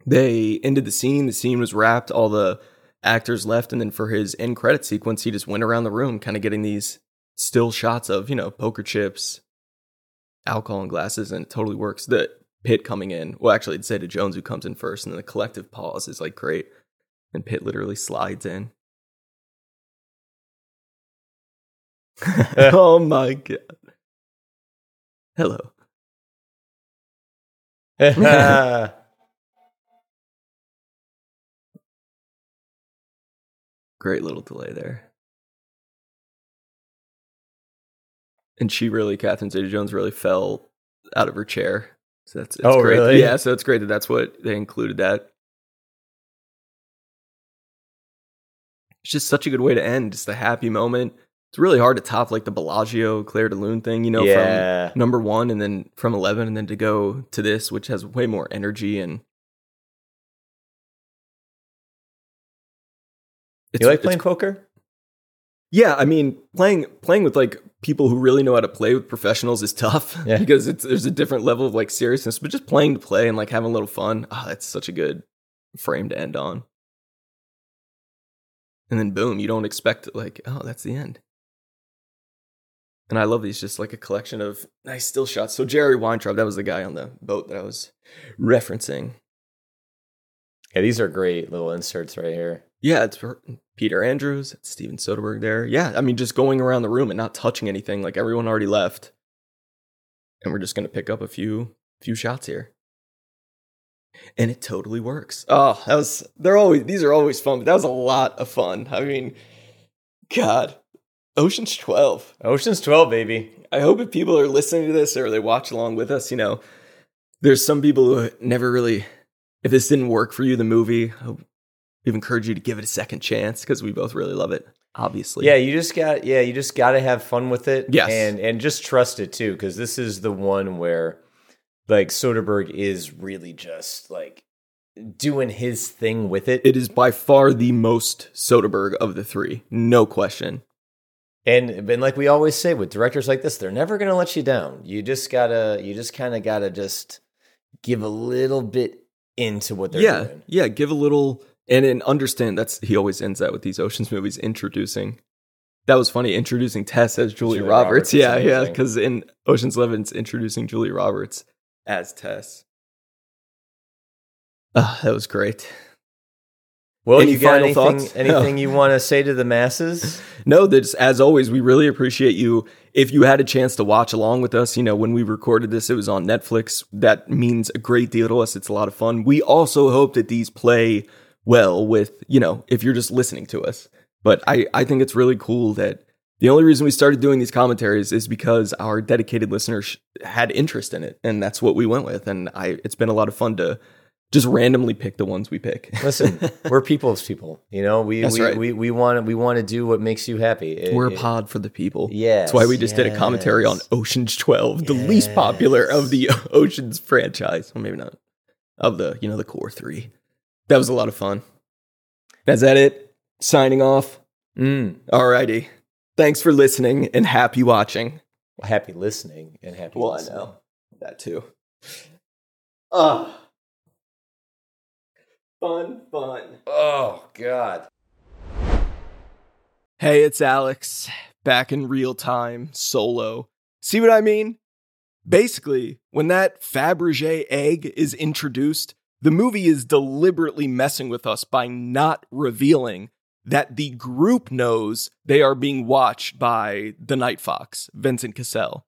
they ended the scene. The scene was wrapped, all the actors left, and then for his end credit sequence, he just went around the room kind of getting these still shots of, you know, poker chips, alcohol and glasses, and it totally works. The Pitt coming in, well, actually, Zeta Jones who comes in first, and then the collective pause is like great. And Pitt literally slides in. Eh. oh my god. Hello. Eh. Great little delay there. And she really, Catherine Zeta Jones really fell out of her chair. So that's it's Oh, great. really? Yeah, so it's great that that's what they included that. It's just such a good way to end. Just a happy moment. It's really hard to top like the Bellagio Clair de Lune thing, you know, yeah. from number one and then from 11 and then to go to this, which has way more energy and. you like playing poker? yeah, I mean, playing playing with like people who really know how to play with professionals is tough Yeah. because it's there's a different level of like seriousness, but just playing to play and like having a little fun, oh, that's such a good frame to end on. And then boom, you don't expect like, oh, that's the end. And I love these just like a collection of nice still shots. So Jerry Weintraub, that was the guy on the boat that I was referencing. Yeah, these are great little inserts right here. Yeah, it's Peter Andrews, it's Steven Soderbergh there. Yeah, I mean, just going around the room and not touching anything, like everyone already left, and we're just gonna pick up a few few shots here, and it totally works. Oh, that was they're always these are always fun, but that was a lot of fun. I mean, God, Ocean's Twelve. Ocean's 12, baby. I hope if people are listening to this or they watch along with us, you know, there's some people who never really, if this didn't work for you, the movie, I hope- we've encouraged you to give it a second chance because we both really love it, obviously. Yeah, you just got yeah, you just got to have fun with it. Yes. and and just trust it too, because this is the one where like Soderbergh is really just like doing his thing with it. It is by far the most Soderbergh of the three, no question. And and like we always say with directors like this, they're never gonna let you down. You just gotta you just kind of gotta just give a little bit into what they're yeah, doing. yeah. Give a little and then understand. That's he always ends that with these Ocean's movies introducing. That was funny introducing Tess as Julia, Julia Roberts. Roberts Yeah, yeah. Because in Ocean's Eleven, it's introducing Julia Roberts as Tess. Ah, that was great. Well, Any you got final anything thoughts? anything you want to say to the masses? No, that's as always, we really appreciate you. If you had a chance to watch along with us, you know, when we recorded this, it was on Netflix. That means a great deal to us. It's a lot of fun. We also hope that these play well with, you know, if you're just listening to us. But I, I think it's really cool that the only reason we started doing these commentaries is because our dedicated listeners had interest in it. And that's what we went with. And I, it's been a lot of fun to just randomly pick the ones we pick. Listen, we're people's people. You know, we we, right. we we want to we want to do what makes you happy. It- We're a pod for the people. Yeah, That's why we just did a commentary on. Ocean's 12, the least popular of the Ocean's franchise. Well, maybe not. Of the, you know, the core three. That was a lot of fun. Is that it? Signing off. Mm. Alrighty. Thanks for listening and happy watching. happy listening and happy. Watching. Well, I know. That too. Ah. Fun, fun. Oh God. Hey, it's Alex, back in real time, solo. See what I mean? Basically, when that Fabergé egg is introduced, the movie is deliberately messing with us by not revealing that the group knows they are being watched by the Night Fox, Vincent Cassel.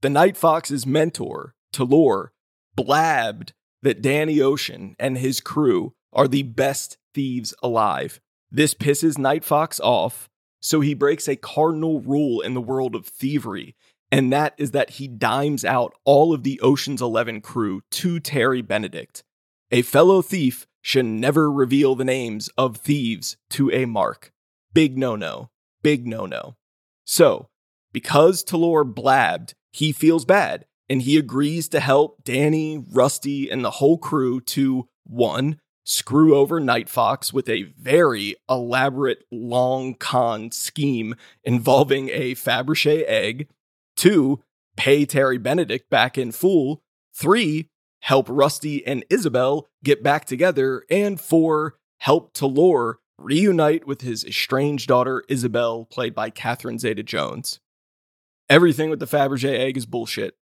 The Night Fox's mentor, Toulour, blabbed that Danny Ocean and his crew are the best thieves alive. This pisses Night Fox off, so he breaks a cardinal rule in the world of thievery, and that is that he dimes out all of the Ocean's 11 crew to Terry Benedict. A fellow thief should never reveal the names of thieves to a mark. Big no no. Big no no. So, because Toulour blabbed, he feels bad and he agrees to help Danny, Rusty, and the whole crew to one, screw over Night Fox with a very elaborate long con scheme involving a Fabergé egg, two, pay Terry Benedict back in full, three, help Rusty and Isabel get back together, and four, help Toulour reunite with his estranged daughter Isabel, played by Catherine Zeta Jones. Everything with the Fabergé egg is bullshit.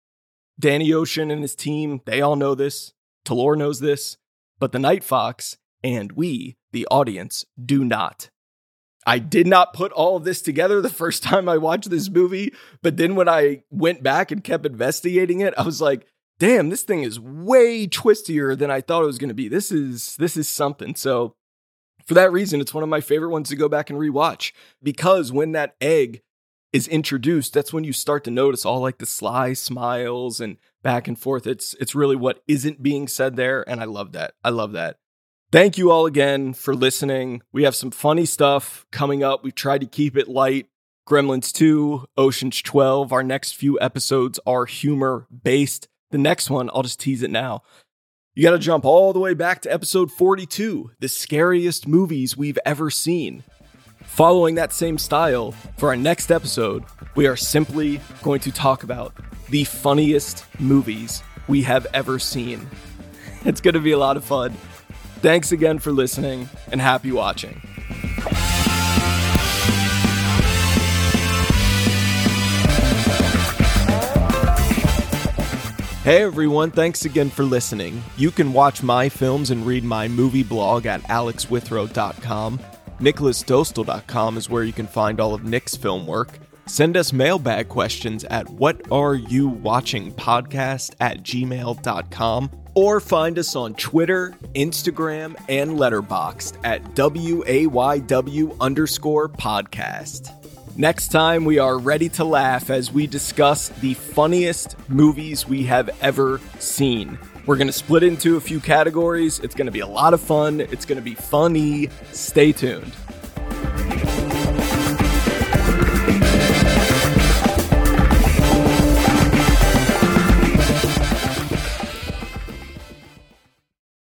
Danny Ocean and his team, they all know this. Toulour knows this. But the Night Fox and we, the audience, do not. I did not put all of this together the first time I watched this movie, but then when I went back and kept investigating it, I was like, damn, this thing is way twistier than I thought it was going to be. This is this is something. So for that reason, it's one of my favorite ones to go back and rewatch because when that egg is introduced, that's when you start to notice all like the sly smiles and back and forth. It's it's really what isn't being said there, and I love that. I love that. Thank you all again for listening. We have some funny stuff coming up. We've tried to keep it light. Gremlins 2, Ocean's 12. Our next few episodes are humor based. The next one, I'll just tease it now. You got to jump all the way back to episode 42, the scariest movies we've ever seen. Following that same style, for our next episode, we are simply going to talk about the funniest movies we have ever seen. It's going to be a lot of fun. Thanks again for listening and happy watching. Hey everyone, thanks again for listening. You can watch my films and read my movie blog at alexwithrow.com. NicholasDostal.com is where you can find all of Nick's film work. Send us mailbag questions at what are you watching podcast at gmail.com or find us on Twitter, Instagram, and Letterboxd at WAYW underscore podcast. Next time, we are ready to laugh as we discuss the funniest movies we have ever seen. We're going to split into a few categories. It's going to be a lot of fun. It's going to be funny. Stay tuned.